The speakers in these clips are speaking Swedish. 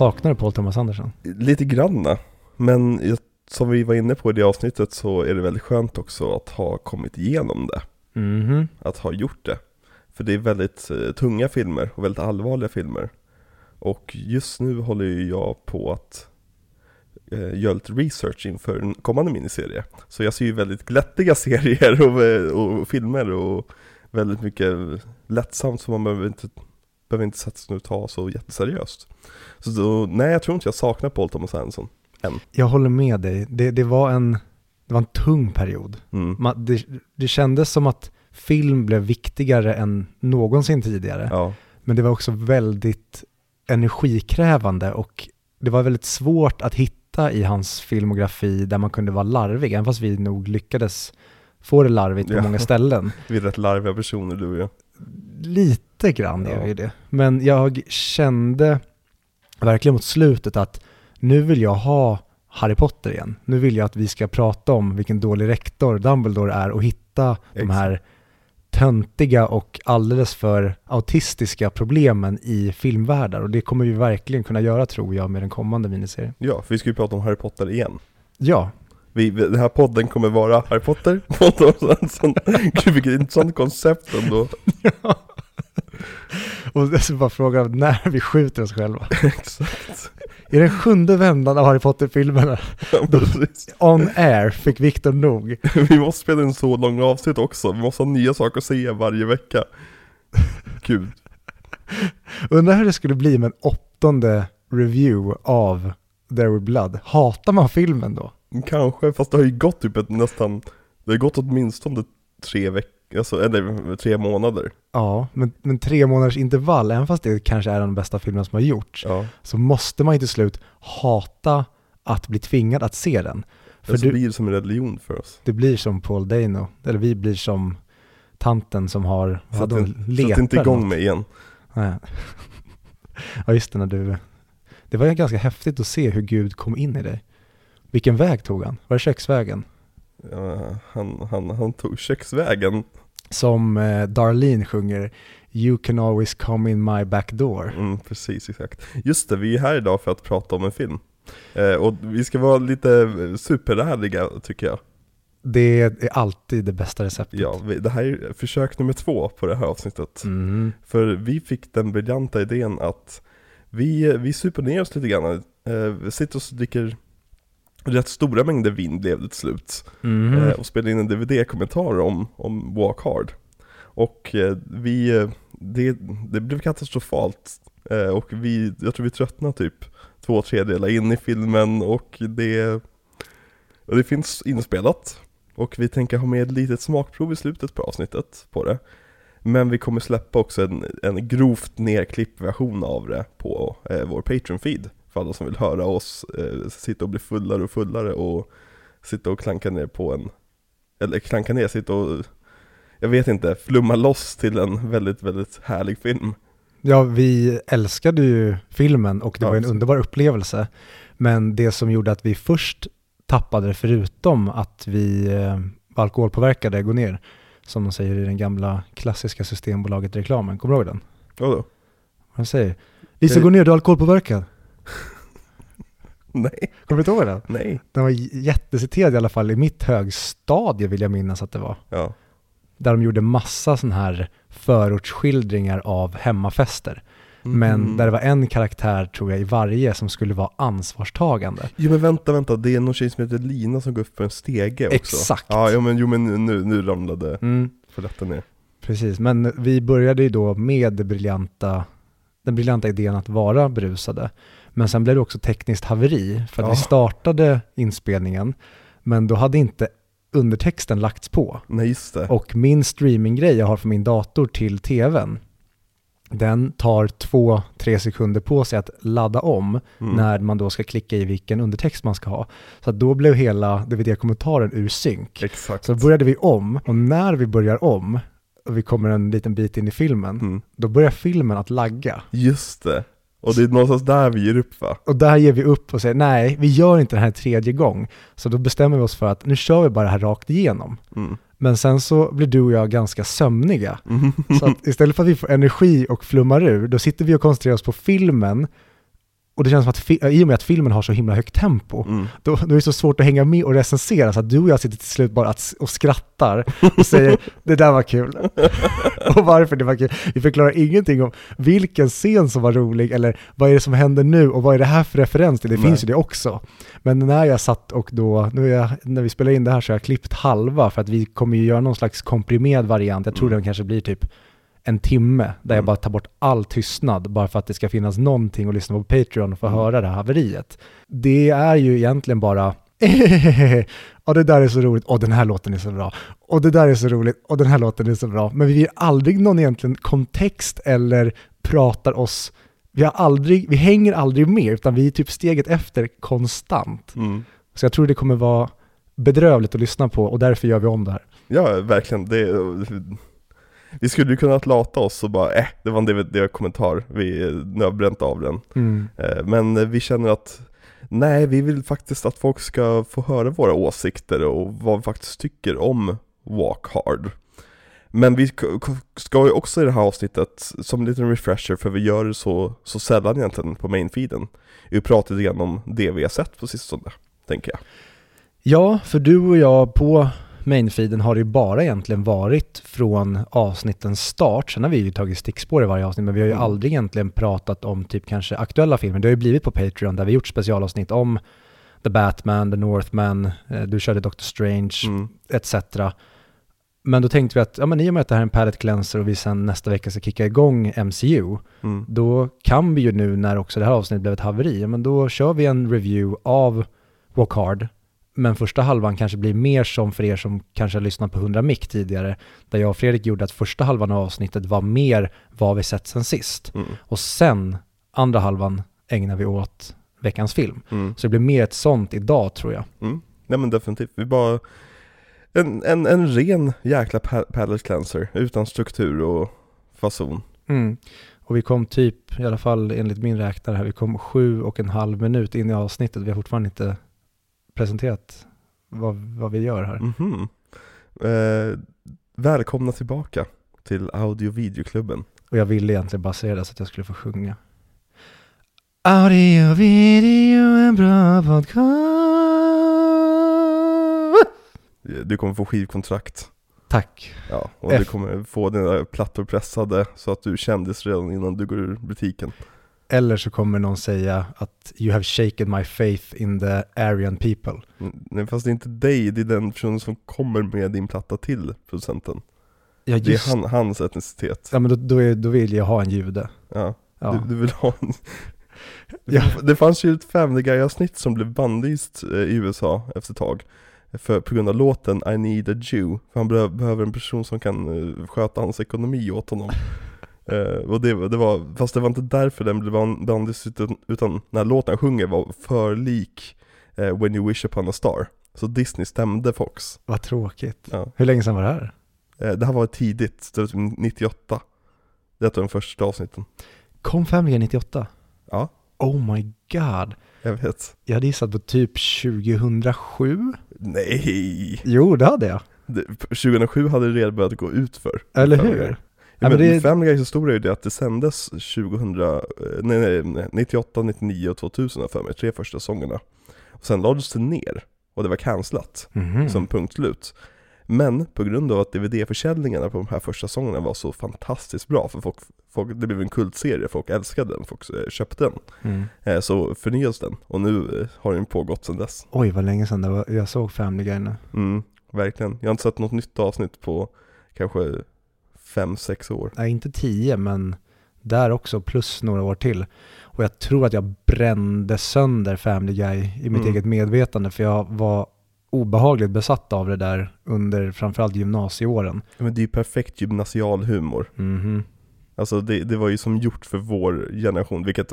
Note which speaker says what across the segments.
Speaker 1: Saknar du Paul Thomas Anderson?
Speaker 2: Lite granna, men jag, som vi var inne på i det avsnittet så är det väldigt skönt också att ha kommit igenom det.
Speaker 1: Mhm.
Speaker 2: Att ha gjort det. För det är väldigt eh, tunga filmer och väldigt allvarliga filmer. Och just nu håller ju jag på att eh, göra lite research inför en kommande miniserie. Så jag ser ju väldigt glättiga serier och, eh, och filmer och väldigt mycket lättsamt så man behöver inte, behöver inte sätta sig och ta så jätteseriöst. Så då, nej jag tror inte jag saknar Paul Thomas Anderson.
Speaker 1: Jag håller med dig. Det, det, var en, det var en tung period.
Speaker 2: Mm.
Speaker 1: Man, det, det kändes som att film blev viktigare än någonsin tidigare.
Speaker 2: Ja,
Speaker 1: Men det var också väldigt energikrävande och det var väldigt svårt att hitta i hans filmografi där man kunde vara larvig, även fast vi nog lyckades få det larvigt på
Speaker 2: Ja.
Speaker 1: många ställen.
Speaker 2: vi är rätt larviga personer du och jag.
Speaker 1: Lite grann är
Speaker 2: Ja.
Speaker 1: jag ju det. Men jag kände verkligen mot slutet att nu vill jag ha Harry Potter igen. Nu vill jag att vi ska prata om vilken dålig rektor Dumbledore är och hitta de
Speaker 2: Exakt.
Speaker 1: här töntiga och alldeles för autistiska problemen i filmvärldar. Och det kommer vi verkligen kunna göra tror jag med den kommande miniserien.
Speaker 2: Ja, för vi ska ju prata om Harry Potter igen.
Speaker 1: Ja,
Speaker 2: Vi, den här podden kommer vara Harry Potter, Paul Thomas Anderson. Gud vilket intressant koncept ändå.
Speaker 1: och det är så bara frågan när vi skjuter oss själva.
Speaker 2: Exakt.
Speaker 1: I den sjunde vändan av Harry Potter-filmerna,
Speaker 2: Ja,
Speaker 1: on air, fick Victor nog.
Speaker 2: Vi måste spela en så lång avsnitt också, vi måste ha nya saker att säga varje vecka. Gud.
Speaker 1: Undrar hur det skulle bli med en åttonde review av There Will Blood. Hatar man filmen då?
Speaker 2: Kanske, fast det har ju gått typ ett nästan, det har gått åtminstone tre veckor, alltså, eller tre månader.
Speaker 1: Ja, men, men tre månaders intervall, även fast det kanske är de bästa filmerna som har gjorts,
Speaker 2: Ja.
Speaker 1: så måste man ju till slut hata att bli tvingad att se den. För
Speaker 2: För så
Speaker 1: du,
Speaker 2: blir det som en religion för oss.
Speaker 1: det blir som Paul Dano, eller vi blir som tanten som har,
Speaker 2: in,
Speaker 1: lepor
Speaker 2: sätt inte igång mig igen.
Speaker 1: Nej. Ja just det, när du... Det var ju ganska häftigt att se hur Gud kom in i dig. Vilken väg tog han? Var det köksvägen?
Speaker 2: Ja, han, han, han tog köksvägen.
Speaker 1: Som eh, Darlene sjunger You can always come in my back door.
Speaker 2: Mm, precis, exakt. Just det, vi är här idag för att prata om en film. Eh, och vi ska vara lite eh, superärliga tycker jag.
Speaker 1: Det är alltid det bästa receptet.
Speaker 2: Ja, det här är försök nummer två på det här avsnittet.
Speaker 1: Mm.
Speaker 2: För vi fick den briljanta idén att vi, vi super ner oss lite grann. Eh, sitter och dricker rätt stora mängder vin blev det till slut.
Speaker 1: Mhm.
Speaker 2: Eh, och spelade in en DVD-kommentar om, om Walk Hard. Och eh, vi, eh, det, det blev katastrofalt. Eh, och vi, jag tror vi tröttnade typ två tredjedelar in i filmen och det, och det finns inspelat. Och vi tänker ha med ett litet smakprov i slutet på avsnittet på det. Men vi kommer släppa också en, en grovt nerklippt version av det på eh, vår Patreon-feed. För alla som vill höra oss eh, sitta och bli fullare och fullare och sitta och klanka ner på en, eller klanka ner, sitta och, jag vet inte, flumma loss till en väldigt, väldigt härlig film.
Speaker 1: Ja, vi älskade ju filmen och det
Speaker 2: Ja,
Speaker 1: var en
Speaker 2: absolut.
Speaker 1: underbar upplevelse. Men det som gjorde att vi först tappade det, förutom att vi eh, var alkoholpåverkade, gå ner, som de säger i den gamla klassiska Systembolaget-reklamen. Kommer du ihåg den?
Speaker 2: Vadå?
Speaker 1: Vad säger Lisa,
Speaker 2: Eh.
Speaker 1: gå ner, du är alkoholpåverkad.
Speaker 2: Nej,
Speaker 1: Kommer du inte ihåg den?
Speaker 2: nej.
Speaker 1: Den var j- jätteciterad i alla fall i mitt högstadie vill jag minnas att det var.
Speaker 2: Ja,
Speaker 1: Där de gjorde massa sådana här förortsskildringar av hemmafester. Men
Speaker 2: Mm.
Speaker 1: där det var en karaktär tror jag i varje som skulle vara ansvarstagande.
Speaker 2: Jo men vänta, vänta, det är någon tjej som heter Lina som går upp för en stege också.
Speaker 1: Exakt.
Speaker 2: Ja, jo men, jo, men nu, nu ramlade
Speaker 1: Mm,
Speaker 2: förrätten ner.
Speaker 1: precis, men vi började ju då med briljanta, den briljanta idén att vara berusade. Men sen blev det också tekniskt haveri för att
Speaker 2: Ja.
Speaker 1: vi startade inspelningen men då hade inte undertexten lagts på.
Speaker 2: Nej.
Speaker 1: Och min streaminggrej jag har från min dator till tvn, den tar två, tre sekunder på sig att ladda om
Speaker 2: Mm.
Speaker 1: när man då ska klicka i vilken undertext man ska ha. Så då blev hela DVD-kommentaren ur synk.
Speaker 2: Exakt.
Speaker 1: Så började vi om och när vi börjar om och vi kommer en liten bit in i filmen,
Speaker 2: Mm.
Speaker 1: då börjar filmen att lagga.
Speaker 2: Just det. Och det är någonstans där vi ger upp va?
Speaker 1: Och där ger vi upp och säger nej, vi gör inte det här tredje gång. Så då bestämmer vi oss för att nu kör vi bara det här rakt igenom.
Speaker 2: Mm.
Speaker 1: Men sen så blir du och jag ganska sömniga.
Speaker 2: Mm.
Speaker 1: Så att istället för att vi får energi och flummar ur, då sitter vi och koncentrerar oss på filmen Och det känns som att i och med att filmen har så himla högt tempo,
Speaker 2: Mm.
Speaker 1: då, då är det så svårt att hänga med och recensera, så att du och jag sitter till slut bara att, och skrattar och säger det där var kul. och varför det var kul. Vi förklarar ingenting om vilken scen som var rolig, eller vad är det som händer nu och vad är det här för referens till? Det
Speaker 2: Nej.
Speaker 1: finns ju det också. Men när jag satt och då, nu jag, när vi spelar in det här så har jag klippt halva, för att vi kommer ju göra någon slags komprimerad variant. Jag tror
Speaker 2: Mm.
Speaker 1: den kanske blir typ en timme, där jag
Speaker 2: Mm.
Speaker 1: bara tar bort all tystnad, bara för att det ska finnas någonting att lyssna på Patreon och få
Speaker 2: Mm.
Speaker 1: höra det här haveriet. Det är ju egentligen bara och det där är så roligt, och den här låten är så bra, och det där är så roligt, och den här låten är så bra. Men vi ger aldrig någon egentligen kontext eller pratar oss, vi, har aldrig, vi hänger aldrig med, utan vi är typ steget efter konstant.
Speaker 2: Mm.
Speaker 1: Så jag tror det kommer vara bedrövligt att lyssna på, och därför gör vi om det här.
Speaker 2: Ja, verkligen. Det, vi skulle ju kunnat lata oss och bara, äh, det var en DVD-kommentar, vi, har bränt av den. Eh, Men vi känner att Nej, vi vill faktiskt att folk ska få höra våra åsikter och vad vi faktiskt tycker om Walk Hard. Men vi ska ju också i det här avsnittet, som en liten refresher, för vi gör det så, så sällan egentligen på mainfeeden, vi pratar lite grann om det vi har sett på sistone, tänker jag.
Speaker 1: Ja, för du och jag på mainfeeden har det ju bara egentligen varit från avsnittens start. Sen har vi ju tagit stickspår i varje avsnitt, men vi har ju
Speaker 2: Mm.
Speaker 1: aldrig egentligen pratat om typ kanske aktuella filmer. Det har ju blivit på Patreon där vi gjort specialavsnitt om The Batman, The Northman, eh, du körde Doctor Strange,
Speaker 2: Mm.
Speaker 1: etc. Men då tänkte vi att, ja men i och med att det här är en palette cleanser och vi sen nästa vecka ska kicka igång MCU,
Speaker 2: Mm.
Speaker 1: då kan vi ju nu när också det här avsnittet blev ett haveri, ja, men då kör vi en review av Walk Hard. Men första halvan kanske blir mer som för er som kanske har lyssnat på 100 mick tidigare, där jag och Fredrik gjorde att första halvan av avsnittet var mer vad vi sett sen sist.
Speaker 2: Mm.
Speaker 1: Och sen, andra halvan, ägnar vi åt veckans film.
Speaker 2: Mm.
Speaker 1: Så det blir mer ett sånt idag tror jag.
Speaker 2: Mm. Nej men definitivt, vi bara en, en, en ren jäkla pa- palette cleanser utan struktur och fason.
Speaker 1: Mm. Och vi kom typ, i alla fall enligt min räknare här, vi kom sju och en halv minut in i avsnittet. Vi har fortfarande inte presenterat vad, vad vi gör här.
Speaker 2: Mhm. Eh, välkomna tillbaka till audio videoklubben.
Speaker 1: Och jag ville egentligen bara säga det så att jag skulle få sjunga. Audio, video, en bra podcast.
Speaker 2: Du kommer få skivkontrakt.
Speaker 1: Tack.
Speaker 2: Ja, och
Speaker 1: F.
Speaker 2: du kommer få dina plattor pressade så att du kändes redan innan du går ur butiken.
Speaker 1: Eller så kommer någon säga att you have shaken my faith in the Aryan people.
Speaker 2: Mm, Nej fast det är inte dig, det är den personen som kommer med din platta till producenten.
Speaker 1: Ja,
Speaker 2: Det
Speaker 1: just
Speaker 2: är han, hans etnicitet.
Speaker 1: Ja, men då, då, är, då vill jag ha en jude.
Speaker 2: Ja,
Speaker 1: Ja.
Speaker 2: Du, du vill ha en...
Speaker 1: Ja.
Speaker 2: Det fanns ju ett Family Guy-avsnitt som blev bannlyst eh, i USA efter ett tag. För, på grund av låten I need a Jew. För han behö- behöver en person som kan eh, sköta hans ekonomi åt honom. Eh, och det, det var, fast det var inte därför den blev ban- bannlyst utan, utan när låten sjunger var för lik eh, When you wish upon a star. Så Disney stämde Fox.
Speaker 1: Vad tråkigt.
Speaker 2: Ja.
Speaker 1: Hur länge sedan var det här?
Speaker 2: Eh, det här var tidigt, det var typ 98. Det ett av de första avsnitten.
Speaker 1: Kom Family Guy 98?
Speaker 2: Ja,
Speaker 1: Oh my god.
Speaker 2: jag vet.
Speaker 1: Jag hade gissat på typ 2007.
Speaker 2: Nej!
Speaker 1: Jo, det hade jag.
Speaker 2: Det, 2007 hade det redan börjat gå ut för
Speaker 1: Eller hur? Ja,
Speaker 2: men
Speaker 1: det-
Speaker 2: Family Guys historia är ju det att det sändes 2000, eh, nej, nej, nej, 98, 99 och 2000 har jag för mig, tre första säsongerna. Och sen lades det ner och det var cancelat
Speaker 1: Mhm.
Speaker 2: som punkt slut. Men på grund av att DVD-försäljningarna på de här första säsongerna var så fantastiskt bra, för folk, folk, det blev en kultserie, folk älskade den, folk eh, köpte den.
Speaker 1: Mm.
Speaker 2: Eh, så förnyades den och nu har den pågått sedan dess.
Speaker 1: Oj, vad länge sedan det var, jag såg Family Guy nu.
Speaker 2: Mm, verkligen. Jag har inte sett något nytt avsnitt på kanske 5-6 år.
Speaker 1: Nej, inte tio, men där också, plus några år till. Och jag tror att jag brände sönder Family Guy i mitt
Speaker 2: Mm.
Speaker 1: eget medvetande, för jag var obehagligt besatt av det där under framförallt gymnasieåren.
Speaker 2: Men det är ju perfekt gymnasial humor.
Speaker 1: Mhm.
Speaker 2: Alltså det, det var ju som gjort för vår generation, vilket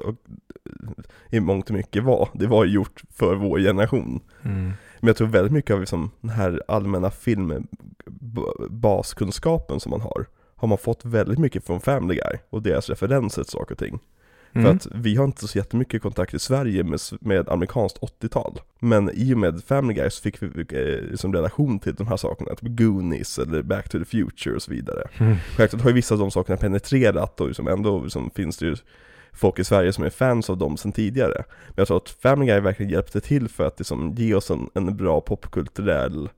Speaker 2: i mångt och mycket var. Det var gjort för vår generation.
Speaker 1: Mm.
Speaker 2: Men jag tror väldigt mycket av liksom den här allmänna filmbaskunskapen som man har, har man fått väldigt mycket från Family Guy och deras referenser till saker och ting. För
Speaker 1: Mm.
Speaker 2: att vi har inte så jättemycket kontakt i Sverige med, med amerikanskt 80-tal. Men i och med Family Guy så fick vi eh, liksom relation till de här sakerna, typ Goonies eller Back to the Future och så vidare.
Speaker 1: Mm.
Speaker 2: Självklart har ju vissa av de sakerna penetrerat och liksom ändå liksom finns det ju folk i Sverige som är fans av dem sedan tidigare. Men jag tror att Family Guy verkligen hjälpte till för att liksom ge oss en, en bra popkulturell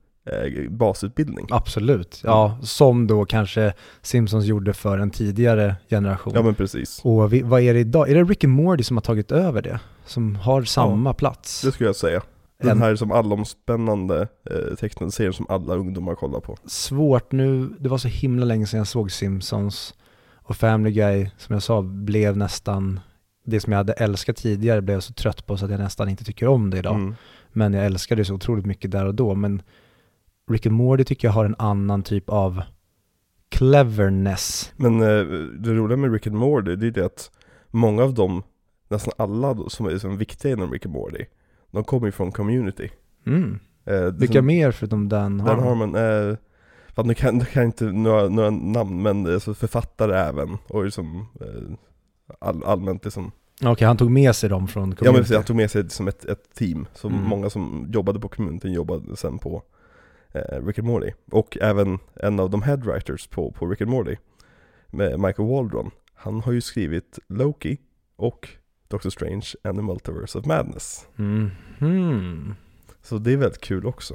Speaker 2: basutbildning.
Speaker 1: Absolut, ja, som då kanske Simpsons gjorde för en tidigare generation.
Speaker 2: Ja men precis,
Speaker 1: Och vi, vad är det idag? Är det Rick and Morty som har tagit över det? Som har samma plats?
Speaker 2: det skulle jag säga. Den
Speaker 1: En-
Speaker 2: här som allomspännande eh, tecknade serien som alla ungdomar kollar på.
Speaker 1: Svårt nu, det var så himla länge sedan jag såg Simpsons och Family Guy, som jag sa, blev nästan det som jag hade älskat tidigare blev jag så trött på så att jag nästan inte tycker om det idag.
Speaker 2: Mm.
Speaker 1: Men jag älskade det så otroligt mycket där och då. Men Rick and Morty tycker jag har en annan typ av cleverness.
Speaker 2: Men eh, det roliga med Rick and Morty, det är det att många av dem, nästan alla då, som är som viktiga inom Rick and Morty, de kommer ju från community.
Speaker 1: Mm.
Speaker 2: Eh,
Speaker 1: Vilka
Speaker 2: som-
Speaker 1: mer förutom Dan Harmon?
Speaker 2: Harmon, eh, att nu kan, jag inte några, några namn, men alltså författare även, och liksom eh, all, allmänt liksom
Speaker 1: Okej, han tog med sig dem från
Speaker 2: Ja men
Speaker 1: community.
Speaker 2: precis, han tog med sig som ett, ett team, så
Speaker 1: Mm.
Speaker 2: många som jobbade på communityn jobbade sen på eh, Rick and Morty. Och även en av de headwriters på, på Rick and Morty, med Michael Waldron, han har ju skrivit Loki och Doctor Strange and the Multiverse of Madness.
Speaker 1: Mhm.
Speaker 2: Så det är väldigt kul också.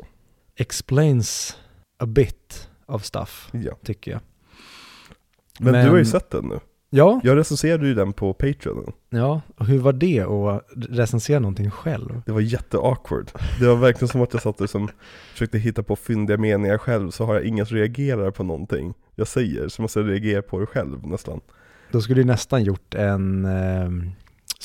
Speaker 1: Explains a bit of stuff,
Speaker 2: Ja.
Speaker 1: tycker jag.
Speaker 2: Men,
Speaker 1: Men-
Speaker 2: du har ju sett den nu.
Speaker 1: Ja,
Speaker 2: Jag recenserade ju den på Patreon.
Speaker 1: ja. Och hur var det att recensera någonting själv?
Speaker 2: Det var jätteawkward. Det var verkligen som att jag satt och som försökte hitta på fyndiga meningar själv, så har jag ingen som reagerar på någonting jag säger, så måste jag reagera på det själv nästan.
Speaker 1: Då skulle du nästan gjort en ehm,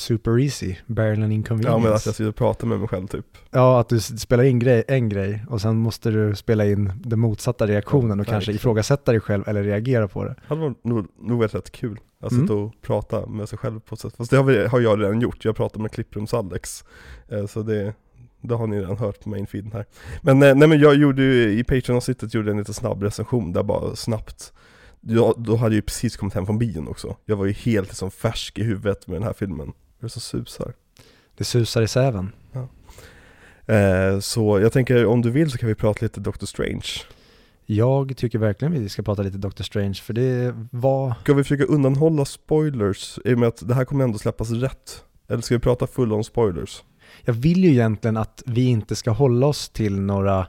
Speaker 1: Super Easy, Barely an Inconvenience.
Speaker 2: Ja men att jag sitter och pratar med mig själv typ.
Speaker 1: Ja, att du spelar in grej, en grej och sen måste du spela in den motsatta reaktionen
Speaker 2: Ja,
Speaker 1: och kanske ifrågasätta dig själv eller reagera på det.
Speaker 2: Det hade nog, nog varit rätt kul. Att
Speaker 1: Mm.
Speaker 2: sitta och prata med sig själv på ett sätt. Fast det har, vi, har jag redan gjort, jag pratar med Klipprums-Alex. Eh, Så det, det har ni redan hört på mainfeeden här. Men, eh, nej, men jag gjorde ju, i Patreon-avsnittet gjorde jag en lite snabb recension där bara snabbt jag, Då hade jag ju precis kommit hem från bion också. Jag var ju helt liksom färsk i huvudet med den här filmen. Det är så susar.
Speaker 1: Det susar i säven.
Speaker 2: Eh, så jag tänker om du vill så kan vi prata lite Doctor Strange.
Speaker 1: Jag tycker verkligen vi ska prata lite Doctor Strange för det var,
Speaker 2: Ska vi försöka undanhålla spoilers i och med att det här kommer ändå släppas rätt? Eller ska vi prata full on spoilers?
Speaker 1: jag vill ju egentligen att vi inte ska hålla oss till några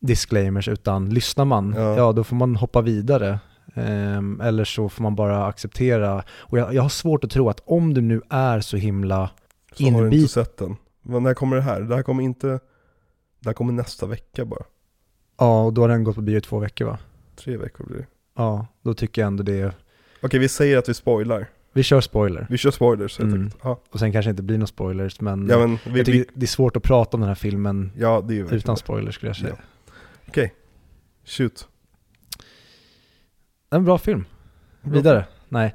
Speaker 1: disclaimers utan lyssnar man,
Speaker 2: Ja.
Speaker 1: ja, då får man hoppa vidare. Ehm, eller så får man bara acceptera. Och jag, jag har svårt att tro att om du nu är så himla
Speaker 2: Så har du inte sett den. Men när kommer det här? Det här kommer inte... Det här kommer nästa vecka bara.
Speaker 1: Ja, och då har den gått på bio i två veckor va?
Speaker 2: Tre veckor blir det.
Speaker 1: Ja, då tycker jag ändå det.
Speaker 2: Okej, vi säger att vi spoilar.
Speaker 1: Vi kör spoiler.
Speaker 2: Vi kör spoilers helt
Speaker 1: Mm.
Speaker 2: enkelt. Ja,
Speaker 1: Och sen kanske inte blir några spoilers, men,
Speaker 2: ja men vi...
Speaker 1: jag tycker
Speaker 2: vi
Speaker 1: det är svårt att prata om den här filmen
Speaker 2: ja, det
Speaker 1: utan
Speaker 2: det.
Speaker 1: spoilers skulle jag säga.
Speaker 2: Okej. Shoot.
Speaker 1: En bra film. Vidare. Nej.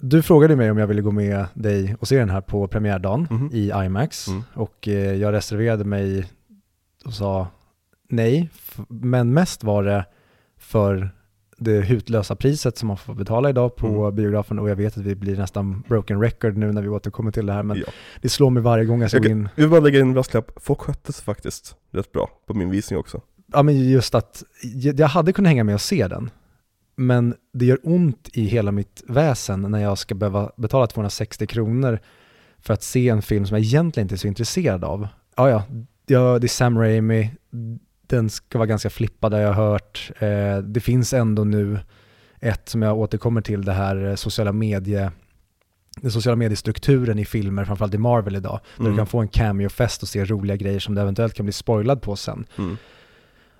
Speaker 1: Du frågade mig om jag ville gå med dig och se den här på premiärdagen
Speaker 2: Mhm.
Speaker 1: i IMAX
Speaker 2: Mm.
Speaker 1: och eh, jag reserverade mig och sa nej, men mest var det för det hutlösa priset som man får betala idag på
Speaker 2: Mm.
Speaker 1: biografen och jag vet att vi blir nästan broken record nu när vi återkommer till det här men
Speaker 2: Ja.
Speaker 1: det slår mig varje gång jag
Speaker 2: Jag kan-
Speaker 1: in.
Speaker 2: Vi vill bara lägga in en brasklapp. Folk skötte sig faktiskt rätt bra på min visning också.
Speaker 1: Ja men just att jag jag hade kunnat hänga med och se den men det gör ont i hela mitt väsen när jag ska behöva betala 260 kronor för att se en film som jag egentligen inte är så intresserad av. Ja, ja, ja det är Sam Raimi, den ska vara ganska flippad har jag hört. Eh, det finns ändå nu ett som jag återkommer till, det här eh, sociala medie den sociala mediestrukturen i filmer, framförallt i Marvel idag, där
Speaker 2: Mm.
Speaker 1: du kan få en cameo-fest och se roliga grejer som du eventuellt kan bli spoilad på sen.
Speaker 2: Mm.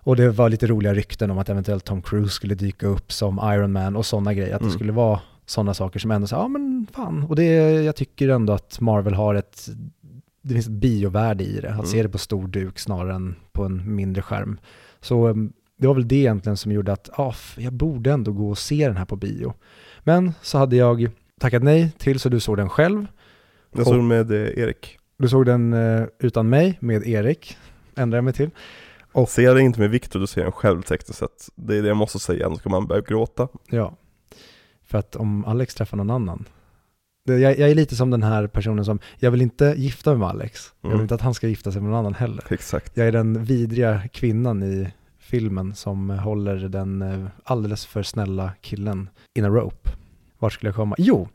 Speaker 1: Och det var lite roliga rykten om att eventuellt Tom Cruise skulle dyka upp som Iron Man och sådana grejer. Att
Speaker 2: Mm.
Speaker 1: det skulle vara sådana saker som ändå sa, ja men fan. Och det, jag tycker ändå att Marvel har ett, det finns ett biovärde i det. Att
Speaker 2: Mm.
Speaker 1: se det på stor duk snarare än på en mindre skärm. Så um, det var väl det egentligen som gjorde att, ja, f- jag borde ändå gå och se den här på bio. Men så hade jag tackat nej till så du såg den själv.
Speaker 2: Jag såg den med eh, Erik.
Speaker 1: Du såg den eh, utan mig med Erik, ändrade jag mig till. Och-
Speaker 2: Ser den inte med Viktor, då ser jag den själv tekniskt sett. Det är det jag måste säga, annars kommer man börja gråta.
Speaker 1: Ja, för att om Alex träffar någon annan. Det, jag, jag är lite som den här personen som, jag vill inte gifta mig med Alex. Jag
Speaker 2: Mm.
Speaker 1: vill inte att han ska gifta sig med någon annan heller.
Speaker 2: Exakt.
Speaker 1: Jag är den vidriga kvinnan i filmen som håller den eh, alldeles för snälla killen in a rope. Vart skulle jag komma? Jo,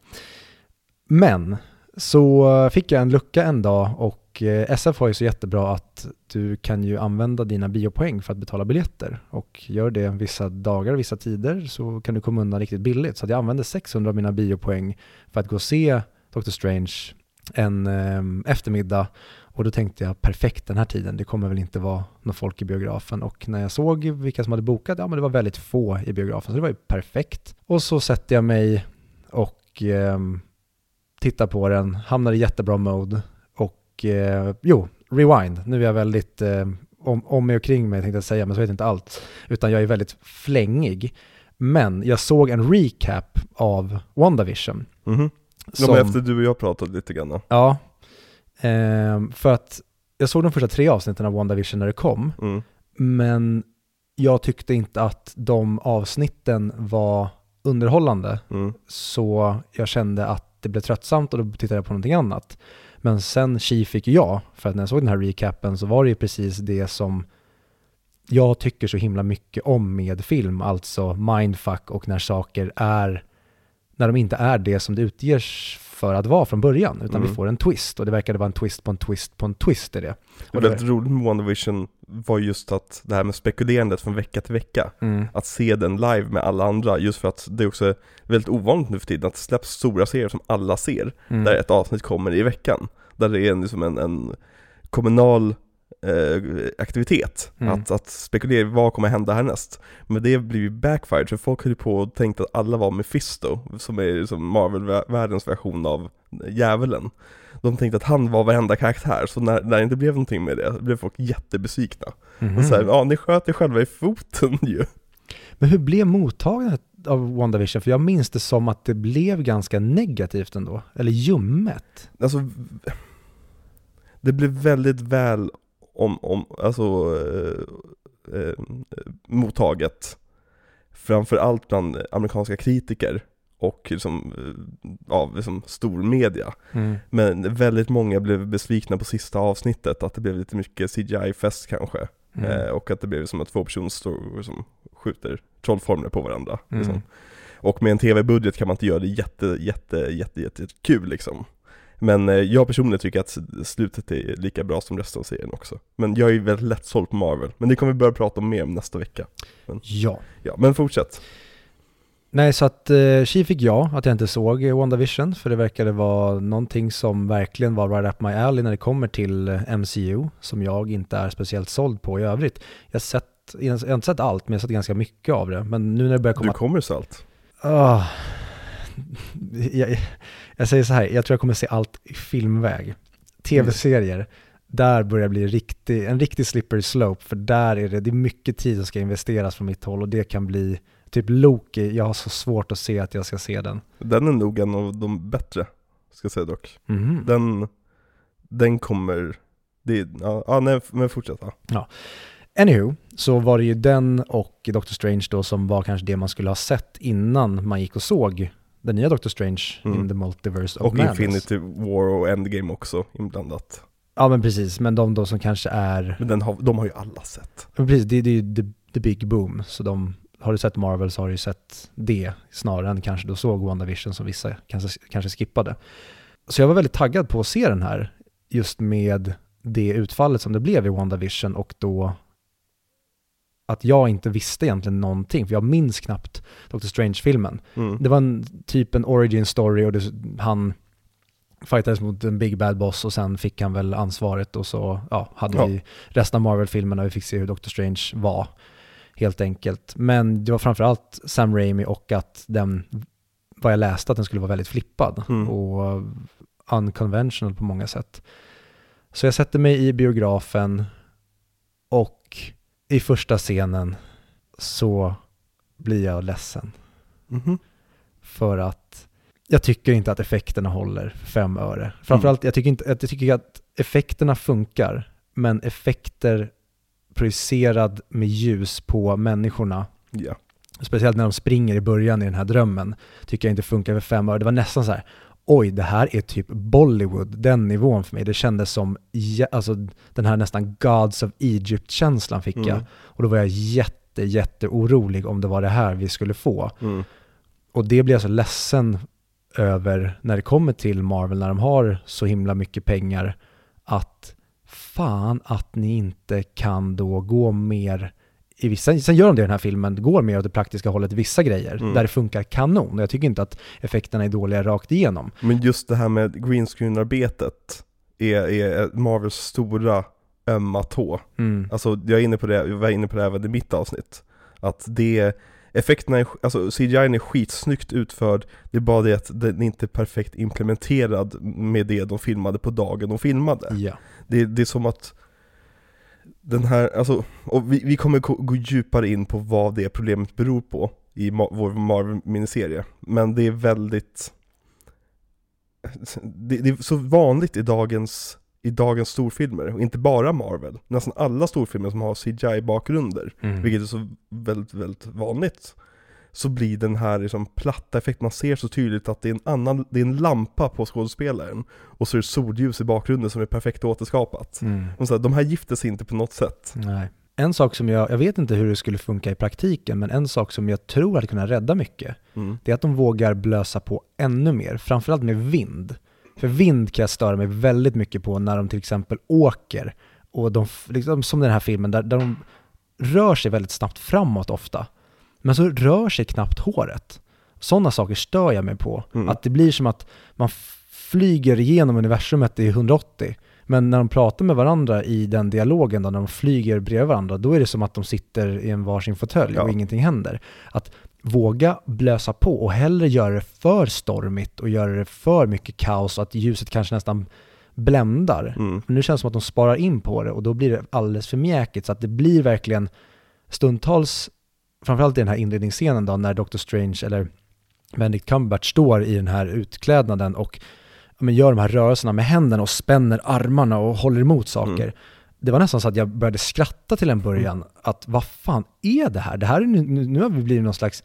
Speaker 1: Men så fick jag en lucka en dag och Eh, SF har ju så jättebra att du kan ju använda dina biopoäng för att betala biljetter och gör det vissa dagar, vissa tider så kan du komma undan riktigt billigt. Så jag använde 600 av mina biopoäng för att gå och se Doctor Strange en eh, eftermiddag och då tänkte jag perfekt den här tiden, det kommer väl inte vara någon folk i biografen. Och när jag såg vilka som hade bokat, ja men det var väldigt få i biografen, så det var ju perfekt. Och så sätter jag mig och eh, tittar på den, hamnar i jättebra mode och eh, jo, rewind. Nu är jag väldigt eh, om, om mig och kring mig tänkte jag säga, men så vet jag inte allt. Utan jag är väldigt flängig. Men jag såg en recap av WandaVision.
Speaker 2: Mm
Speaker 1: som,
Speaker 2: ja, efter du och jag pratade lite grann.
Speaker 1: Ja, eh, för att jag såg de första tre avsnitten av WandaVision när det kom.
Speaker 2: Mm.
Speaker 1: Men jag tyckte inte att de avsnitten var underhållande.
Speaker 2: Mm.
Speaker 1: Så jag kände att det blev tröttsamt och då tittade jag på någonting annat. Men sen tji fick jag, för att när jag såg den här recapen så var det ju precis det som jag tycker så himla mycket om med film, alltså mindfuck och när saker är, när de inte är det som det utges för att vara från början, utan
Speaker 2: Mm.
Speaker 1: vi får en twist och det verkade vara en twist på en twist på en twist i det.
Speaker 2: Det var väldigt roligt med WandaVision var just att det här med spekulerandet från vecka till vecka.
Speaker 1: Mm.
Speaker 2: Att se den live med alla andra, just för att det är också väldigt ovanligt nu för tiden att det släpps stora serier som alla ser.
Speaker 1: Mm.
Speaker 2: Där ett avsnitt kommer i veckan. Där det är liksom en, en kommunal eh, aktivitet.
Speaker 1: Mm.
Speaker 2: Att, att spekulera, vad kommer hända härnäst? Men det blir ju backfired, för folk höll på och tänkte att alla var Mephisto, som är liksom Marvel-världens version av djävulen. De tänkte att han var varenda karaktär, så när, när det inte blev någonting med det, blev folk jättebesvikna.
Speaker 1: Mhm.
Speaker 2: Och så här, ja ni sköt er själva i foten ju.
Speaker 1: Men hur blev mottagandet av WandaVision? För jag minns det som att det blev ganska negativt ändå, eller ljummet.
Speaker 2: Alltså, det blev väldigt väl om, om alltså, eh, eh, mottaget. Framförallt bland amerikanska kritiker och liksom, eh, av liksom stormedia. Men väldigt många blev besvikna på sista avsnittet, att det blev lite mycket CGI-fest kanske.
Speaker 1: Mm.
Speaker 2: Eh, och att det blev som att två personer står som skjuter trollformler på varandra.
Speaker 1: Mm.
Speaker 2: Liksom. Och med en tv-budget kan man inte göra det jätte, jätte, jätte, jätte kul liksom. Men eh, jag personligen tycker att slutet är lika bra som resten av serien också. Men jag är ju väldigt lättsåld på Marvel, men det kommer vi börja prata om mer om nästa vecka.
Speaker 1: Ja.
Speaker 2: Ja, men fortsätt.
Speaker 1: Nej, så att eh, tji fick jag att jag inte såg WandaVision, för det verkade vara någonting som verkligen var right up my alley när det kommer till eh, MCU, som jag inte är speciellt såld på i övrigt. Jag har, sett, jag har inte sett allt, men jag har sett ganska mycket av det. Men nu när det börjar
Speaker 2: Du
Speaker 1: komma...
Speaker 2: kommer salt.
Speaker 1: Ah, jag, jag säger så här, jag tror jag kommer se allt i filmväg. Tv-serier, där börjar det bli riktig, en riktig slippery slope, för där är det, det är mycket tid som ska investeras från mitt håll och det kan bli, typ Loki, jag har så svårt att se att jag ska se den.
Speaker 2: Den är nog en av de bättre, ska jag säga dock.
Speaker 1: Mhm.
Speaker 2: Den, den kommer, det, ja, ja nej, men fortsätt. Ja.
Speaker 1: Anywho, så var det ju den och Doctor Strange då som var kanske det man skulle ha sett innan man gick och såg den nya Doctor Strange
Speaker 2: Mm.
Speaker 1: in the Multiverse of
Speaker 2: Och
Speaker 1: Madness.
Speaker 2: Infinity War och Endgame också inblandat.
Speaker 1: Ja men precis, men de då som kanske är
Speaker 2: Men den har, de har ju alla sett.
Speaker 1: Men precis, det, det är ju the, the big boom. Så de, har du sett Marvel så har du ju sett det snarare än kanske då såg WandaVision som vissa kanske, kanske skippade. Så jag var väldigt taggad på att se den här just med det utfallet som det blev i WandaVision och då att jag inte visste egentligen någonting, för jag minns knappt Doctor Strange-filmen.
Speaker 2: Mm.
Speaker 1: Det var en typ en origin story och det, han fightades mot en big bad boss och sen fick han väl ansvaret och så ja, hade
Speaker 2: Ja.
Speaker 1: vi resten av Marvel-filmerna och vi fick se hur Doctor Strange var helt enkelt. Men det var framförallt Sam Raimi och att den, vad jag läste, att den skulle vara väldigt flippad
Speaker 2: Mm.
Speaker 1: och unconventional på många sätt. Så jag sätter mig i biografen och i första scenen så blir jag ledsen.
Speaker 2: Mhm.
Speaker 1: För att jag tycker inte att effekterna håller för fem öre. Framförallt, jag tycker inte att, jag tycker att effekterna funkar, men effekter projicerad med ljus på människorna,
Speaker 2: Ja.
Speaker 1: speciellt när de springer i början i den här drömmen, tycker jag inte funkar för fem öre. Det var nästan så här, oj, det här är typ Bollywood, den nivån för mig. Det kändes som, alltså den här nästan Gods of Egypt-känslan fick jag.
Speaker 2: Mm.
Speaker 1: Och då var jag jätte, jätte orolig om det var det här vi skulle få.
Speaker 2: Mm.
Speaker 1: Och det blev jag så ledsen över när det kommer till Marvel, när de har så himla mycket pengar, att fan att ni inte kan då gå mer i vissa, sen gör de det i den här filmen, går mer åt det praktiska hållet i vissa grejer,
Speaker 2: Mm.
Speaker 1: där det funkar kanon. Och jag tycker inte att effekterna är dåliga rakt igenom.
Speaker 2: Men just det här med green screen-arbetet är, är Marvels stora ömma tå.
Speaker 1: Mm.
Speaker 2: Alltså jag är inne på det, jag var inne på det även i mitt avsnitt. Att det, effekterna är, alltså CGI är skitsnyggt utförd, det är bara det att den inte är perfekt implementerad med det de filmade på dagen de filmade.
Speaker 1: Ja.
Speaker 2: Det, det är som att den här, alltså, och vi, vi kommer gå, djupare in på vad det problemet beror på i ma- vår Marvel-miniserie. Men det är väldigt, det, det är så vanligt i dagens, i dagens storfilmer, och inte bara Marvel. Nästan alla storfilmer som har CGI-bakgrunder,
Speaker 1: Mm.
Speaker 2: vilket är så väldigt, väldigt vanligt. Så blir den här liksom platta effekten, man ser så tydligt att det är en annan, det är en lampa på skådespelaren och så är det solljus i bakgrunden som är perfekt återskapat.
Speaker 1: Mm.
Speaker 2: Och så här, de här gifter sig inte på något sätt.
Speaker 1: Nej. En sak som jag, jag vet inte hur det skulle funka i praktiken, men en sak som jag tror hade kunnat rädda mycket,
Speaker 2: Mm.
Speaker 1: det är att de vågar blösa på ännu mer, framförallt med vind. För vind kan jag störa mig väldigt mycket på när de till exempel åker, och de, liksom som den här filmen, där, där de rör sig väldigt snabbt framåt ofta, men så rör sig knappt håret. Sådana saker stör jag mig på.
Speaker 2: Mm.
Speaker 1: Att det blir som att man flyger igenom universumet i 180, men när de pratar med varandra i den dialogen, då, när de flyger bredvid varandra, då är det som att de sitter i en varsin fåtölj
Speaker 2: Ja.
Speaker 1: och ingenting händer. Att våga blösa på och hellre göra det för stormigt och göra det för mycket kaos och att ljuset kanske nästan bländar.
Speaker 2: Mm.
Speaker 1: Nu känns det som att de sparar in på det och då blir det alldeles för mjäkigt så att det blir verkligen stundtals, framförallt i den här inledningsscenen då, när Doctor Strange eller Benedict Cumberbatch står i den här utklädnaden och men, gör de här rörelserna med händerna och spänner armarna och håller emot saker.
Speaker 2: Mm.
Speaker 1: Det var nästan så att jag började skratta till en början, att vad fan är det här? Det här är nu, nu, har vi blivit någon slags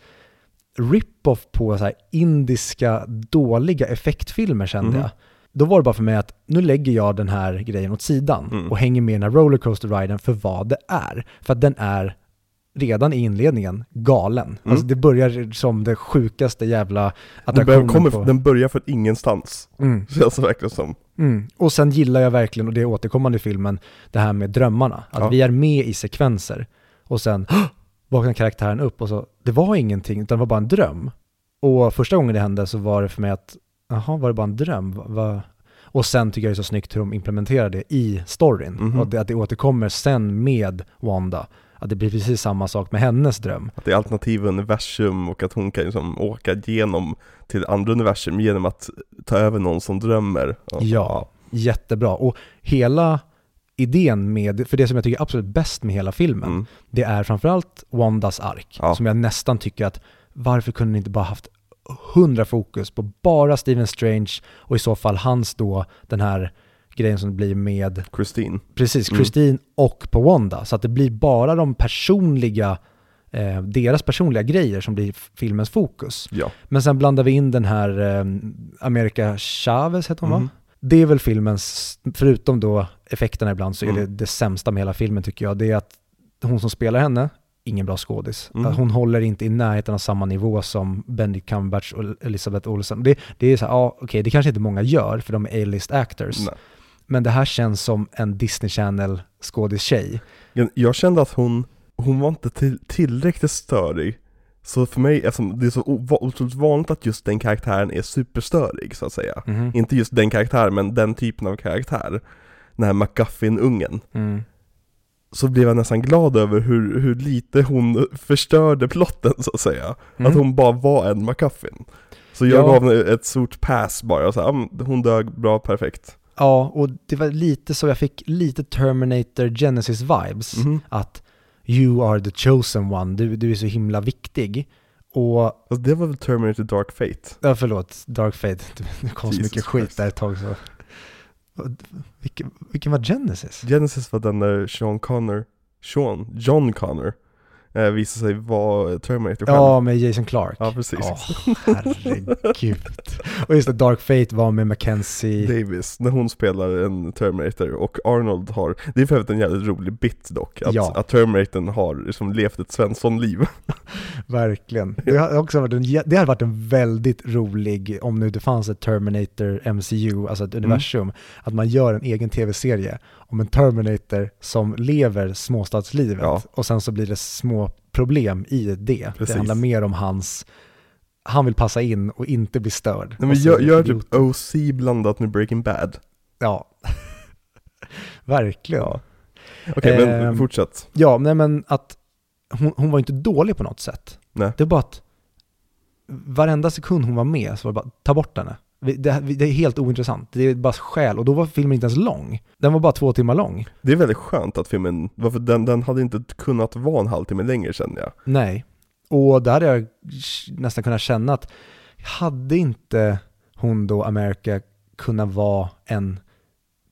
Speaker 1: rip-off på så indiska dåliga effektfilmer kände
Speaker 2: Mhm.
Speaker 1: jag. Då var det bara för mig att nu lägger jag den här grejen åt sidan
Speaker 2: Mm.
Speaker 1: och hänger med i den här rollercoaster-riden för vad det är. För att den är redan i inledningen galen.
Speaker 2: Mm.
Speaker 1: Alltså det börjar som det sjukaste jävla
Speaker 2: Den,
Speaker 1: attraktionen
Speaker 2: börjar, kommer,
Speaker 1: på...
Speaker 2: den börjar från ingenstans,
Speaker 1: Mm.
Speaker 2: känns det verkligen som.
Speaker 1: Mm. Och sen gillar jag verkligen, och det är återkommande i filmen, det här med drömmarna. Att
Speaker 2: Ja.
Speaker 1: vi är med i sekvenser och sen vaknar karaktären upp och så, det var ingenting, utan det var bara en dröm. Och första gången det hände så var det för mig att, jaha, var det bara en dröm? Va? Och sen tycker jag det är så snyggt hur de implementerar det i storyn.
Speaker 2: Mhm.
Speaker 1: Och det, att det återkommer sen med Wanda. Att det blir precis samma sak med hennes dröm.
Speaker 2: Att det är alternativa universum och att hon kan liksom åka igenom till andra universum genom att ta över någon som drömmer. Och-
Speaker 1: Ja. Jättebra. Och hela idén med, för det som jag tycker är absolut bäst med hela filmen,
Speaker 2: Mm.
Speaker 1: det är framförallt Wandas ark,
Speaker 2: Ja.
Speaker 1: som jag nästan tycker att varför kunde ni inte bara haft hundra fokus på bara Stephen Strange och i så fall hans då den här grejen som det blir med,
Speaker 2: Christine.
Speaker 1: precis,
Speaker 2: Mm.
Speaker 1: Christine och på Wanda. Så att det blir bara de personliga, eh, deras personliga grejer som blir filmens fokus.
Speaker 2: Ja.
Speaker 1: Men sen blandar vi in den här eh, America Chavez, heter hon va?
Speaker 2: Mhm.
Speaker 1: Det är väl filmens, förutom då effekterna ibland, så är
Speaker 2: Mm.
Speaker 1: det det sämsta med hela filmen tycker jag. Det är att hon som spelar henne, ingen bra skådis.
Speaker 2: Mm.
Speaker 1: Hon håller inte i närheten av samma nivå som Benedict Cumberbatch och Elisabeth Olsen. Det, det är så här, ja okej, det kanske inte många gör, för de är A-list actors.
Speaker 2: Nej.
Speaker 1: Men det här känns som en Disney Channel skådis-tjej.
Speaker 2: Jag, kände att hon, hon var inte till, tillräckligt störig. Så för mig, eftersom det är så otroligt vanligt att just den karaktären är superstörig så att säga.
Speaker 1: Mhm.
Speaker 2: Inte just den karaktären, men den typen av karaktär. Den här McGuffin-ungen.
Speaker 1: Mm.
Speaker 2: Så blev jag nästan glad över hur, hur lite hon förstörde plotten så att säga.
Speaker 1: Mm.
Speaker 2: Att hon bara var en McGuffin. Så jag
Speaker 1: Ja.
Speaker 2: gav henne ett stort pass bara, så här, "Ah, men hon dög bra, perfekt.
Speaker 1: Ja, och det var lite så, jag fick lite Terminator Genesis-vibes.
Speaker 2: Mhm.
Speaker 1: Att you are the chosen one, du, du är så himla viktig. Och
Speaker 2: Alltså, det var väl Terminator Dark Fate?
Speaker 1: Ja, förlåt. Dark Fate. Det kom så mycket skit
Speaker 2: Christ.
Speaker 1: där ett tag så. Vilken, vilken var Genesis?
Speaker 2: Genesis var den där Sean Connor, Sean, John Connor, eh, visade sig vara Terminator själv.
Speaker 1: Ja, med Jason Clark.
Speaker 2: Ja, precis.
Speaker 1: Åh, herregud. Och just det, Dark Fate var med Mackenzie.
Speaker 2: Davis, när hon spelar en Terminator och Arnold har, det är för övrigt en jävligt rolig bit dock, att,
Speaker 1: Ja.
Speaker 2: att Terminatorn har liksom levt ett Svensson-liv.
Speaker 1: Verkligen. Det hade också varit en, det hade varit en väldigt rolig, om nu det fanns ett Terminator MCU, alltså ett
Speaker 2: Mm.
Speaker 1: universum, att man gör en egen tv-serie om en Terminator som lever småstadslivet
Speaker 2: Ja.
Speaker 1: och sen så blir det små problem i det.
Speaker 2: Precis.
Speaker 1: Det handlar mer om hans, han vill passa in och inte bli störd.
Speaker 2: Nej, men gör, gör typ OC blandat med Breaking Bad.
Speaker 1: Ja, verkligen.
Speaker 2: Ja. Okej, men
Speaker 1: Ehm,
Speaker 2: fortsätt.
Speaker 1: Ja, nej men att hon, hon var inte dålig på något sätt.
Speaker 2: Nej.
Speaker 1: Det är bara att varenda sekund hon var med så var det bara, ta bort henne. Det, det är helt ointressant. Det är bara skäl. Och då var filmen inte ens lång. Den var bara två timmar lång.
Speaker 2: Det är väldigt skönt att filmen, varför den, den hade inte kunnat vara en halvtimme längre känner jag.
Speaker 1: Nej. Och där hade jag nästan kunnat känna att hade inte hon då, America, kunnat vara en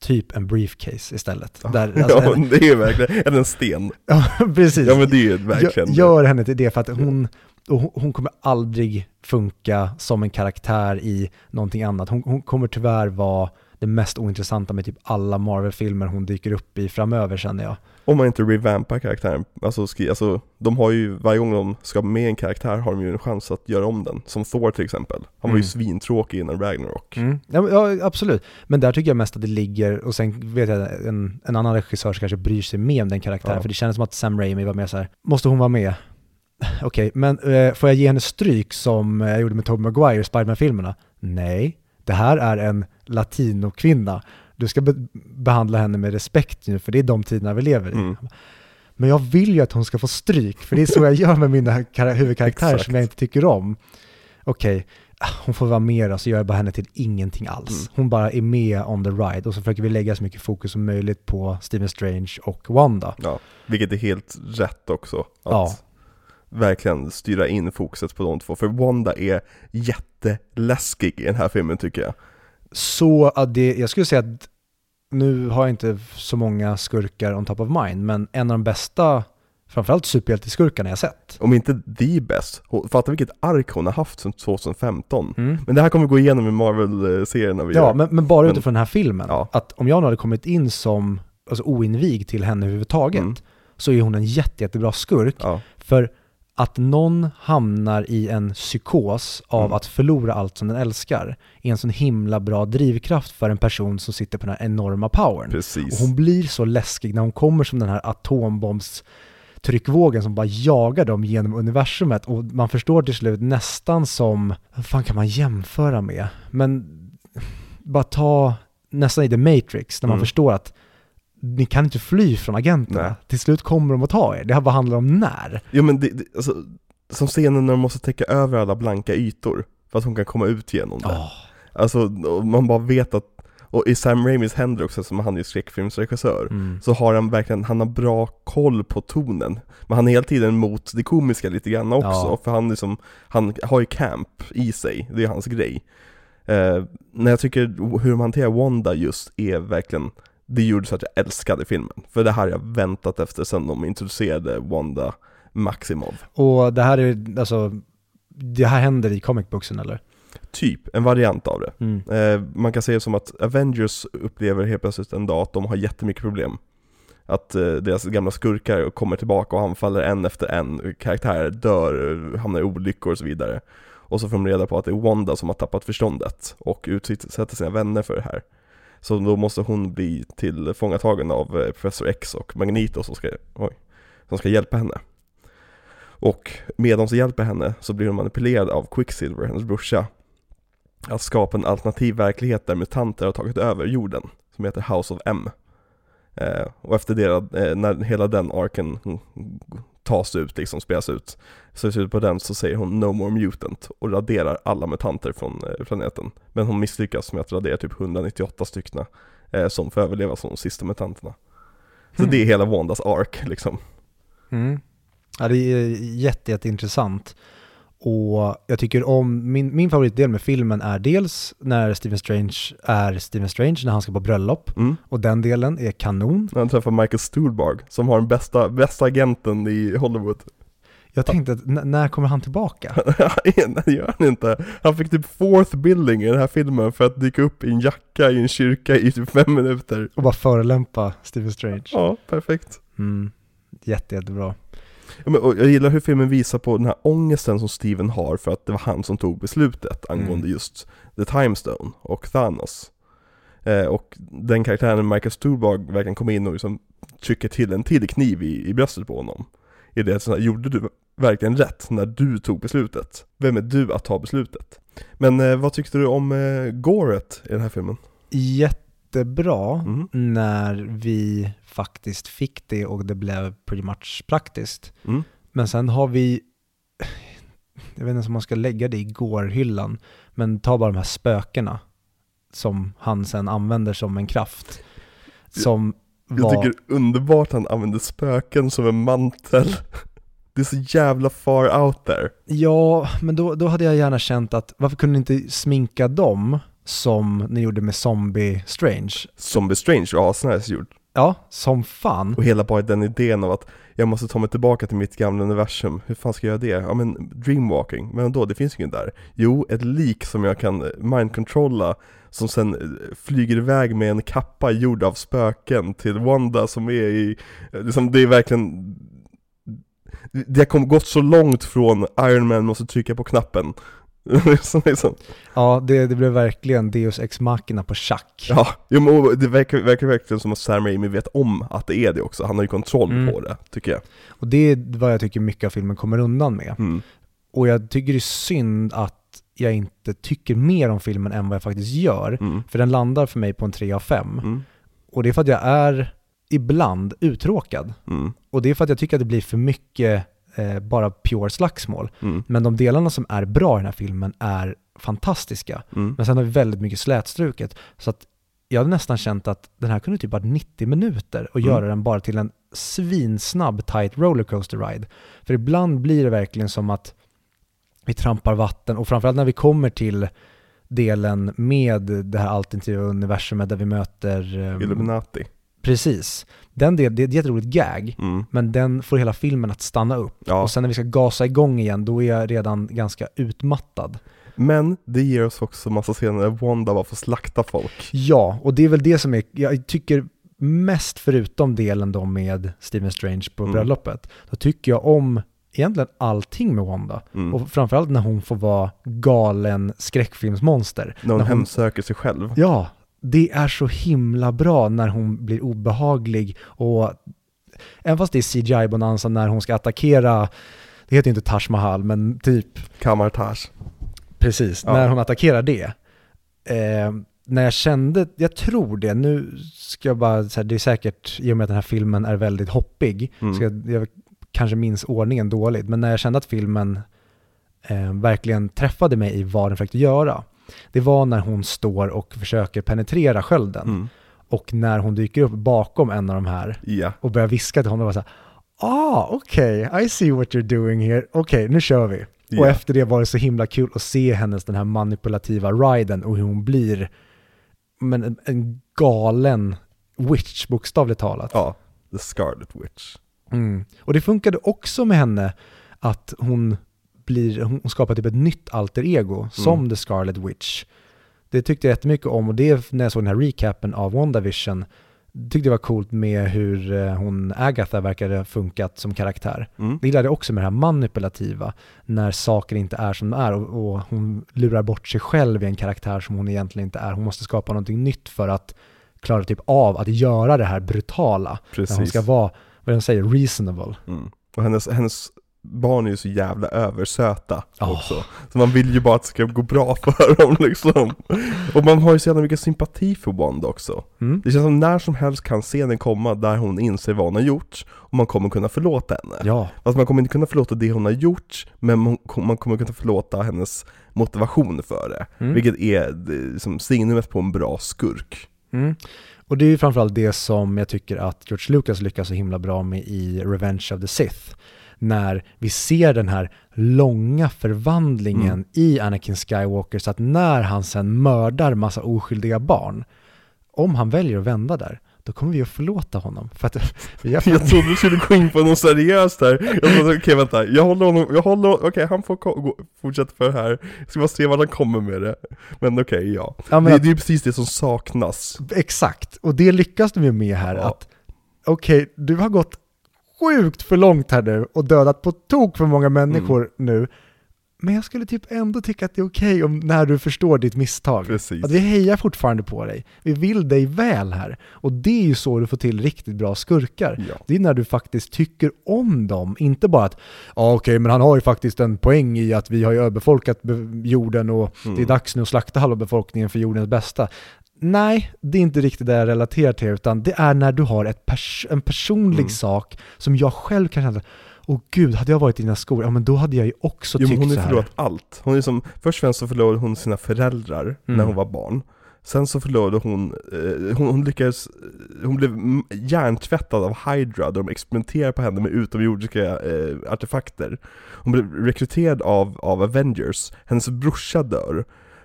Speaker 1: typ en briefcase istället. Där, alltså,
Speaker 2: ja,
Speaker 1: en,
Speaker 2: det är ju verkligen, eller en sten.
Speaker 1: ja, precis.
Speaker 2: Ja men det är ju verkligen
Speaker 1: gör henne till det för att hon, och hon- kommer aldrig funka som en karaktär i någonting annat. Hon, hon kommer tyvärr vara det mest ointressanta med typ alla Marvel-filmer hon dyker upp i framöver känner jag.
Speaker 2: Om man inte revampar karaktären, alltså, skri, alltså de har ju, varje gång de ska med en karaktär har de ju en chans att göra om den. Som Thor till exempel. Han var ju
Speaker 1: Mm.
Speaker 2: svintråkig innan Ragnarok.
Speaker 1: Mm. Ja, absolut. Men där tycker jag mest att det ligger, och sen vet jag en, en annan regissör som kanske bryr sig mer om den karaktären,
Speaker 2: Ja.
Speaker 1: för det kändes som att Sam Raimi var mer så här, måste hon vara med? Okej, men eh, får jag ge henne stryk som jag gjorde med Tobey Maguire i Spiderman-filmerna? Nej, det här är en latinokvinna. Du ska be- behandla henne med respekt nu, för det är de tiderna vi lever i.
Speaker 2: Mm.
Speaker 1: Men jag vill ju att hon ska få stryk, för det är så jag gör med mina kar- huvudkaraktärer som jag inte tycker om. Okej, ah, hon får vara med då, så gör jag bara henne till ingenting alls.
Speaker 2: Mm.
Speaker 1: Hon bara är med on the ride och så försöker vi lägga så mycket fokus som möjligt på Stephen Strange och Wanda.
Speaker 2: Ja, vilket är helt rätt också. Att
Speaker 1: Ja.
Speaker 2: Verkligen styra in fokuset på de två. För Wanda är jätteläskig i den här filmen tycker jag.
Speaker 1: Så att det, jag skulle säga att nu har jag inte så många skurkar on top of mind, men en av de bästa, framförallt superhjälteskurkarna jag sett.
Speaker 2: Om inte the best. Fatta vilket ark hon har haft sedan 2015.
Speaker 1: Mm.
Speaker 2: Men det här kommer vi gå igenom i Marvel-serierna vi
Speaker 1: Ja,
Speaker 2: gör.
Speaker 1: men, men bara
Speaker 2: Men-
Speaker 1: utifrån den här filmen.
Speaker 2: Ja.
Speaker 1: Att om jag nu hade kommit in som alltså, oinvigd till henne överhuvudtaget,
Speaker 2: Mm.
Speaker 1: så är hon en jätte, jättebra skurk.
Speaker 2: Ja,
Speaker 1: För att någon hamnar i en psykos av
Speaker 2: Mm.
Speaker 1: att förlora allt som den älskar är en sån himla bra drivkraft för en person som sitter på den här enorma powern.
Speaker 2: precis.
Speaker 1: Och hon blir så läskig när hon kommer som den här atombombstryckvågen som bara jagar dem genom universumet och man förstår till slut nästan som, vad fan kan man jämföra med? Men bara ta nästan i The Matrix när man
Speaker 2: Mm.
Speaker 1: förstår att ni kan inte fly från agenterna.
Speaker 2: Nej.
Speaker 1: Till slut kommer de att ta er. Det här bara handlar om när.
Speaker 2: Jo men det, det, alltså, som scenen när de måste täcka över alla blanka ytor för att hon kan komma ut genom det.
Speaker 1: Åh.
Speaker 2: Alltså, man bara vet att, och i Sam Raimis händer också, som han är ju skräckfilmsregissör,
Speaker 1: Mm.
Speaker 2: så har han verkligen, han har bra koll på tonen. Men han är hela tiden mot det komiska lite grann också,
Speaker 1: Ja.
Speaker 2: för han liksom, han har ju camp i sig, det är hans grej. Eh, när jag tycker hur de hanterar Wanda just är verkligen, det gjorde så att jag älskade filmen. För det här har jag väntat efter sen de introducerade Wanda Maximov.
Speaker 1: Och det här är, alltså, det här händer i comic booksen eller?
Speaker 2: Typ, en variant av det.
Speaker 1: Mm.
Speaker 2: Eh, man kan säga som att Avengers upplever helt plötsligt en dag att de har jättemycket problem. Att eh, deras gamla skurkar kommer tillbaka och anfaller en efter en, karaktärer dör, hamnar i olyckor och så vidare. Och så får de reda på att det är Wanda som har tappat förståndet och utsätter sina vänner för det här. Så då måste hon bli tillfångatagen av eh, Professor X och Magneto som ska, oj, som ska hjälpa henne. Och medan de hjälper henne så blir hon manipulerad av Quicksilver, hennes brorsa, att skapa en alternativ verklighet där mutanter har tagit över jorden, som heter House of M. Eh, och efter det, eh, när hela den arken tas ut, liksom spelas ut, så i slutet på den så säger hon No more mutant och raderar alla mutanter från eh, planeten. Men hon misslyckas med att radera typ 198 stycken eh, som får överleva som de sista mutanterna. Så
Speaker 1: Hmm.
Speaker 2: det är hela Wandas ark liksom.
Speaker 1: Mm. Ja, det är jätte, jätteintressant. Och jag tycker om, min, min favoritdel med filmen är dels när Stephen Strange är Stephen Strange när han ska på bröllop.
Speaker 2: Mm.
Speaker 1: Och den delen är kanon.
Speaker 2: När han träffar Michael Stuhlbarg, som har den bästa, bästa agenten i Hollywood.
Speaker 1: Jag tänkte att när kommer han tillbaka?
Speaker 2: Det gör han inte. Han fick typ fourth billing i den här filmen för att dyka upp i en jacka i en kyrka i typ fem minuter.
Speaker 1: Och bara förolämpa Stephen Strange.
Speaker 2: Ja, perfekt.
Speaker 1: Mm. Jätte, jättebra.
Speaker 2: Ja, men, och jag gillar hur filmen visar på den här ångesten som Steven har för att det var han som tog beslutet angående
Speaker 1: Mm.
Speaker 2: just The Time Stone och Thanos. Eh, och den karaktären Michael Stuhlbarg verkligen kommer in och liksom trycker till en till kniv i, i bröstet på honom. I det så här, gjorde du verkligen rätt när du tog beslutet? Vem är du att ta beslutet? Men eh, vad tyckte du om eh, Goret i den här filmen?
Speaker 1: Jättebra
Speaker 2: Mm.
Speaker 1: när vi faktiskt fick det och det blev pretty much praktiskt.
Speaker 2: Mm.
Speaker 1: Men sen har vi, jag vet inte om man ska lägga det i gårhyllan, men ta bara de här spökena som han sen använder som en kraft. Som
Speaker 2: Jag
Speaker 1: var,
Speaker 2: tycker det är underbart han använder spöken som en mantel. Det är så jävla far out there.
Speaker 1: ja, men då, då hade jag gärna känt att varför kunde ni inte sminka dem som ni gjorde med Zombie Strange?
Speaker 2: Zombie Strange är asnice gjord.
Speaker 1: Ja, som fan.
Speaker 2: Och hela bara den idén av att jag måste ta mig tillbaka till mitt gamla universum. Hur fan ska jag göra det? Ja men dreamwalking. Men då, det finns ingen där. Jo, ett lik som jag kan mindcontrolla som sen eh, flyger iväg med en kappa gjord av spöken till Wanda som är i, eh, liksom det är verkligen det har gått så långt från Iron Man måste trycka på knappen. Liksom,
Speaker 1: Ja, det, det blev verkligen Deus Ex Machina på schack.
Speaker 2: ja, jo, men det verkar, verkar verkligen som att Sam Raimi vet om att det är det också. Han har ju kontroll
Speaker 1: Mm.
Speaker 2: på det, tycker jag.
Speaker 1: Och det är vad jag tycker mycket av filmen kommer undan med.
Speaker 2: Mm.
Speaker 1: Och jag tycker det är synd att jag inte tycker mer om filmen än vad jag faktiskt gör.
Speaker 2: Mm.
Speaker 1: För den landar för mig på en 3 av 5.
Speaker 2: Mm.
Speaker 1: Och det är för att jag är ibland uttråkad.
Speaker 2: Mm.
Speaker 1: Och det är för att jag tycker att det blir för mycket eh, bara pure slagsmål.
Speaker 2: Mm.
Speaker 1: Men de delarna som är bra i den här filmen är fantastiska.
Speaker 2: Mm.
Speaker 1: Men sen har vi väldigt mycket slätstruket. Så att jag hade nästan känt att den här kunde typ varit 90 minuter och
Speaker 2: Mm.
Speaker 1: göra den bara till en svinsnabb tight rollercoaster ride. För ibland blir det verkligen som att vi trampar vatten och framförallt när vi kommer till delen med det här alternativa universumet där vi möter... ehm,
Speaker 2: Illuminati.
Speaker 1: Precis. Den del, det är ett jätteroligt gag,
Speaker 2: Mm.
Speaker 1: men den får hela filmen att stanna upp.
Speaker 2: Ja.
Speaker 1: Och sen när vi ska gasa igång igen, då är jag redan ganska utmattad.
Speaker 2: Men det ger oss också massa scener där Wanda bara får slakta folk.
Speaker 1: Ja, och det är väl det som är, jag tycker mest förutom delen då med Stephen Strange på
Speaker 2: Mm.
Speaker 1: bröllopet, då tycker jag om egentligen allting med Wanda.
Speaker 2: Mm.
Speaker 1: Och framförallt när hon får vara galen skräckfilmsmonster.
Speaker 2: När hon
Speaker 1: När hon-
Speaker 2: hemsöker sig själv.
Speaker 1: Ja, det är så himla bra när hon blir obehaglig och även fast det är CGI-bonanza när hon ska attackera, det heter ju inte Taj Mahal, men typ
Speaker 2: Kamartage.
Speaker 1: Precis,
Speaker 2: Ja.
Speaker 1: när hon attackerar det. Eh, när jag kände, jag tror det, nu ska jag bara, här, det är säkert, i och med att den här filmen är väldigt hoppig,
Speaker 2: Mm.
Speaker 1: så jag, jag kanske minns ordningen dåligt, men när jag kände att filmen eh, verkligen träffade mig i vad den försökte göra, det var när hon står och försöker penetrera skölden.
Speaker 2: Mm.
Speaker 1: Och när hon dyker upp bakom en av de här
Speaker 2: Ja.
Speaker 1: och börjar viska till honom och bara så här, ah, okej, I see what you're doing here, okej, nu kör vi. Och
Speaker 2: Ja.
Speaker 1: efter det var det så himla kul att se hennes den här manipulativa riden och hur hon blir men en, en galen witch, bokstavligt talat.
Speaker 2: Ja. The Scarlet Witch.
Speaker 1: Mm. Och det funkade också med henne att hon blir, hon skapar typ ett nytt alter ego som The Scarlet Witch. Det tyckte jag jättemycket om och det när jag såg den här recapen av WandaVision tyckte jag var coolt med hur eh, hon Agatha verkade funkat som karaktär.
Speaker 2: Mm.
Speaker 1: Det gillade jag också med det här manipulativa, när saker inte är som de är och, och hon lurar bort sig själv i en karaktär som hon egentligen inte är. Hon måste skapa någonting nytt för att klara typ av att göra det här brutala. När hon
Speaker 2: Precis.
Speaker 1: ska vara, vad de säger, reasonable.
Speaker 2: Mm. Och hennes, hennes barn är ju så jävla översöta
Speaker 1: Ja.
Speaker 2: också. Så man vill ju bara att det ska gå bra för dem liksom. Och man har ju så jävla mycket sympati för Wanda också.
Speaker 1: Mm.
Speaker 2: Det känns som när som helst kan scenen komma där hon inser vad hon har gjort och man kommer kunna förlåta henne.
Speaker 1: Ja,
Speaker 2: Fast man kommer inte kunna förlåta det hon har gjort, men man kom- man kommer kunna förlåta hennes motivation för det.
Speaker 1: Mm.
Speaker 2: Vilket är det, som signumet på en bra skurk.
Speaker 1: Mm. Och det är ju framförallt det som jag tycker att George Lucas lyckas så himla bra med i Revenge of the Sith. När vi ser den här långa förvandlingen
Speaker 2: Mm.
Speaker 1: i Anakin Skywalker så att när han sen mördar massa oskyldiga barn, om han väljer att vända där, då kommer vi att förlåta honom. För att vi har
Speaker 2: Jag trodde du skulle gå in på något seriöst här. Jag trodde, okej vänta, jag håller honom, jag håller, okej han får gå, fortsätta för det här. Jag ska bara se vad han kommer med det. Men okej, ja.
Speaker 1: Ja, men
Speaker 2: det,
Speaker 1: att-
Speaker 2: det är precis det som saknas.
Speaker 1: Exakt, och det lyckas de ju med här.
Speaker 2: Ja.
Speaker 1: att Okej, du har gått sjukt för långt här nu och dödat på tok för många människor
Speaker 2: Mm.
Speaker 1: nu. Men jag skulle typ ändå tycka att det är okej om när du förstår ditt misstag.
Speaker 2: Precis.
Speaker 1: Att vi hejar fortfarande på dig. Vi vill dig väl här. Och det är ju så du får till riktigt bra skurkar.
Speaker 2: Ja.
Speaker 1: Det är när du faktiskt tycker om dem, inte bara att ja okej, men han har ju faktiskt en poäng i att vi har ju överbefolkat be- jorden och
Speaker 2: Mm.
Speaker 1: det är dags nu att slakta halva befolkningen för jordens bästa. Nej, det är inte riktigt det jag relaterar till, utan det är när du har pers- en personlig
Speaker 2: Mm.
Speaker 1: sak som jag själv kan känna, åh gud, hade jag varit i dina skor, ja men då hade jag ju också
Speaker 2: Jo,
Speaker 1: tyckt
Speaker 2: hon
Speaker 1: så
Speaker 2: har
Speaker 1: här.
Speaker 2: förlorat allt. Hon är som, först och främst så förlorade hon sina föräldrar när
Speaker 1: Mm.
Speaker 2: hon var barn. Sen så förlorade hon, eh, hon, hon lyckades, hon blev hjärntvättad av Hydra där de experimenterade på henne med utomjordiska eh, artefakter. Hon blev rekryterad av, av Avengers, hennes brorsa dör.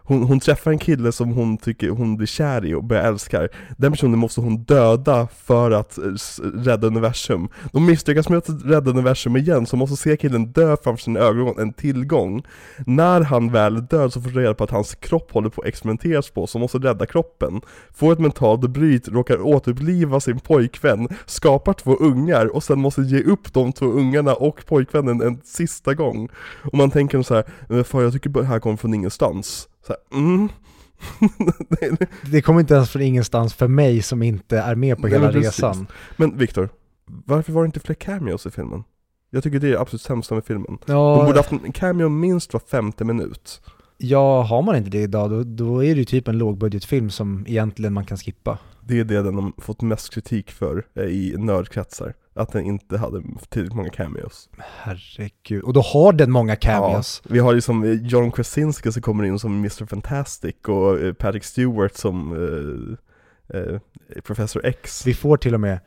Speaker 2: Hon, hon träffar en kille som hon tycker hon blir kär i och börjar älska. Den personen måste hon döda för att eh, rädda universum. De misslyckas med att rädda universum igen, så måste se killen dö framför sina ögon, en tillgång. När han väl är död så får du reda på att hans kropp håller på att experimenteras på, så måste rädda kroppen. Får ett mentalt bryt, råkar återuppliva sin pojkvän, skapar två ungar och sen måste ge upp de två ungarna och pojkvännen en sista gång. Och man tänker så här, men fan jag tycker det här kommer från ingenstans. Så här, mm. Det-
Speaker 1: kommer inte ens från ingenstans för mig som inte är med på
Speaker 2: Nej,
Speaker 1: hela
Speaker 2: men
Speaker 1: resan.
Speaker 2: Men Viktor, varför var det inte fler cameos i filmen? Jag tycker det är absolut sämsta med filmen. De
Speaker 1: Ja,
Speaker 2: borde haft en cameo minst var femte minut.
Speaker 1: ja, har man inte det idag, då, då är det ju typ en lågbudgetfilm som egentligen man kan skippa.
Speaker 2: Det är det den har fått mest kritik för eh, i nördkretsar. Att den inte hade tillräckligt många cameos.
Speaker 1: Herregud, och då har den många cameos.
Speaker 2: Ja, vi har ju som eh, John Krasinski som kommer in som Mr. Fantastic och eh, Patrick Stewart som eh, eh, Professor X.
Speaker 1: Vi får till och med.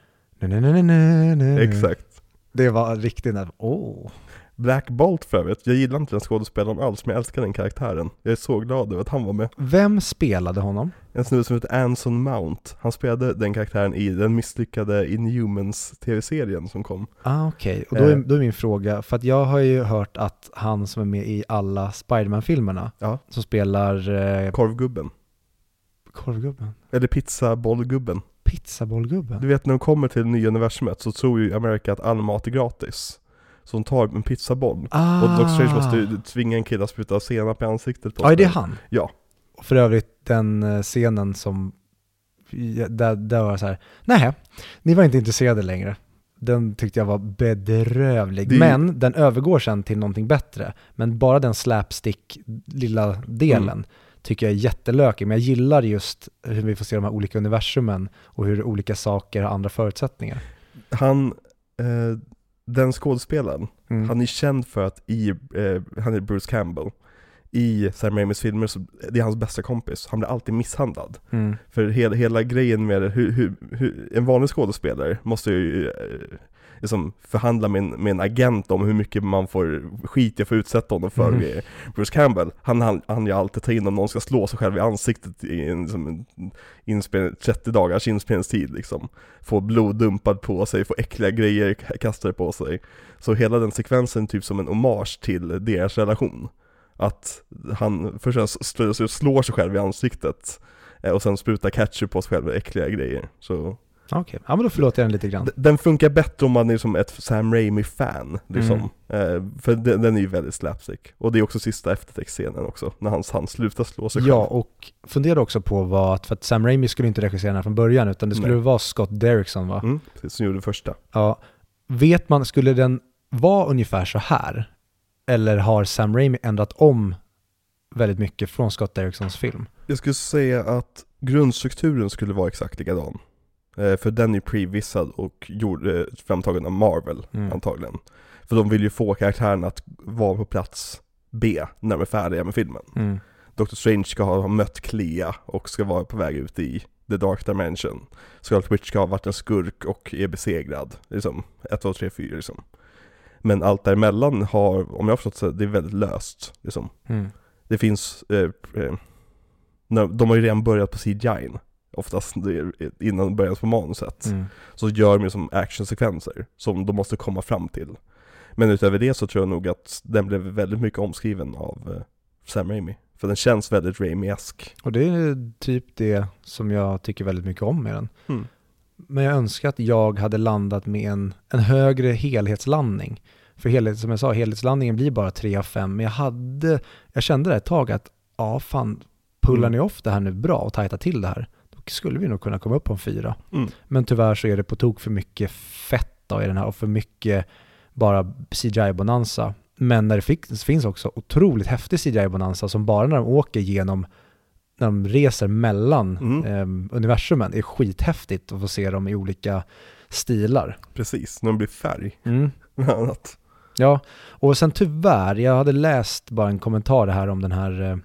Speaker 2: Exakt.
Speaker 1: Det var riktigt när, åh.
Speaker 2: Black Bolt för övrigt, jag gillar inte den skådespelaren alls men jag älskar den karaktären. Jag är så glad över att han var med.
Speaker 1: Vem spelade honom?
Speaker 2: En snubbe som heter Anson Mount. Han spelade den karaktären i den misslyckade Inhumans tv-serien som kom.
Speaker 1: Ah, Okej, och då är,
Speaker 2: Eh.
Speaker 1: då är min fråga, för att jag har ju hört att han som är med i alla Spiderman-filmerna,
Speaker 2: Ja.
Speaker 1: som spelar eh,
Speaker 2: Korvgubben.
Speaker 1: korvgubben,
Speaker 2: Eller pizzabollgubben.
Speaker 1: pizzabollgubben.
Speaker 2: Du vet när de kommer till det nya universumet så tror ju Amerika att all mat är gratis. Så de tar en pizzaboll.
Speaker 1: Ah.
Speaker 2: Och Doctor Strange måste ju tvinga en kille att spruta senap i ansiktet på
Speaker 1: Ja, är det
Speaker 2: sig.
Speaker 1: han?
Speaker 2: Ja.
Speaker 1: Och för övrigt den eh, scenen som, där, där var jag så här, nej, ni var inte intresserade längre. Den tyckte jag var bedrövlig,
Speaker 2: är
Speaker 1: men den övergår sen till någonting bättre. Men bara den slapstick lilla delen
Speaker 2: Mm.
Speaker 1: tycker jag är jättelökig, men jag gillar just hur vi får se de här olika universumen och hur olika saker har andra förutsättningar.
Speaker 2: Han, eh, den skådespelaren,
Speaker 1: Mm.
Speaker 2: han är känd för att i, eh, han är Bruce Campbell. I Sam Raimis filmer så, det är hans bästa kompis. Han blir alltid misshandlad.
Speaker 1: Mm.
Speaker 2: För hela, hela grejen med hur, hur, hur, en vanlig skådespelare måste ju eh, liksom förhandla med en, med en agent om hur mycket man får skit jag får utsätta honom för. Med Bruce Campbell, han han, han ju alltid ta in om någon ska slå sig själv i ansiktet i en, liksom, inspel, 30 dagars inspelningstid liksom. Få blod dumpad på sig, få äckliga grejer kastade på sig. Så hela den sekvensen typ som en hommage till deras relation. Att han först slår, sig själv i ansiktet eh, och sen sprutar ketchup på sig själv äckliga grejer. Så
Speaker 1: Okej, ja men då förlåter jag den lite grann.
Speaker 2: den funkar bättre om man är som ett Sam Raimi-fan, liksom.
Speaker 1: Mm.
Speaker 2: Eh, för den, den är ju väldigt slapstick. Och det är också sista eftertextscenen också, när han, han slutar slå sig
Speaker 1: Ja,
Speaker 2: själv.
Speaker 1: och funderade också på vad, för att Sam Raimi skulle inte regissera den här från början, utan det skulle
Speaker 2: Nej.
Speaker 1: vara Scott Derrickson va?
Speaker 2: Mm, precis, som gjorde första.
Speaker 1: Ja, vet man, skulle den vara ungefär så här? Eller har Sam Raimi ändrat om väldigt mycket från Scott Derricksons film?
Speaker 2: Jag skulle säga att grundstrukturen skulle vara exakt likadan. Eh, för den är ju pre-vissad och gjord, eh, framtagen av Marvel,
Speaker 1: Mm.
Speaker 2: antagligen. För de vill ju få karaktären att vara på plats B, när de är färdiga med filmen.
Speaker 1: Mm.
Speaker 2: Doctor Strange ska ha, mött Clea och ska vara på väg ut i The Dark Dimension. Scarlet Witch ska ha varit en skurk och är besegrad. Liksom, 1, 2, 3, 4 liksom. Men allt däremellan har, om jag har förstått så, det är väldigt löst. Liksom.
Speaker 1: Mm.
Speaker 2: Det finns, eh, eh, de har ju redan börjat på CGI. Oftast innan början på manuset,
Speaker 1: Mm.
Speaker 2: så gör de ju som actionsekvenser som de måste komma fram till. Men utöver det så tror jag nog att den blev väldigt mycket omskriven av eh, Sam Raimi. För den känns väldigt Raimi-esk.
Speaker 1: Och det är typ det som jag tycker väldigt mycket om med den.
Speaker 2: Mm.
Speaker 1: Men jag önskar att jag hade landat med en, en högre helhetslandning. För helhet, som jag sa, helhetslandningen blir bara 3 av 5. Men jag hade, jag kände det ett tag att, ja fan, pullar
Speaker 2: Mm.
Speaker 1: ni off det här nu bra och tajtar till det här, skulle vi nog kunna komma upp på en 4.
Speaker 2: Mm.
Speaker 1: Men tyvärr så är det på tok för mycket fett då i den här och för mycket bara CGI-bonanza. Men när det finns, finns också otroligt häftig CGI-bonanza som bara när de åker genom, när de reser mellan
Speaker 2: Mm.
Speaker 1: eh, universumen är skithäftigt att få se dem i olika stilar.
Speaker 2: Precis, när de blir färg,
Speaker 1: Mm.
Speaker 2: annat.
Speaker 1: Ja, och sen tyvärr, jag hade läst bara en kommentar här om den här eh,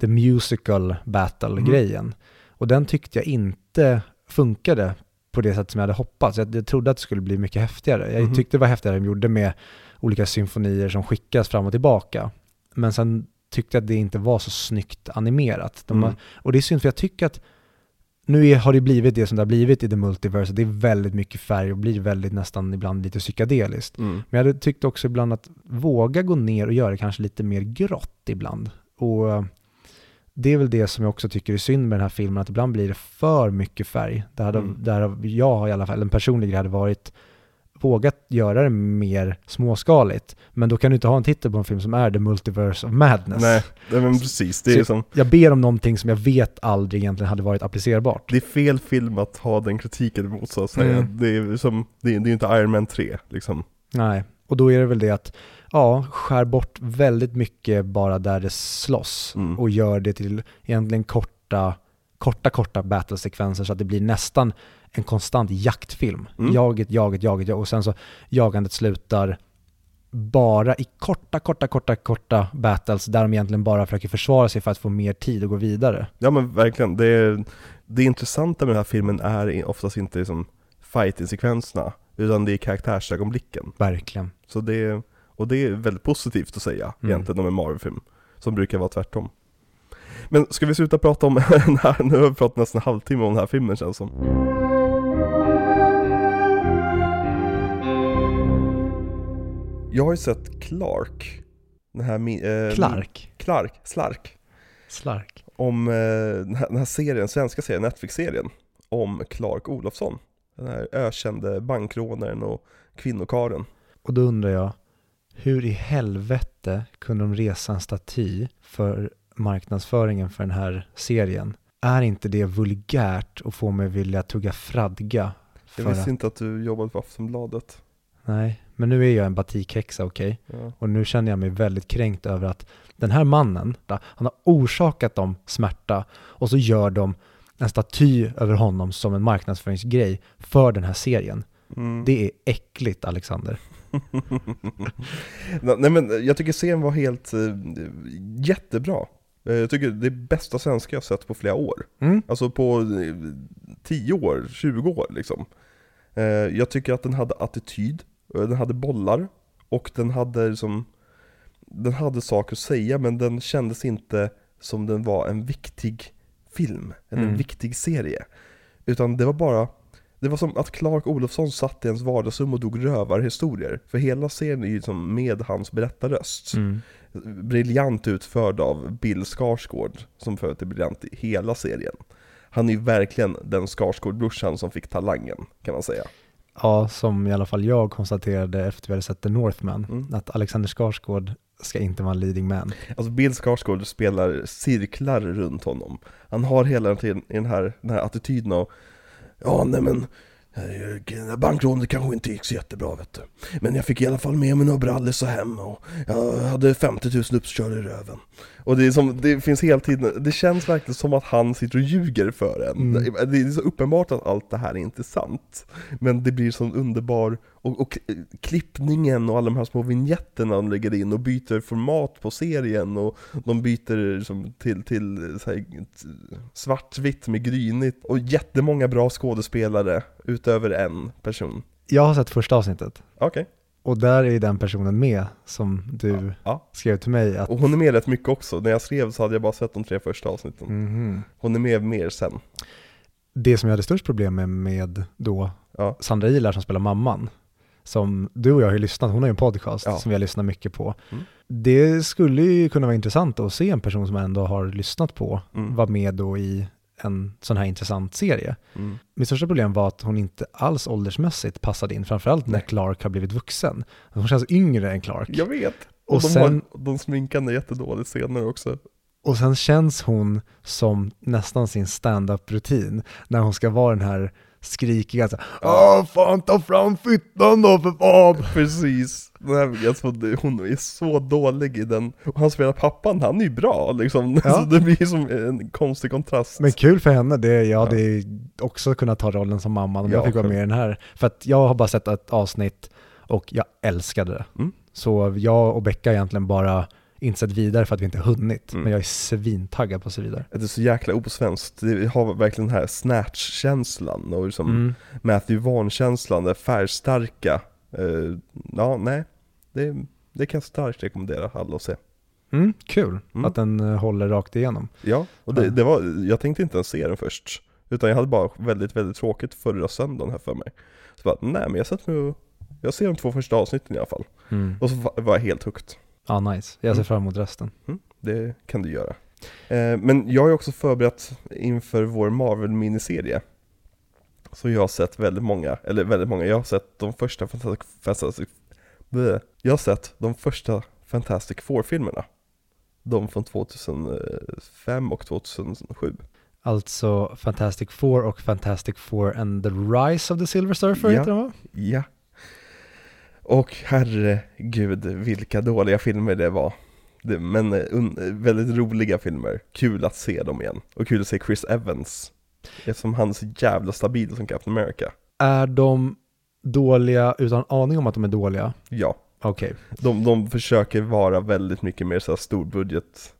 Speaker 1: The Musical Battle-grejen. Och den tyckte jag inte funkade på det sätt som jag hade hoppats. Jag, jag trodde att det skulle bli mycket häftigare. Jag
Speaker 2: Mhm.
Speaker 1: tyckte det var häftigare de gjorde med olika symfonier som skickas fram och tillbaka. Men sen tyckte jag att det inte var så snyggt animerat. De
Speaker 2: Mm.
Speaker 1: och det är synd för jag tycker att nu är, har det blivit det som det har blivit i The Multiverse. Det är väldigt mycket färg och blir väldigt nästan ibland lite psykedeliskt.
Speaker 2: Mm.
Speaker 1: Men jag hade tyckt också ibland att våga gå ner och göra det kanske lite mer grått ibland. Och det är väl det som jag också tycker är synd med den här filmen, att ibland blir det för mycket färg. Det hade,
Speaker 2: Mm.
Speaker 1: där jag i alla fall, en personlig grej hade varit vågat göra det mer småskaligt. Men då kan du inte ha en titel på en film som är The Multiverse of Madness.
Speaker 2: Nej, men precis. Det är, som,
Speaker 1: Jag ber om någonting som jag vet aldrig egentligen hade varit applicerbart.
Speaker 2: det är fel film att ha den kritiken emot så att säga.
Speaker 1: Mm.
Speaker 2: Det är är inte Iron Man 3 liksom.
Speaker 1: Nej, och då är det väl det att, ja, skär bort väldigt mycket bara där det slåss
Speaker 2: Mm.
Speaker 1: och gör det till egentligen korta, korta, korta battlesekvenser så att det blir nästan en konstant jaktfilm.
Speaker 2: Mm.
Speaker 1: Jaget, jaget, jaget, jaget och sen så jagandet slutar bara i korta, korta, korta, korta battles där de egentligen bara försöker försvara sig för att få mer tid och gå vidare.
Speaker 2: Ja men verkligen, det, är, det intressanta med den här filmen är oftast inte liksom fighting-sekvenserna, utan det är karaktärsögonblicken.
Speaker 1: Verkligen.
Speaker 2: Så det, och det är väldigt positivt att säga
Speaker 1: Mm.
Speaker 2: egentligen om en Marvel-film, som brukar vara tvärtom. Men ska vi sluta prata om den här, nu har vi pratat nästan en halvtimme om den här filmen känns som. Jag har ju sett Clark, den här mi- eh,
Speaker 1: Clark.
Speaker 2: Clark, Slark,
Speaker 1: Slark.
Speaker 2: om eh, den, här, den här serien, svenska serien, Netflix-serien, om Clark Olofsson. Den här ökände bankrånaren och kvinnokaren.
Speaker 1: Och då undrar jag, hur i helvete kunde de resa en staty för marknadsföringen för den här serien? Är inte det vulgärt och får mig vilja tugga fradga?
Speaker 2: Jag visste
Speaker 1: att,
Speaker 2: inte att du jobbade på Aftonbladet.
Speaker 1: nej, men nu är jag en batikhäxa, okej?
Speaker 2: Ja.
Speaker 1: Och nu känner jag mig väldigt kränkt över att den här mannen, han har orsakat dem smärta och så gör de en staty över honom som en marknadsföringsgrej för den här serien.
Speaker 2: Mm.
Speaker 1: Det är äckligt, Alexander.
Speaker 2: Nej men jag tycker serien var helt eh, jättebra. Eh, Jag tycker det är bästa svenska jag sett på flera år.
Speaker 1: Mm?
Speaker 2: Alltså på eh, 10 år, 20 år liksom. Eh, Jag tycker att den hade attityd, eh, den hade bollar och den hade liksom Den hade saker att säga men den kändes inte som den var en viktig film, eller en
Speaker 1: Mm.
Speaker 2: viktig serie. Utan det var bara det var som att Clark Olofsson satt i ens vardagsrum och dog rövarhistorier. För hela serien är ju som med hans berättarröst.
Speaker 1: Mm.
Speaker 2: Briljant utförd av Bill Skarsgård, som för övrigt är briljant i hela serien. Han är ju verkligen den Skarsgård-brorsan som fick talangen, kan man säga.
Speaker 1: Ja, som i alla fall jag konstaterade efter vi hade sett The Northman,
Speaker 2: Mm.
Speaker 1: att Alexander Skarsgård ska inte vara en leading man.
Speaker 2: Alltså Bill Skarsgård spelar cirklar runt honom. Han har hela tiden den här, den här attityden av Ja, nej men eh, Bankrånet kanske inte gick så jättebra vet du. Men jag fick i alla fall med mig några brallis hem och jag hade 50 000 uppkörda i röven. Och det, är som, det finns hela tiden, det känns verkligen som att han sitter och ljuger för en.
Speaker 1: Mm.
Speaker 2: Det, är så uppenbart att allt det här är inte sant. Men det blir sån underbar, och, och klippningen och alla de här små vignetterna de lägger in och byter format på serien och de byter liksom till, till svartvitt med grynigt och jättemånga bra skådespelare utöver en person.
Speaker 1: Jag har sett första avsnittet
Speaker 2: Okej.
Speaker 1: Och där är den personen med som du
Speaker 2: Ja.
Speaker 1: skrev till mig att
Speaker 2: Och hon är med rätt mycket också. När jag skrev så hade jag bara sett de tre första avsnitten.
Speaker 1: Mhm.
Speaker 2: Hon är med mer sen.
Speaker 1: det som jag hade störst problem med, med då
Speaker 2: Ja.
Speaker 1: Sandra Ilar som spelar mamman, som du och jag har ju lyssnat, hon har ju en podcast
Speaker 2: Ja.
Speaker 1: som vi har lyssnat mycket på.
Speaker 2: Mm.
Speaker 1: Det skulle ju kunna vara intressant att se en person som ändå har lyssnat på
Speaker 2: Mm.
Speaker 1: vara med då i en sån här intressant serie.
Speaker 2: Mm.
Speaker 1: Mitt största problem var att hon inte alls åldersmässigt passade in, framförallt när. Clark har blivit vuxen. Hon känns yngre än Clark.
Speaker 2: Jag vet!
Speaker 1: Och
Speaker 2: Och, de,
Speaker 1: sen-
Speaker 2: har, de sminkar henne jättedåligt senare också.
Speaker 1: Och sen känns hon som nästan sin stand-up-rutin när hon ska vara den här skrikiga så Åh, fan ta fram fittan då för fan!
Speaker 2: Precis. Den här, jag trodde, hon är så dålig i den. Och han spelar pappan, han är ju bra liksom.
Speaker 1: Ja.
Speaker 2: Så det blir som en konstig kontrast.
Speaker 1: Men kul för henne, det, jag hade också kunnat ta rollen som mamma om jag
Speaker 2: Ja,
Speaker 1: fick vara med i den här. För att jag har bara sett ett avsnitt och jag älskade det.
Speaker 2: Mm.
Speaker 1: Så jag och Becka egentligen bara inte sett vidare för att vi inte hunnit.
Speaker 2: Mm.
Speaker 1: Men jag är svintaggad på att se vidare.
Speaker 2: Det är så jäkla osvenskt. Det har verkligen den här snatch-känslan och liksom
Speaker 1: Mm.
Speaker 2: Matthew Vaughn-känslan, det färgstarka. Eh, ja, nej. Det, det kan jag starkt rekommendera alla att se.
Speaker 1: Mm, kul
Speaker 2: Mm.
Speaker 1: att den eh, håller rakt igenom.
Speaker 2: Ja, och det,
Speaker 1: Ja.
Speaker 2: det var, jag tänkte inte ens se den först. Utan jag hade bara väldigt, väldigt tråkigt förra söndagen här för mig. Så bara, nej men jag sätter mig och, jag ser de två första avsnitten i alla fall.
Speaker 1: Mm.
Speaker 2: Och så va- var jag helt hooked.
Speaker 1: Ja, nice. Jag ser
Speaker 2: Mm.
Speaker 1: fram emot resten.
Speaker 2: Mm, det kan du göra. Eh, men jag har också förberett inför vår Marvel-miniserie. Så jag har sett väldigt många, eller väldigt många, jag har sett de första Fantastic, Fantastic bleh. Jag har sett de första Fantastic Four-filmerna. De från 2005 och 2007.
Speaker 1: Alltså Fantastic Four och Fantastic Four and the Rise of the Silver Surfer
Speaker 2: Ja.
Speaker 1: heter den va?
Speaker 2: Ja. Och herregud vilka dåliga filmer det var. Men väldigt roliga filmer. Kul att se dem igen. Och kul att se Chris Evans. Eftersom han är så jävla stabil som Captain America.
Speaker 1: Är de dåliga utan aning om att de är dåliga?
Speaker 2: Ja,
Speaker 1: Okej.
Speaker 2: de, de försöker vara väldigt mycket mer så här storbudget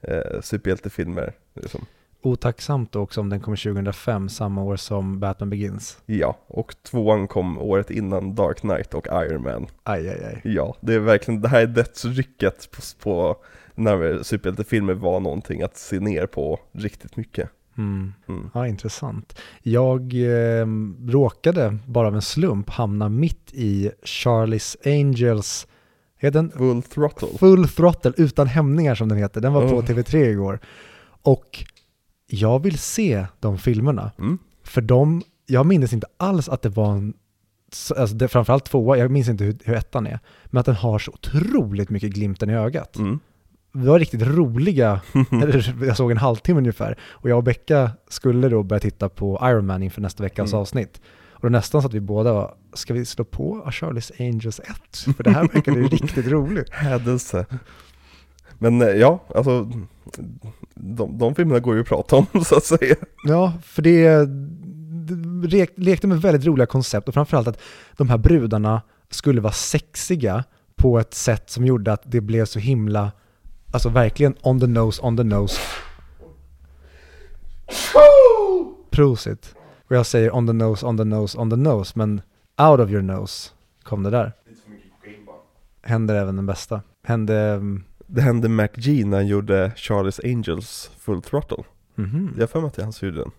Speaker 2: eh, superhjältefilmer. Liksom.
Speaker 1: Otacksamt också om den kommer 2005, samma år som Batman Begins.
Speaker 2: Ja, och tvåan kom året innan Dark Knight och Iron Man.
Speaker 1: Aj, aj, aj.
Speaker 2: Ja, det är verkligen, det här är dödsrycket på, på när superhjältefilmer var någonting att se ner på riktigt mycket.
Speaker 1: Mm.
Speaker 2: Mm.
Speaker 1: Ja, intressant. Jag eh, råkade bara av en slump hamna mitt i Charlie's Angels, heter den
Speaker 2: Full throttle.
Speaker 1: Full Throttle utan hämningar som den heter. Den var på
Speaker 2: Oh.
Speaker 1: TV3 igår. Och jag vill se de filmerna.
Speaker 2: Mm.
Speaker 1: För de, jag minns inte alls att det var en, så- alltså det, framförallt tvåa, jag minns inte hur, hur ettan är, men att den har så otroligt mycket glimten i ögat.
Speaker 2: Mm.
Speaker 1: Det var riktigt roliga, jag såg en halvtimme ungefär, och jag och Becka skulle då börja titta på Iron Man inför nästa veckas
Speaker 2: Mm.
Speaker 1: avsnitt. Och då nästan så att vi båda var, ska vi slå på A Charlie's Angels 1? För det här verkade ju riktigt roligt.
Speaker 2: Hädelse. Men eh, ja, alltså de, de filmerna går ju att prata om så att säga.
Speaker 1: Ja, för det, det lekte med väldigt roliga koncept och framförallt att de här brudarna skulle vara sexiga på ett sätt som gjorde att det blev så himla, alltså verkligen on the nose, on the nose. Prosit. Och jag säger on the nose, on the nose, on the nose, men out of your nose kom det där. Händer även den bästa. Hände, mm,
Speaker 2: Det hände G när han gjorde Charlie's Angels Full Throttle.
Speaker 1: mhm.
Speaker 2: Jag har för mig att det är han som gjorde den.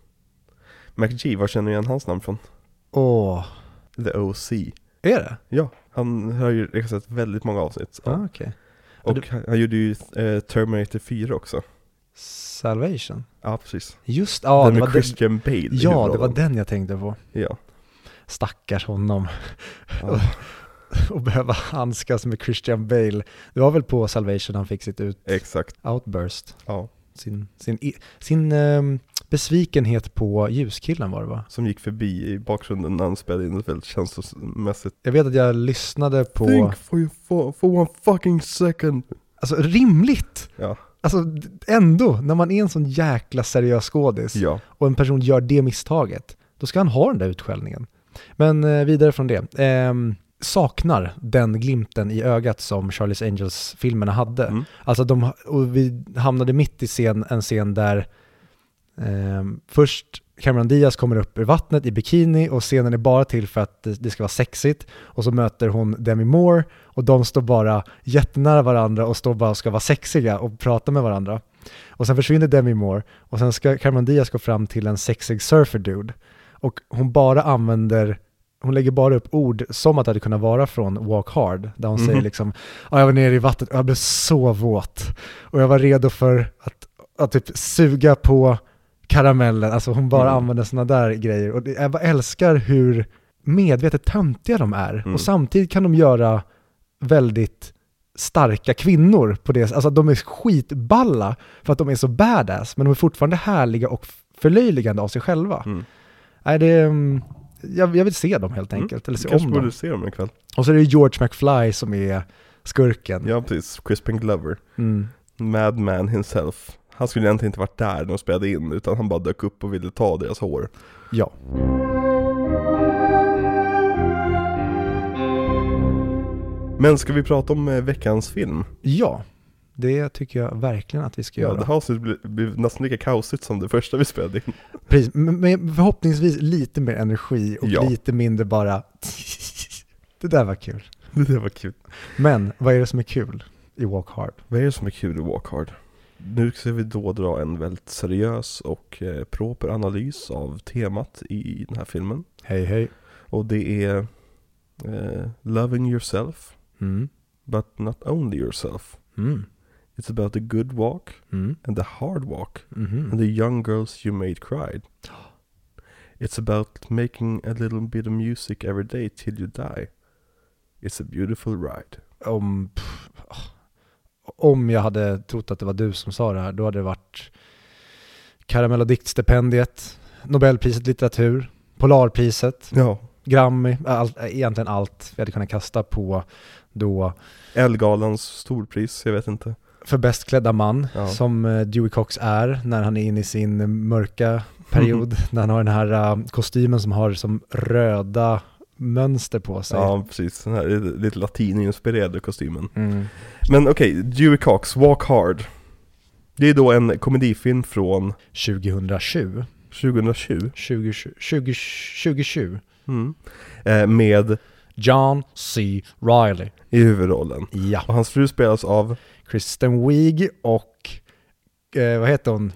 Speaker 2: G, var känner du igen hans namn från?
Speaker 1: Åh,
Speaker 2: The OC.
Speaker 1: är det?
Speaker 2: Ja, han har ju regisserat väldigt många avsnitt.
Speaker 1: Ah, okej.
Speaker 2: Och
Speaker 1: du-
Speaker 2: han, han gjorde ju eh, Terminator 4 också.
Speaker 1: Salvation?
Speaker 2: Ja, precis.
Speaker 1: Just, ja,
Speaker 2: den
Speaker 1: det
Speaker 2: med
Speaker 1: var den,
Speaker 2: Christian Bale i
Speaker 1: ja, det var den jag tänkte på.
Speaker 2: Ja.
Speaker 1: Stackars honom.
Speaker 2: ja.
Speaker 1: och behöva handskas med Christian Bale. Det var väl på Salvation han fick sitt ut,
Speaker 2: Exakt.
Speaker 1: outburst.
Speaker 2: Ja.
Speaker 1: Sin, sin, sin ehm, besvikenhet på ljuskillen var det va?
Speaker 2: Som gick förbi i bakgrunden när han spelade in det väldigt känslomässigt.
Speaker 1: Jag vet att jag lyssnade på,
Speaker 2: Think for, your, for, for one fucking second.
Speaker 1: alltså rimligt!
Speaker 2: Ja.
Speaker 1: Alltså ändå, när man är en sån jäkla seriös skådis
Speaker 2: Ja.
Speaker 1: och en person gör det misstaget, då ska han ha den där utskällningen. Men eh, vidare från det. Ehm, saknar den glimten i ögat som Charlie's Angels-filmerna hade.
Speaker 2: Mm.
Speaker 1: Alltså de, och vi hamnade mitt i scen, en scen där ehm, först Cameron Diaz kommer upp ur vattnet i bikini och scenen är bara till för att det det ska vara sexigt och så möter hon Demi Moore och de står bara jättenära varandra och står bara och ska vara sexiga och prata med varandra. Och sen försvinner Demi Moore och sen ska Cameron Diaz gå fram till en sexig surfer dude och hon bara använder hon lägger bara upp ord som att det hade kunnat vara från Walk Hard, där hon
Speaker 2: Mhm.
Speaker 1: säger liksom "Ja, jag var nere i vattnet och jag blev så våt och jag var redo för att, att typ suga på karamellen, alltså hon bara
Speaker 2: Mm.
Speaker 1: använder sådana där grejer och det, jag bara älskar hur medvetet töntiga de är
Speaker 2: Mm.
Speaker 1: och samtidigt kan de göra väldigt starka kvinnor på det, alltså de är skitballa för att de är så badass men de är fortfarande härliga och förlöjligande av sig själva.
Speaker 2: Mm.
Speaker 1: Nej, det, mm, jag, jag vill se dem helt
Speaker 2: Mm.
Speaker 1: enkelt, eller se
Speaker 2: Kanske
Speaker 1: om
Speaker 2: borde
Speaker 1: dem.
Speaker 2: se dem ikväll.
Speaker 1: Och så är det George McFly som är skurken.
Speaker 2: Ja precis, Crispin Glover.
Speaker 1: Mm.
Speaker 2: Madman himself. Han skulle egentligen inte varit där när de spelade in, utan han bara dök upp och ville ta deras hår.
Speaker 1: Ja.
Speaker 2: Men ska vi prata om eh, veckans film?
Speaker 1: Ja, det tycker jag verkligen att vi ska
Speaker 2: Ja,
Speaker 1: göra.
Speaker 2: det här avsnittet blir, blir nästan lika kaosigt som det första vi spelade in.
Speaker 1: Precis, men förhoppningsvis lite mer energi och
Speaker 2: Ja.
Speaker 1: lite mindre bara det där var kul.
Speaker 2: Det där var kul.
Speaker 1: Men vad är det som är kul i Walk Hard?
Speaker 2: Vad är det som är kul i Walk Hard? Nu ska vi då dra en väldigt seriös och eh, proper analys av temat i den här filmen.
Speaker 1: Hej hej.
Speaker 2: Och det är eh, Loving yourself,
Speaker 1: Mm.
Speaker 2: but not only yourself.
Speaker 1: Mm.
Speaker 2: It's about the good walk
Speaker 1: Mm.
Speaker 2: and the hard walk
Speaker 1: Mhm.
Speaker 2: and the young girls you made cried. It's about making a little bit of music every day till you die. It's a beautiful ride.
Speaker 1: Om, pff, om jag hade trott att det var du som sa det här, då hade det varit Karamell och diktstipendiet, Nobelpriset i litteratur, Polarpriset,
Speaker 2: Ja,
Speaker 1: Grammy, all, egentligen allt vi hade kunnat kasta på då
Speaker 2: Elgalans storpris, jag vet inte.
Speaker 1: För bäst klädda man,
Speaker 2: Ja.
Speaker 1: som eh, Dewey Cox är när han är inne i sin mörka period, när han har den här eh, kostymen som har som röda mönster på sig.
Speaker 2: Ja, precis. Den här lite latininspirerade kostymen.
Speaker 1: Mm.
Speaker 2: Men okej, Dewey Cox, Walk Hard. Det är då en komedifilm från
Speaker 1: 2020,
Speaker 2: 2020.
Speaker 1: 2020, 20, 2020.
Speaker 2: Mm. Eh, med
Speaker 1: John C. Reilly.
Speaker 2: i huvudrollen.
Speaker 1: Ja.
Speaker 2: Och hans fru spelas av,
Speaker 1: Kristen Wiig och, eh, vad heter hon?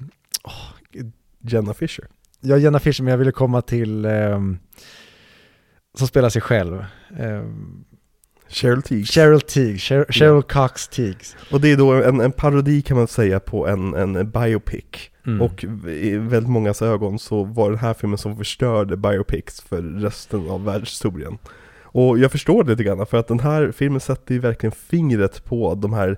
Speaker 2: Jenna Fisher.
Speaker 1: Jag Jenna Fischer, men jag ville komma till, ehm, som spelar sig själv. Ehm,
Speaker 2: Cheryl Teague.
Speaker 1: Cheryl Teague, Cheryl, Cheryl Cox Teagues.
Speaker 2: Och det är då en, en parodi kan man säga på en, en biopic.
Speaker 1: Mm.
Speaker 2: Och i väldigt mångas ögon så var den här filmen som förstörde biopics för resten av världshistorien. Och jag förstår det lite grann, för att den här filmen sätter ju verkligen fingret på de här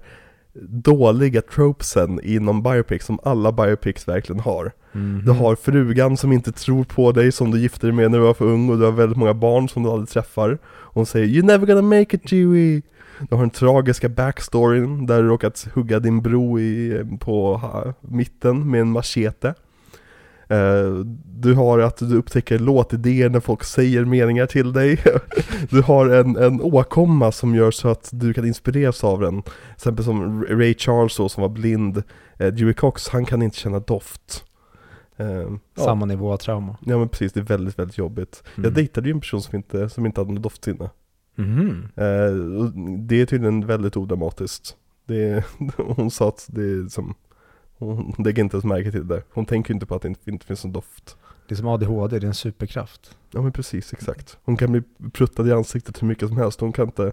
Speaker 2: dåliga tropesen inom biopics som alla biopics verkligen har.
Speaker 1: Mhm.
Speaker 2: Du har frugan som inte tror på dig som du gifte dig med när du var för ung och du har väldigt många barn som du aldrig träffar. Hon säger 'You're never gonna make it Dewey' Du har den tragiska backstoryn där du råkat hugga din bro i, på ha, mitten med en machete. Eh, du har att du upptäcker låtidéer när folk säger meningar till dig. du har en, en åkomma som gör så att du kan inspireras av den. Till exempel som Ray Charles då, som var blind. Eh, Dewey Cox, han kan inte känna doft. Eh, ja.
Speaker 1: Samma nivå av trauma.
Speaker 2: Ja men precis, det är väldigt, väldigt jobbigt.
Speaker 1: Mm.
Speaker 2: Jag dejtade ju en person som inte, som inte hade något doftsinne. Och det är tydligen väldigt odramatiskt. Det, hon sa att det är som, hon lägger inte ens märke till det. Hon tänker inte på att det inte, finns någon doft.
Speaker 1: Det är som ADHD, det är en superkraft.
Speaker 2: Ja men precis, exakt. Hon kan bli pruttad i ansiktet hur mycket som helst. Hon kan inte,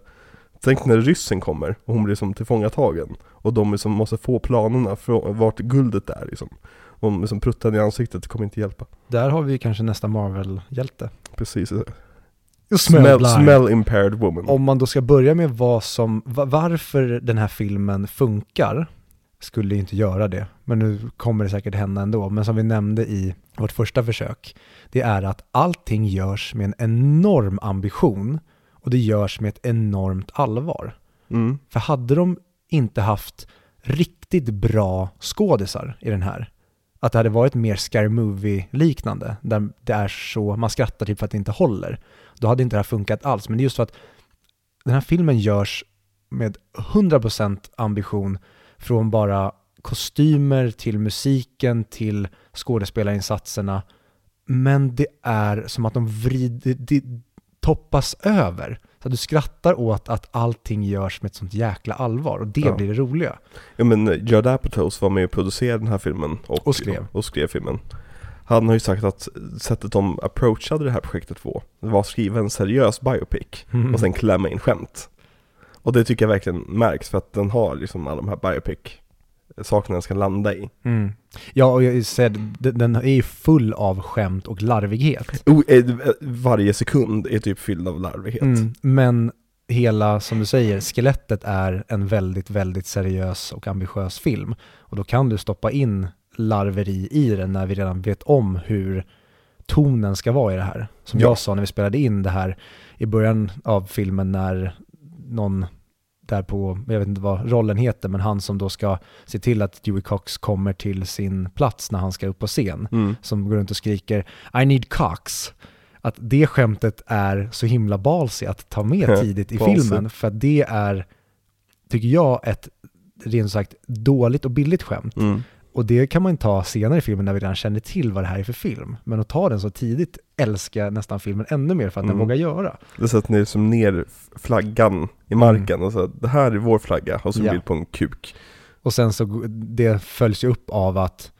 Speaker 2: tänk när ryssen kommer och hon blir som tillfångatagen. Och de liksom måste få planerna för vart guldet är liksom. Om liksom pruttar i ansiktet kommer inte hjälpa.
Speaker 1: Där har vi kanske nästa Marvel-hjälte.
Speaker 2: Precis.
Speaker 1: Smell
Speaker 2: Smell, impaired woman.
Speaker 1: Om man då ska börja med vad som, va- varför den här filmen funkar, skulle inte göra det, men nu kommer det säkert hända ändå. Men som vi nämnde i vårt första försök, det är att allting görs med en enorm ambition och det görs med ett enormt allvar.
Speaker 2: Mm.
Speaker 1: För hade de inte haft riktigt bra skådisar i den här, att det hade varit mer scary movie-liknande, där det är så, man skrattar typ för att det inte håller, då hade inte det här funkat alls. Men det är just för att den här filmen görs med 100% ambition från bara kostymer till musiken till skådespelarinsatserna men det är som att de vrider, det toppas över. Så du skrattar åt att allting görs med ett sånt jäkla allvar och det
Speaker 2: Ja.
Speaker 1: blir det roliga.
Speaker 2: Ja men Judd Apatow var med och producerade den här filmen och,
Speaker 1: Och skrev.
Speaker 2: och skrev filmen. Han har ju sagt att sättet de approachade det här projektet på var att skriva en seriös biopic
Speaker 1: Mm.
Speaker 2: och sen klämma in skämt. Och det tycker jag verkligen märks för att den har liksom alla de här biopic sakerna den ska landa i.
Speaker 1: Mm. Ja, och jag säger, den, är ju full av skämt och larvighet.
Speaker 2: O, eh, varje sekund är typ fylld av larvighet.
Speaker 1: Mm. Men hela, som du säger, skelettet är en väldigt, väldigt seriös och ambitiös film. Och då kan du stoppa in larveri i den när vi redan vet om hur tonen ska vara i det här. Som
Speaker 2: Ja.
Speaker 1: jag sa när vi spelade in det här i början av filmen när någon där på, jag vet inte vad rollen heter, men han som då ska se till att Dewey Cox kommer till sin plats när han ska upp på scen
Speaker 2: Mm.
Speaker 1: som går runt och skriker I need Cox. Att det skämtet är så himla balsy att ta med tidigt i filmen för att det är, tycker jag, ett rent sagt dåligt och billigt skämt.
Speaker 2: Mm.
Speaker 1: Och det kan man ta senare i filmen när vi redan känner till vad det här är för film. Men att ta den så tidigt älskar jag nästan filmen ännu mer för att den
Speaker 2: Mm.
Speaker 1: vågar göra.
Speaker 2: Det sätter ner som ner flaggan i marken och så det här är vår flagga och så
Speaker 1: Ja.
Speaker 2: bild på en kuk.
Speaker 1: Och sen så det följs ju upp av att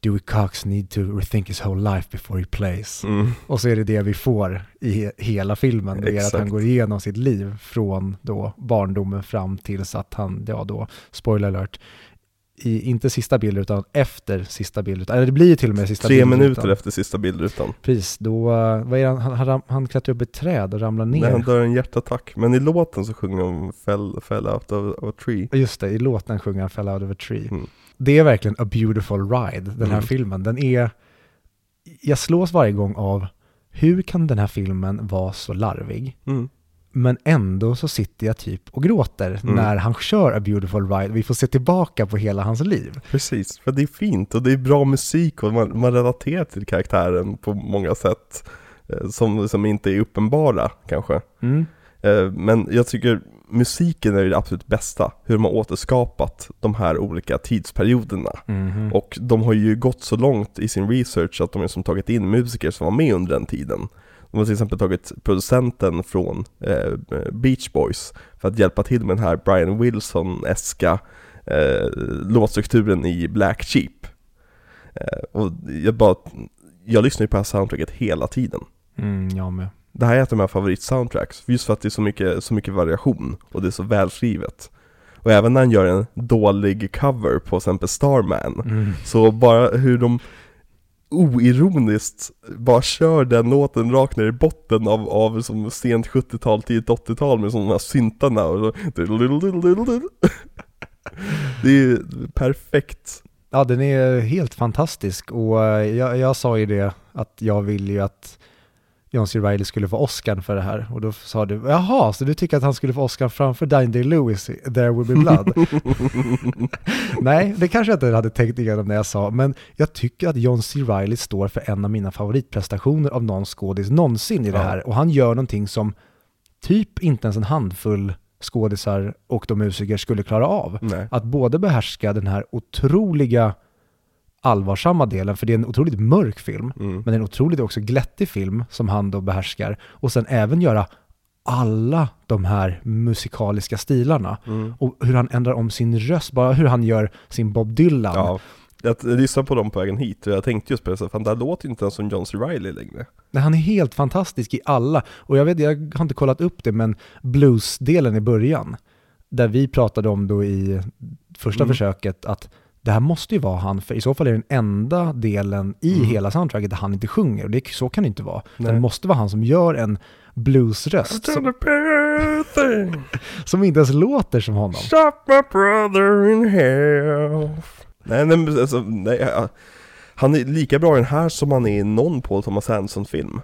Speaker 1: Dewey Cox need to rethink his whole life before he plays.
Speaker 2: Mm.
Speaker 1: Och så är det det vi får i he- hela filmen. Det är att han går igenom sitt liv från då barndomen fram tills att han, ja då, spoiler alert, i, inte sista bilden utan efter sista bilden. Eller det blir ju till och med sista
Speaker 2: Tre
Speaker 1: bildrutan.
Speaker 2: minuter efter sista bildrutan.
Speaker 1: Precis, då, vad är han, han, han, han klättrar upp ett träd och ramlar ner.
Speaker 2: När han dör en hjärtattack. Men i låten så sjunger de fell, fell out of, of a tree.
Speaker 1: Just det, i låten sjunger han Fell out of a tree.
Speaker 2: Mm.
Speaker 1: Det är verkligen a beautiful ride, den här
Speaker 2: Mm.
Speaker 1: filmen. Den är, jag slås varje gång av hur kan den här filmen vara så larvig?
Speaker 2: Mm.
Speaker 1: Men ändå så sitter jag typ och gråter
Speaker 2: Mm.
Speaker 1: när han kör A Beautiful Ride. Vi får se tillbaka på hela hans liv.
Speaker 2: Precis, för det är fint och det är bra musik och man, man relaterar till karaktären på många sätt eh, som, som inte är uppenbara kanske.
Speaker 1: Mm.
Speaker 2: Eh, Men jag tycker musiken är det absolut bästa, hur de har återskapat de här olika tidsperioderna.
Speaker 1: Mhm.
Speaker 2: Och de har ju gått så långt i sin research att de har som tagit in musiker som var med under den tiden. De har till exempel tagit producenten från eh, Beach Boys för att hjälpa till med den här Brian Wilson-eska eh, låtstrukturen i Black Sheep. Eh, och jag bara, jag lyssnar ju på det här soundtracket hela tiden.
Speaker 1: Mm, jag med.
Speaker 2: Det här är ett av mina favoritsoundtracks, just för att det är så mycket, så mycket variation och det är så välskrivet. Och även när han gör en dålig cover på till exempel Starman,
Speaker 1: Mm.
Speaker 2: så bara hur de oironiskt bara kör den låten rakt ner i botten av, av som sent 70-tal, tidigt 80-tal med sådana här syntarna och så, Det är ju perfekt.
Speaker 1: Ja, den är helt fantastisk och eh, jag, jag sa ju det att jag vill ju att John C. Reilly skulle få Oscar för det här och då sa du, jaha, så du tycker att han skulle få Oscar framför Dine Day-Lewis i There Will Be Blood? Nej, det kanske jag inte hade tänkt igenom när jag sa, men jag tycker att John C. Reilly står för en av mina favoritprestationer av någon skådis någonsin i det här och han gör någonting som typ inte ens en handfull skådisar och de musiker skulle klara av.
Speaker 2: Nej.
Speaker 1: Att både behärska den här otroliga allvarsamma delen, för det är en otroligt mörk film,
Speaker 2: Mm.
Speaker 1: men det är en otroligt också glättig film som han då behärskar. Och sen även göra alla de här musikaliska stilarna.
Speaker 2: Mm.
Speaker 1: Och hur han ändrar om sin röst, bara hur han gör sin Bob Dylan.
Speaker 2: Ja, jag lyssnade på dem på vägen hit och jag tänkte just på det, så fan det här låter inte ens som John C. Reilly längre.
Speaker 1: Nej, Han är helt fantastisk i alla. Och jag vet, jag har inte kollat upp det, men bluesdelen i början, där vi pratade om då i första
Speaker 2: Mm.
Speaker 1: försöket att det här måste ju vara han, för i så fall är det den enda delen i
Speaker 2: Mm.
Speaker 1: hela soundtracket där han inte sjunger. Och det, så kan det inte vara. Det måste vara han som gör en bluesröst som, som inte ens låter som honom.
Speaker 2: shot my brother in half. Nej, nej, alltså, nej, han är lika bra i den här som han är i någon Paul Thomas Anderson-film.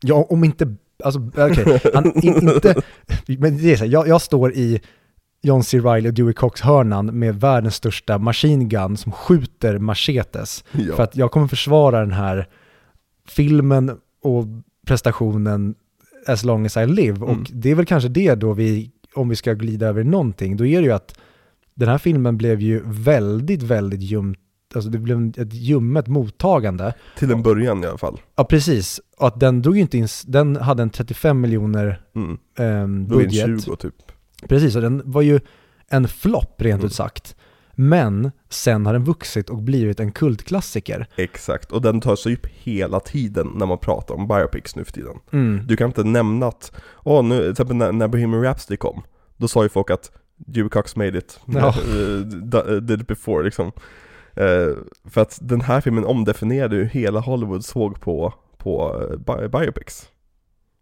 Speaker 1: Ja, om inte, alltså okej, in, inte, men det är så här, jag, jag står i John C. Reilly och Dewey Cox-hörnan med världens största machine gun som skjuter machetes.
Speaker 2: Ja.
Speaker 1: För att jag kommer försvara den här filmen och prestationen as long as I live.
Speaker 2: Mm.
Speaker 1: Och det är väl kanske det då vi, om vi ska glida över någonting, då är det ju att den här filmen blev ju väldigt, väldigt ljumt alltså det blev ett ljummet mottagande.
Speaker 2: Till en början i alla fall.
Speaker 1: Ja, precis. Och att den drog ju inte in, den hade en 35 miljoner
Speaker 2: Mm. det
Speaker 1: budget.
Speaker 2: 20 typ.
Speaker 1: Precis, och den var ju en flopp rent
Speaker 2: Mm.
Speaker 1: ut sagt. Men sen har den vuxit och blivit en kultklassiker.
Speaker 2: Exakt, och den tar sig upp hela tiden när man pratar om biopics nu för tiden.
Speaker 1: Mm.
Speaker 2: Du kan inte nämna att, åh nu, till exempel när, när Bohemian Rhapsody kom, då sa ju folk att Dewey Cox made it,
Speaker 1: Ja.
Speaker 2: Eh, d- did it before liksom. Eh, för att den här filmen omdefinierade ju hela Hollywood såg på, på eh, bi- biopics.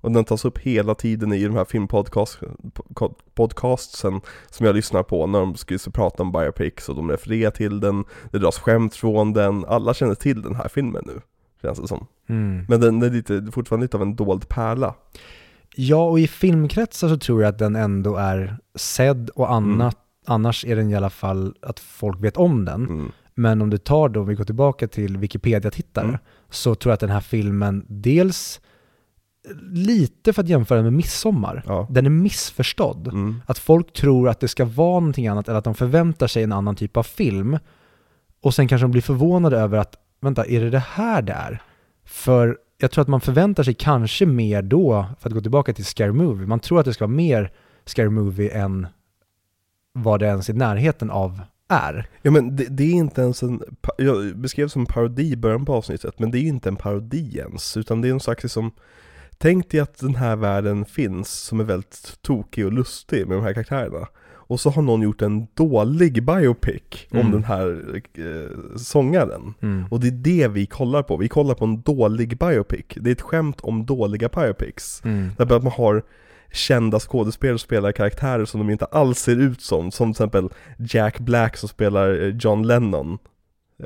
Speaker 2: Och den tas upp hela tiden i de här filmpodcastsen som jag lyssnar på när de skulle prata om biopics och de refererar till den, det dras skämt från den, alla känner till den här filmen nu, känns det som.
Speaker 1: Mm.
Speaker 2: Men den är lite, fortfarande lite av en dold pärla.
Speaker 1: Ja, och i filmkretsar så tror jag att den ändå är sedd och annat, annars är den i alla fall att folk vet om den.
Speaker 2: Mm.
Speaker 1: Men om du tar då, om vi går tillbaka till Wikipedia-tittare,
Speaker 2: Mm.
Speaker 1: så tror jag att den här filmen dels lite för att jämföra med Midsommar,
Speaker 2: Ja.
Speaker 1: den är missförstådd.
Speaker 2: Mm.
Speaker 1: Att folk tror att det ska vara någonting annat eller att de förväntar sig en annan typ av film. Och sen kanske de blir förvånade över att, vänta, är det det här det är? För jag tror att man förväntar sig kanske mer då, för att gå tillbaka till Scary Movie, man tror att det ska vara mer Scary Movie än vad det ens i närheten av är.
Speaker 2: Ja men det, det är inte ens en, jag beskrev som en parodi i början på avsnittet, men det är ju inte en parodi ens, utan det är en slags liksom Tänk dig att den här världen finns som är väldigt tokig och lustig med de här karaktärerna. Och så har någon gjort en dålig biopic om
Speaker 1: Mm.
Speaker 2: den här eh, sångaren. Och det är det vi kollar på, vi kollar på en dålig biopic. Det är ett skämt om dåliga biopics.
Speaker 1: Mm.
Speaker 2: Därför att man har kända skådespelare spelar karaktärer som de inte alls ser ut som. Som till exempel Jack Black som spelar eh, John Lennon.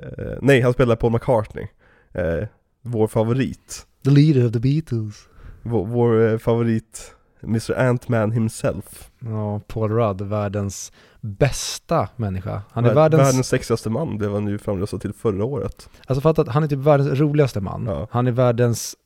Speaker 2: Eh, Nej, han spelar Paul McCartney. Eh, Vår favorit.
Speaker 1: The leader of the Beatles.
Speaker 2: Vår, vår eh, favorit Mr. Ant-Man himself
Speaker 1: Ja, Paul Rudd, världens bästa människa. Han är
Speaker 2: Vär-
Speaker 1: världens,
Speaker 2: världens sexigaste man blev han ju framröstad till förra året
Speaker 1: alltså fatta att han är typ världens roligaste man.
Speaker 2: Ja.
Speaker 1: Han är världens,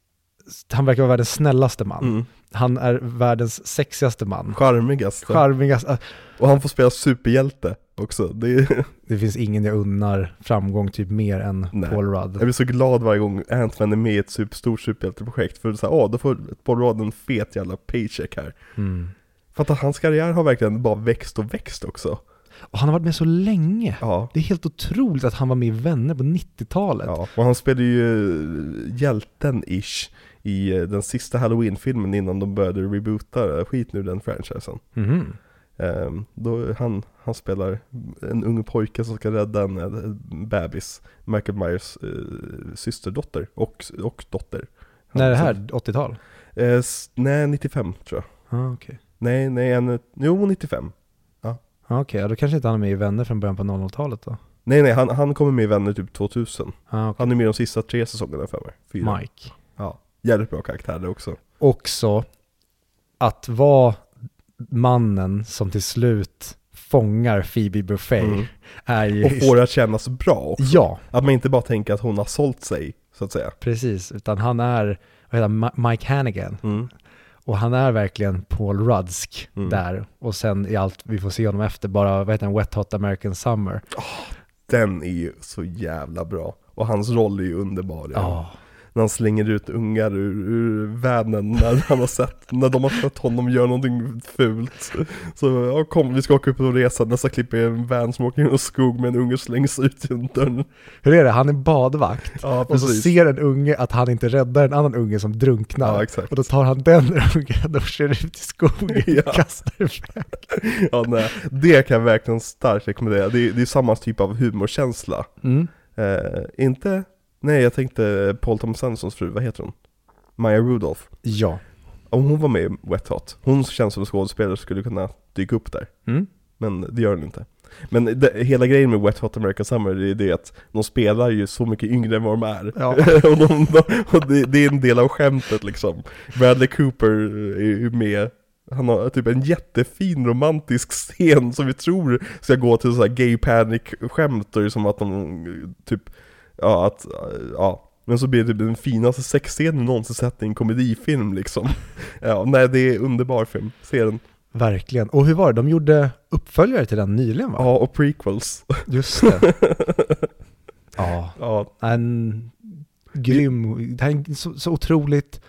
Speaker 1: han verkar vara världens snällaste man.
Speaker 2: mm.
Speaker 1: Han är världens sexigaste man.
Speaker 2: Charmigaste
Speaker 1: Charmigast, äh,
Speaker 2: Och han får spela superhjälte också det
Speaker 1: det finns ingen jag unnar framgång typ mer än
Speaker 2: Nej.
Speaker 1: Paul Rudd.
Speaker 2: Jag blir så glad varje gång Ant-Man är med i ett superstort superhjälteprojekt För så här, åh, då får Paul Rudd en fet jävla paycheck här
Speaker 1: Mm.
Speaker 2: För att hans karriär har verkligen bara växt och växt också
Speaker 1: Och han har varit med så länge.
Speaker 2: Ja,
Speaker 1: Det är helt otroligt att han var med i Vänner på 90-talet.
Speaker 2: ja. och han spelade ju eh, hjälten-ish i eh, den sista Halloween-filmen innan de började reboota eh, skit nu den franchisen
Speaker 1: Mhm.
Speaker 2: Ehm, då han, han spelar en ung pojke som ska rädda en, en bebis Michael Myers eh, systerdotter och, och dotter
Speaker 1: När är det
Speaker 2: Han-
Speaker 1: här? 80-tal?
Speaker 2: Eh, nej, 95 tror jag
Speaker 1: Ah, okej.
Speaker 2: Nej, nej, en, jo 95
Speaker 1: Ah, okej, ja, då kanske inte han är med i Vänner från början på 00-talet då?
Speaker 2: Nej nej, han, han kommer med i Vänner typ 2000
Speaker 1: Ah, okej.
Speaker 2: Han är med de sista tre säsongerna för mig, fyra
Speaker 1: Mike.
Speaker 2: Ja, jävligt bra karaktär där också
Speaker 1: Också att vara mannen som till slut fångar Phoebe Buffay
Speaker 2: Mm.
Speaker 1: är ju...
Speaker 2: Och får det att kännas bra också.
Speaker 1: Ja,
Speaker 2: Att man inte bara tänker att hon har sålt sig, så att säga
Speaker 1: precis. Utan han är, vad heter Mike Hannigan.
Speaker 2: mm.
Speaker 1: Och han är verkligen Paul Ruddsk
Speaker 2: Mm.
Speaker 1: där. Och sen i allt vi får se honom efter, bara, vad heter han, Wet Hot American Summer.
Speaker 2: Den är ju så jävla bra Och hans roll är ju underbar
Speaker 1: Ja.
Speaker 2: ja. När han slänger ut ungar ur, ur världen när han har sett, när de har sett honom göra någonting fult Så ja, kom vi ska åka upp på resa, nästa klipp är en van som åker och skog med en unge slängs ut genom dörren
Speaker 1: Hur är det? Han är badvakt.
Speaker 2: Ja
Speaker 1: Och så ser en unge att han inte räddar en annan unge som drunknar.
Speaker 2: Ja
Speaker 1: Och då tar han den ungen och kör ut i skogen
Speaker 2: Ja.
Speaker 1: och kastar iväg.
Speaker 2: Ja, nej. Det kan jag verkligen starkt rekommendera. Det är, det är samma typ av humorkänsla.
Speaker 1: Mm.
Speaker 2: Eh, inte, nej jag tänkte Paul Thomas Andersons fru, vad heter hon? Maya Rudolph.
Speaker 1: Ja.
Speaker 2: Om hon var med i Wet Hot, hon känns som skådespelare skulle kunna dyka upp där.
Speaker 1: Mm.
Speaker 2: Men det gör hon inte. Men det, hela grejen med Wet Hot American Summer det är det att de spelar ju så mycket yngre än vad de är.
Speaker 1: Ja.
Speaker 2: och de, de, och det, det är en del av skämtet liksom. Bradley Cooper är ju med han har typ en jättefin romantisk scen som vi tror ska gå till så här gay panic skämt och det är som att de typ, ja att, ja men så blir det typ den finaste sexscenen någonsin sett i en komedifilm liksom Ja, nej det är underbar film, se den
Speaker 1: Verkligen. Och hur var det? De gjorde uppföljare till den nyligen va?
Speaker 2: Ja, och prequels
Speaker 1: Just det. Ja,
Speaker 2: Ja,
Speaker 1: en grym, det här är så, så otroligt,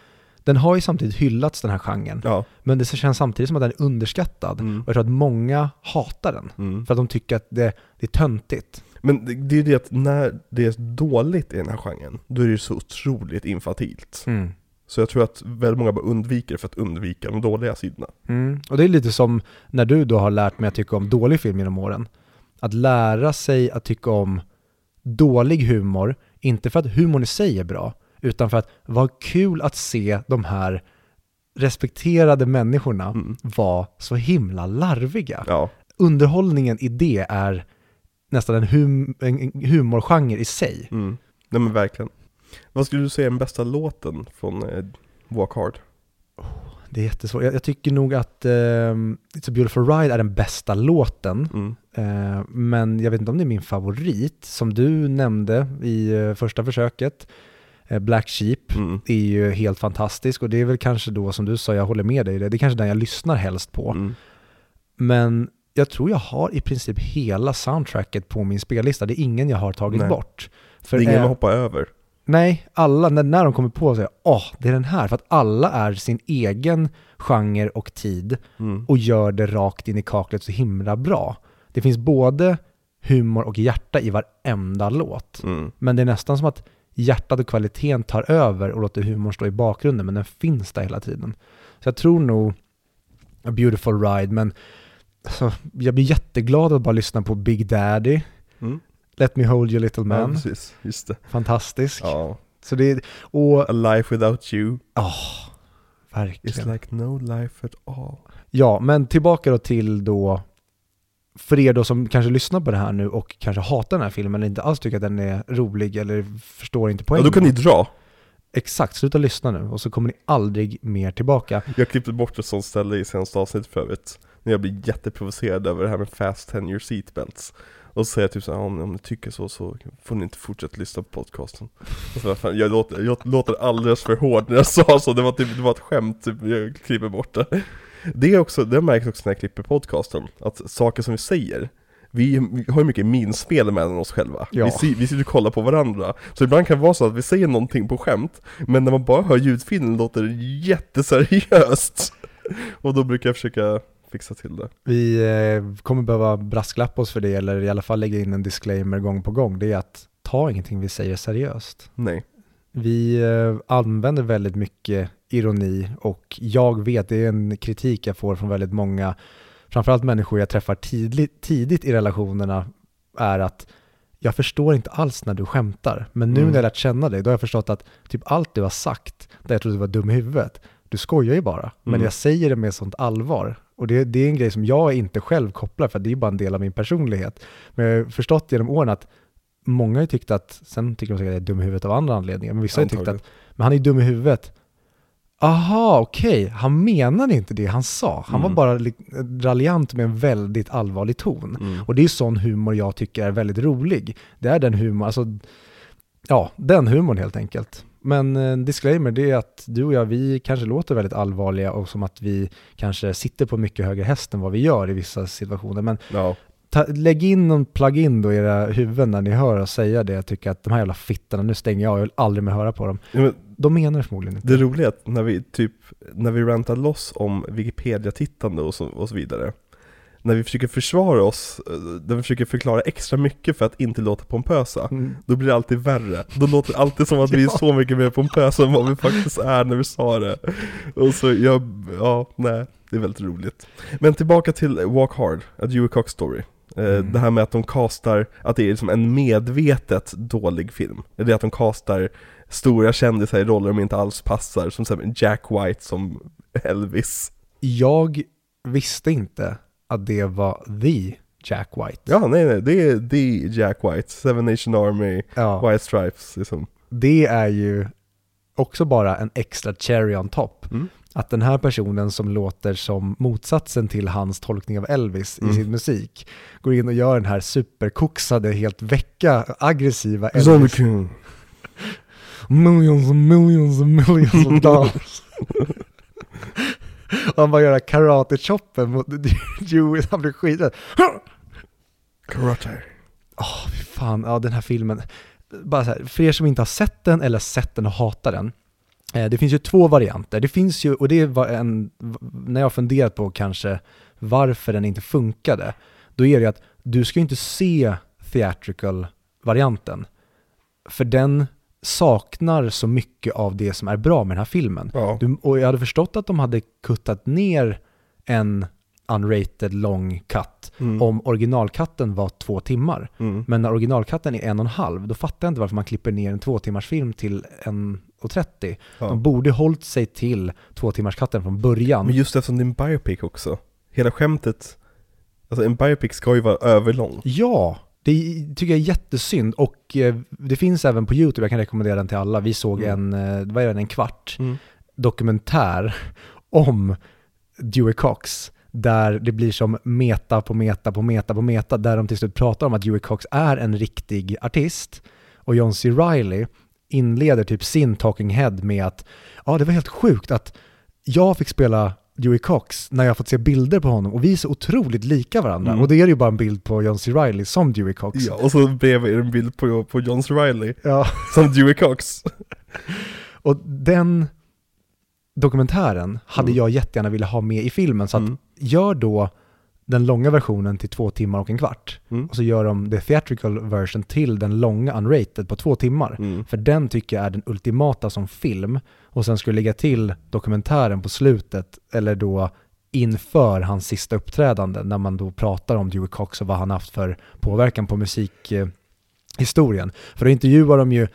Speaker 1: den har ju samtidigt hyllats den här genren,
Speaker 2: ja.
Speaker 1: men det känns samtidigt som att den är underskattad.
Speaker 2: Mm.
Speaker 1: Och jag tror att många hatar den,
Speaker 2: Mm.
Speaker 1: för att de tycker att det, det är töntigt.
Speaker 2: Men det, det är ju det att när det är dåligt i den här genren, då är det ju så otroligt infantilt. Så jag tror att väldigt många bara undviker för att undvika de dåliga sidorna.
Speaker 1: Mm. Och det är lite som när du då har lärt mig att tycka om dålig film genom åren. Att lära sig att tycka om dålig humor, inte för att humorn i sig är bra, utan för att vad kul att se de här respekterade människorna
Speaker 2: Mm.
Speaker 1: vara så himla larviga.
Speaker 2: Ja,
Speaker 1: Underhållningen i det är nästan en, hum- en en humorgenre i sig.
Speaker 2: mm. nej men verkligen. Vad skulle du säga är den bästa låten från eh, Walk Hard?
Speaker 1: Det är jättesvårt. Jag, jag tycker nog att ehm, It's a beautiful ride är den bästa låten.
Speaker 2: Mm.
Speaker 1: Eh, men jag vet inte om det är min favorit. Som du nämnde i eh, första försöket, eh, Black Sheep
Speaker 2: Mm.
Speaker 1: är ju helt fantastisk och det är väl kanske då som du sa, jag håller med dig i det, det är kanske den jag lyssnar helst på.
Speaker 2: Mm.
Speaker 1: Men jag tror jag har i princip hela soundtracket på min spellista, det är ingen jag har tagit
Speaker 2: Nej.
Speaker 1: bort.
Speaker 2: Det
Speaker 1: För
Speaker 2: är ingen man hoppar över.
Speaker 1: Nej, alla, när, när de kommer på sig, åh, det är den här, för att alla är sin egen genre och tid
Speaker 2: Mm.
Speaker 1: och gör det rakt in i kaklet så himla bra. Det finns både humor och hjärta i varenda låt.
Speaker 2: Mm.
Speaker 1: Men det är nästan som att hjärtat och kvaliteten tar över och låter humorn stå i bakgrunden, men den finns där hela tiden. Så jag tror nog A Beautiful Ride, men alltså, jag blir jätteglad att bara lyssna på Big Daddy,
Speaker 2: Mm.
Speaker 1: Let Me Hold You Little
Speaker 2: Ja,
Speaker 1: Man,
Speaker 2: det.
Speaker 1: fantastisk.
Speaker 2: Ja.
Speaker 1: Så det och,
Speaker 2: A life without you is
Speaker 1: verkligen.
Speaker 2: like no life at all.
Speaker 1: Ja, men tillbaka då till då, för er då som kanske lyssnar på det här nu och kanske hatar den här filmen eller inte alls tycker att den är rolig eller förstår inte
Speaker 2: Ja,
Speaker 1: poängen.
Speaker 2: då kan ni dra.
Speaker 1: Exakt, sluta lyssna nu och så kommer ni aldrig mer tillbaka.
Speaker 2: Jag klippte bort ett sånt ställe i senaste avsnittet för övrigt. När jag blir jätteprovocerad över det här med fast tenure seatbelts. Och så säger jag typ såhär, om, om ni tycker så så får ni inte fortsätta lyssna på podcasten. Så, fan, jag, låter, jag låter alldeles för hård när jag sa så, det var, typ, det var ett skämt, typ, jag klipper bort det. Det är också, det märks också när jag klipper podcasten, att saker som vi säger vi, vi har ju mycket minspel mellan oss själva.
Speaker 1: Ja.
Speaker 2: Vi, vi sitter och kollar på varandra. Så ibland kan det vara så att vi säger någonting på skämt, men när man bara hör ljudfilen låter det jätteseriöst. Och då brukar jag försöka fixa till det.
Speaker 1: Vi eh, kommer behöva brasklappa oss för det eller i alla fall lägga in en disclaimer gång på gång. Det är att ta ingenting vi säger seriöst.
Speaker 2: Nej.
Speaker 1: Vi eh, använder väldigt mycket ironi och jag vet, det är en kritik jag får från väldigt många, framförallt människor jag träffar tidigt, tidigt i relationerna, är att jag förstår inte alls när du skämtar. Men nu
Speaker 2: Mm.
Speaker 1: när jag lärt känna dig, då har jag förstått att typ allt du har sagt, där jag trodde du var dum i huvudet, du skojar ju bara. Men
Speaker 2: Mm.
Speaker 1: jag säger det med sånt allvar. Och det, det är en grej som jag inte själv kopplar, för det är bara en del av min personlighet. Men jag har förstått genom åren att många har tyckt att, sen tycker de säkert att jag är dum i huvudet av andra anledningar, men vissa har tyckt att, men han är dum i huvudet. Aha, okej, han menade inte det han sa. Han var
Speaker 2: Mm.
Speaker 1: bara li- raljant med en väldigt allvarlig ton.
Speaker 2: Mm.
Speaker 1: Och det är sån humor jag tycker är väldigt rolig. Det är den humor, alltså, ja, den humorn helt enkelt. Men eh, disclaimer, det är att du och jag, vi kanske låter väldigt allvarliga och som att vi kanske sitter på mycket högre häst än vad vi gör i vissa situationer. Men
Speaker 2: Ja.
Speaker 1: ta, lägg in någon plugin då i era huvuden när ni hör oss säga det. Jag tycker att de här jävla fittarna, nu stänger jag, jag vill aldrig mer höra på dem.
Speaker 2: Men
Speaker 1: De menar det förmodligen inte.
Speaker 2: det roliga är att när vi typ, när vi rantar loss om Wikipedia-tittande och så, och så vidare När vi försöker försvara oss, eh, när vi försöker förklara extra mycket för att inte låta pompösa
Speaker 1: Mm.
Speaker 2: Då blir det alltid värre. Då låter det alltid som att vi är så mycket mer pompösa än vad vi faktiskt är när vi sa det. Och så, jag, ja, nej, det är väldigt roligt. Men tillbaka till Walk Hard, A Dewey Cox Story. Eh,
Speaker 1: Mm.
Speaker 2: Det här med att de castar, att det är liksom en medvetet dålig film. Det är att de castar stora kändisar i roller de inte alls passar, som Jack White som Elvis.
Speaker 1: Jag visste inte att det var the Jack White.
Speaker 2: Ja, nej nej, det är the Jack White, Seven Nation Army,
Speaker 1: Ja,
Speaker 2: White Stripes liksom.
Speaker 1: det är ju också bara en extra cherry on top.
Speaker 2: Mm.
Speaker 1: Att den här personen som låter som motsatsen till hans tolkning av Elvis
Speaker 2: Mm.
Speaker 1: i sin musik går in och gör den här superkoxade, helt väcka, aggressiva
Speaker 2: Zombie
Speaker 1: Elvis.
Speaker 2: King.
Speaker 1: Millions and millions and millions of dollars. och han bara gör karate-choppen mot Dewey, han blir skiträdd.
Speaker 2: Karate.
Speaker 1: Åh, fy fan, ja den här filmen. bara så här, för er som inte har sett den eller sett den och hatar den, eh, det finns ju två varianter. Det finns ju, och det var en, när jag funderat på kanske varför den inte funkade, då är det att du ska ju inte se theatrical-varianten. För den saknar så mycket av det som är bra med den här filmen.
Speaker 2: Ja.
Speaker 1: Du, och jag hade förstått att de hade kuttat ner en unrated lång cut
Speaker 2: Mm.
Speaker 1: om originalkatten var två timmar.
Speaker 2: Mm.
Speaker 1: Men när originalkatten är en och en halv, då fattar jag inte varför man klipper ner en två timmars film till en och 30.
Speaker 2: Ja.
Speaker 1: De borde hållit sig till två timmars katten från början.
Speaker 2: Men just eftersom det är en biopic också. Hela skämtet, alltså en biopic ska ju vara överlång.
Speaker 1: Ja, det tycker jag är jättesynd och eh, det finns även på YouTube, jag kan rekommendera den till alla. Vi såg
Speaker 2: Mm.
Speaker 1: en, eh, vad är det, en kvart
Speaker 2: Mm.
Speaker 1: dokumentär om Dewey Cox där det blir som meta på meta på meta på meta där de till slut pratar om att Dewey Cox är en riktig artist och John C. Reilly inleder typ sin talking head med att ja, det var helt sjukt att jag fick spela Dewey Cox när jag fått se bilder på honom och vi är så otroligt lika varandra.
Speaker 2: Mm.
Speaker 1: Och det är ju bara en bild på John C. Reilly som Dewey Cox.
Speaker 2: Ja, och så bredvid är det en bild på, på John C. Reilly
Speaker 1: Ja.
Speaker 2: som Dewey Cox.
Speaker 1: Och den dokumentären hade
Speaker 2: Mm.
Speaker 1: jag jättegärna velat ha med i filmen. Så att
Speaker 2: Mm.
Speaker 1: gör då den långa versionen till två timmar och en kvart.
Speaker 2: Mm.
Speaker 1: Och så gör de the theatrical version till den långa unrated på två timmar.
Speaker 2: Mm.
Speaker 1: För den tycker jag är den ultimata som film. Och sen skulle lägga till dokumentären på slutet, eller då inför hans sista uppträdande, när man då pratar om Dewey Cox och vad han haft för påverkan på musikhistorien. För då intervjuar de ju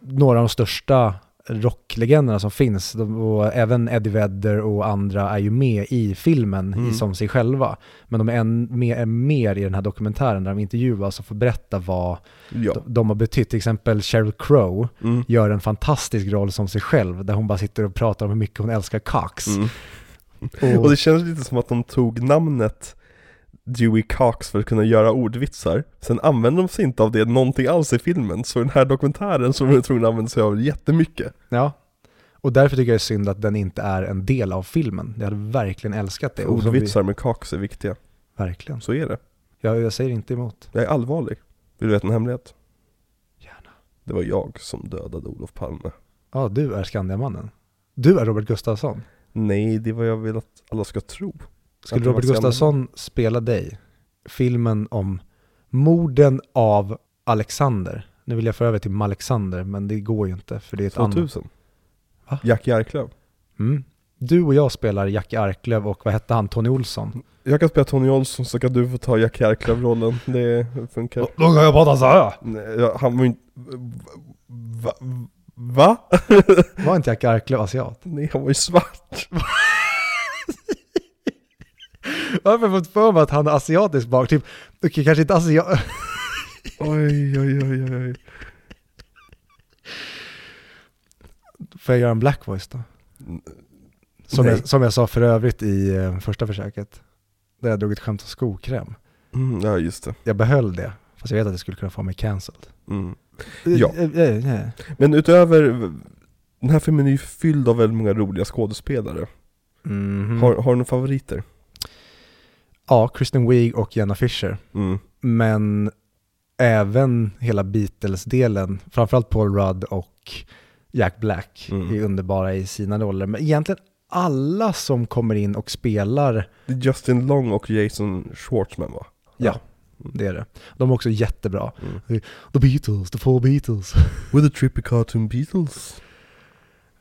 Speaker 1: några av de största rocklegenderna som finns. Och även Eddie Vedder och andra är ju med i filmen
Speaker 2: Mm.
Speaker 1: i, som sig själva. Men de är, en, mer, är mer i den här dokumentären där de intervjuas och får berätta vad
Speaker 2: Ja.
Speaker 1: de, de har betytt. Till exempel Sheryl Crow
Speaker 2: Mm.
Speaker 1: gör en fantastisk roll som sig själv där hon bara sitter och pratar om hur mycket hon älskar Cox.
Speaker 2: Mm.
Speaker 1: Och,
Speaker 2: Och det känns lite som att de tog namnet Dewey Cox för att kunna göra ordvitsar. Sen använder de sig inte av det någonting alls i filmen, så den här dokumentären var de tvungna att använda sig av jättemycket.
Speaker 1: ja. och därför tycker jag det är synd att den inte är en del av filmen. Jag hade verkligen älskat det. Som
Speaker 2: Ordvitsar med Cox är viktiga,
Speaker 1: Verkligen.
Speaker 2: så är det.
Speaker 1: Jag, jag säger inte emot.
Speaker 2: Jag är allvarlig. Vill du veta en hemlighet?
Speaker 1: Gärna.
Speaker 2: Det var jag som dödade Olof Palme.
Speaker 1: Ja, du är Skandiamannen. Du är Robert Gustafsson.
Speaker 2: Nej, det är vad jag vill att alla ska tro.
Speaker 1: Skulle Robert Gustafsson spela dig? Filmen om morden av Alexander. Nu vill jag få över till Malexander, men det går ju inte för det är ett annat.
Speaker 2: 2000.
Speaker 1: Va?
Speaker 2: Jackie Arklöv.
Speaker 1: Mm. Du och jag spelar Jackie Arklöv och vad hette han? Tony Olsson.
Speaker 2: Jag kan spela Tony Olsson så kan du få ta Jackie Arklöv-rollen. Det funkar.
Speaker 1: Då kan jag prata så här.
Speaker 2: Nej, ja, han var inte... Va? Va?
Speaker 1: Var inte Jackie Arklöv asiat?
Speaker 2: Nej, han var ju svart.
Speaker 1: Varför har jag fått för mig att han är asiatisk bak? Typ, okej, kanske inte asiat...
Speaker 2: Oj, oj, oj, oj.
Speaker 1: Får jag göra en black voice då? Som
Speaker 2: Nej.
Speaker 1: jag, som jag sa för övrigt i eh, första försöket. Där jag drog ett skämt om skokräm.
Speaker 2: Mm, ja, just det.
Speaker 1: Jag behöll det, fast jag vet att det skulle kunna få mig cancelled.
Speaker 2: Mm. Ja.
Speaker 1: Eh, eh, eh.
Speaker 2: Men utöver... Den här filmen är ju fylld av väldigt många roliga skådespelare.
Speaker 1: Mhm.
Speaker 2: Har, har du några favoriter?
Speaker 1: Ja, Kristen Wiig och Jenna Fisher.
Speaker 2: Mm.
Speaker 1: Men även hela Beatles-delen, framförallt Paul Rudd och Jack Black
Speaker 2: Mm.
Speaker 1: är underbara i sina roller. Men egentligen alla som kommer in och spelar,
Speaker 2: Det är Justin Long och Jason Schwartzman va?
Speaker 1: ja, det är det. De är också jättebra.
Speaker 2: Mm.
Speaker 1: The Beatles, the four Beatles.
Speaker 2: With the trippy cartoon Beatles.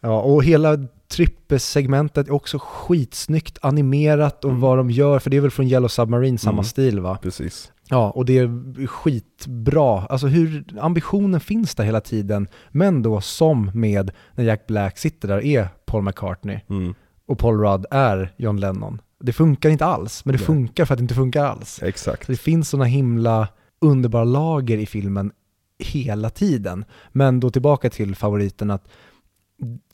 Speaker 1: Ja, och hela trippesegmentet är också skitsnyggt animerat och
Speaker 2: Mm.
Speaker 1: vad de gör, för det är väl från Yellow Submarine samma
Speaker 2: Mm.
Speaker 1: stil va?
Speaker 2: Precis.
Speaker 1: Ja, och det är skitbra. Alltså hur ambitionen finns där hela tiden, men då som med när Jack Black sitter där är Paul McCartney
Speaker 2: Mm.
Speaker 1: och Paul Rudd är John Lennon. Det funkar inte alls, men det
Speaker 2: Nej.
Speaker 1: funkar för att det inte funkar alls.
Speaker 2: Exakt.
Speaker 1: Så det finns sådana himla underbara lager i filmen hela tiden. Men då tillbaka till favoriten att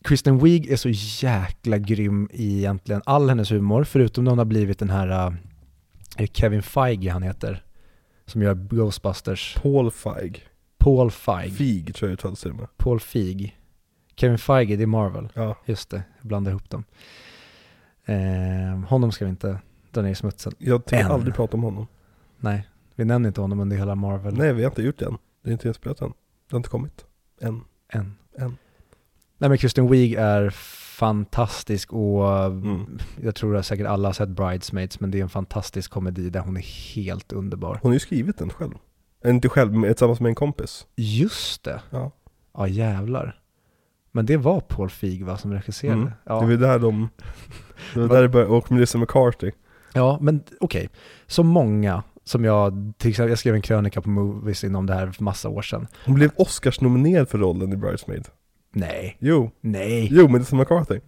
Speaker 1: Kristen Wiig är så jäkla grym i egentligen all hennes humor, förutom när hon har blivit den här är det Kevin Feige han heter, som gör Ghostbusters.
Speaker 2: Paul Feig.
Speaker 1: Paul Feig.
Speaker 2: Fig tror jag uttalas det med.
Speaker 1: Paul Feig. Kevin Feige, det är Marvel.
Speaker 2: Ja.
Speaker 1: Just det, jag blandar ihop dem. Eh, honom ska vi inte dra ner i smutsen.
Speaker 2: Jag tänker
Speaker 1: Än.
Speaker 2: aldrig prata om honom.
Speaker 1: Nej, vi nämner inte honom under hela Marvel.
Speaker 2: Nej, vi har inte gjort det än. Det är inte inspelat än. Det har inte kommit. Än.
Speaker 1: Än.
Speaker 2: Än.
Speaker 1: Nej men Kristen Wiig är fantastisk och
Speaker 2: Mm.
Speaker 1: jag tror att säkert alla har sett Bridesmaids men det är en fantastisk komedi där hon är helt underbar.
Speaker 2: Hon har ju skrivit den själv. Inte själv, men tillsammans med en kompis.
Speaker 1: Just det.
Speaker 2: Ja.
Speaker 1: Ja jävlar. Men det var Paul Feig va som regisserade?
Speaker 2: Mm.
Speaker 1: Ja.
Speaker 2: Det var där de... Det var där det började, och Melissa McCarthy.
Speaker 1: Ja, men okej. Så många som jag, till exempel, jag skrev en krönika på Movies inom det här för massa år sedan.
Speaker 2: Hon blev Oscars-nominerad för rollen i Bridesmaid.
Speaker 1: Nej,
Speaker 2: Jo,
Speaker 1: nej,
Speaker 2: jo Melissa McCarthy.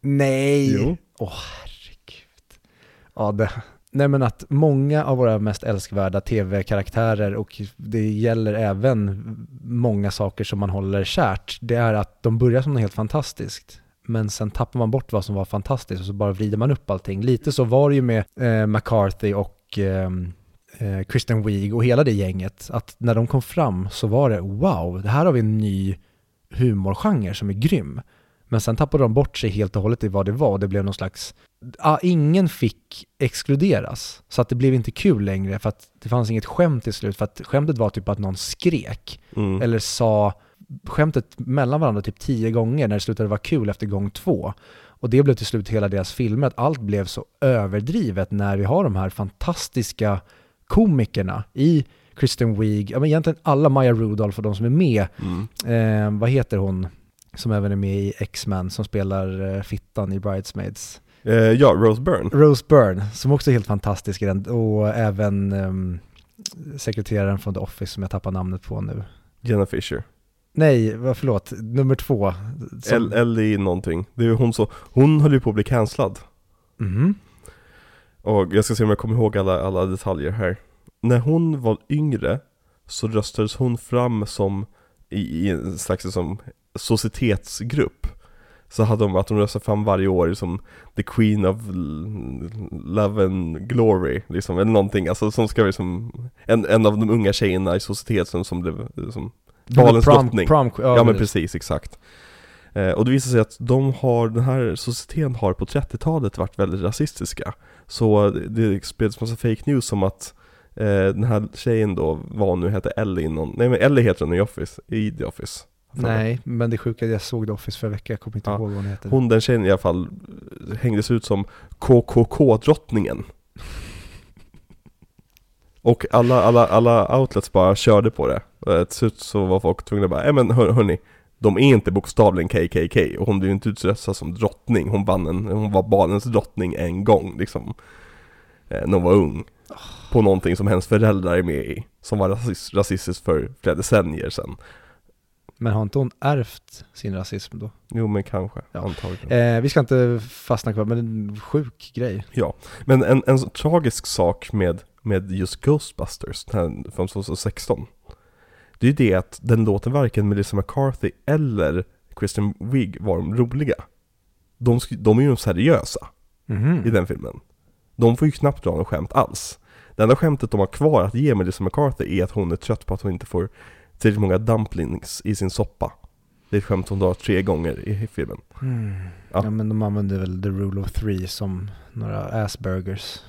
Speaker 1: nej.
Speaker 2: Jo.
Speaker 1: Åh herregud. Ja, det, nej men att många av våra mest älskvärda tv-karaktärer och det gäller även många saker som man håller kärt, det är att de börjar som något helt fantastiskt. Men sen tappar man bort vad som var fantastiskt och så bara vrider man upp allting. Lite så var det ju med eh, McCarthy och ehm, eh, Kristen Wiig och hela det gänget. Att när de kom fram så var det wow, det här har vi en ny humorgenre som är grym. Men sen tappade de bort sig helt och hållet i vad det var det blev någon slags, ja, ingen fick exkluderas. Så att det blev inte kul längre för att det fanns inget skämt till slut för att skämtet var typ att någon skrek
Speaker 2: Mm.
Speaker 1: eller sa skämtet mellan varandra typ tio gånger när det slutade vara kul efter gång två. Och det blev till slut hela deras filmer, att allt blev så överdrivet när vi har de här fantastiska komikerna i Kristen Wiig, ja men egentligen alla Maya Rudolph och de som är med,
Speaker 2: Mm.
Speaker 1: eh, vad heter hon som även är med i X-Men som spelar eh, fittan i Bridesmaids?
Speaker 2: Eh, ja, Rose Byrne.
Speaker 1: Rose Byrne, som också är helt fantastisk i den, och även ehm, sekreteraren från The Office som jag tappar namnet på nu.
Speaker 2: Jenna Fisher.
Speaker 1: Nej, förlåt, nummer två. Som,
Speaker 2: El- Ellie någonting. Det är hon så, hon höll ju på att bli cancellad.
Speaker 1: Mhm.
Speaker 2: Och jag ska se om jag kommer ihåg alla, alla detaljer här. När hon var yngre så röstades hon fram som i, i en slags som societetsgrupp. Så hade de att de röstade fram varje år som The Queen of Love and Glory, liksom, eller någonting, alltså som ska vara som en, en av de unga tjejerna i societeten som blev som Valens
Speaker 1: prom,
Speaker 2: drottning.
Speaker 1: Prom, ja,
Speaker 2: Ja men precis, exakt. Eh, och det visar sig att de har, den här societeten har på 30-talet varit väldigt rasistiska. Så det, spreds massa fake news om att den här tjejen då, vad hon nu hette, Ellie någon, nej men Ellie heter hon i Office, i The Office.
Speaker 1: Nej, men det sjuka är att jag såg The Office förra veckan, jag kommer inte
Speaker 2: Ja.
Speaker 1: ihåg vad hon heter.
Speaker 2: Hon den tjejen i alla fall eh, hängdes ut som KKK-drottningen. Och alla, alla, alla outlets bara körde på det. Eh, Till slut så var folk tvungna att bara, nej men hör, hörni, de är inte bokstavligen KKK och hon blev inte utröstad som drottning. Hon vann en, hon var barnens drottning en gång liksom. Eh, när hon var ung. På någonting som hennes föräldrar är med i. Som var rasist, rasistiskt för flera decennier sedan.
Speaker 1: Men har inte hon ärvt sin rasism då?
Speaker 2: Jo men kanske,
Speaker 1: Ja.
Speaker 2: antagligen.
Speaker 1: Eh, vi ska inte fastna kvar, men en sjuk grej.
Speaker 2: Ja, men en, en så tragisk sak med, med just Ghostbusters, den från 2016 Det är ju det att den låten varken Melissa McCarthy eller Kristen Wiig var de roliga De, de är ju seriösa
Speaker 1: Mhm.
Speaker 2: i den filmen De får ju knappt dra något skämt alls Det enda skämtet de har kvar att ge Melissa McCarthy är att hon är trött på att hon inte får tillräckligt många dumplings i sin soppa Det är ett skämt hon drar tre gånger i filmen
Speaker 1: Mm.
Speaker 2: Ja.
Speaker 1: Ja. men de använder väl the rule of three som några assburgers.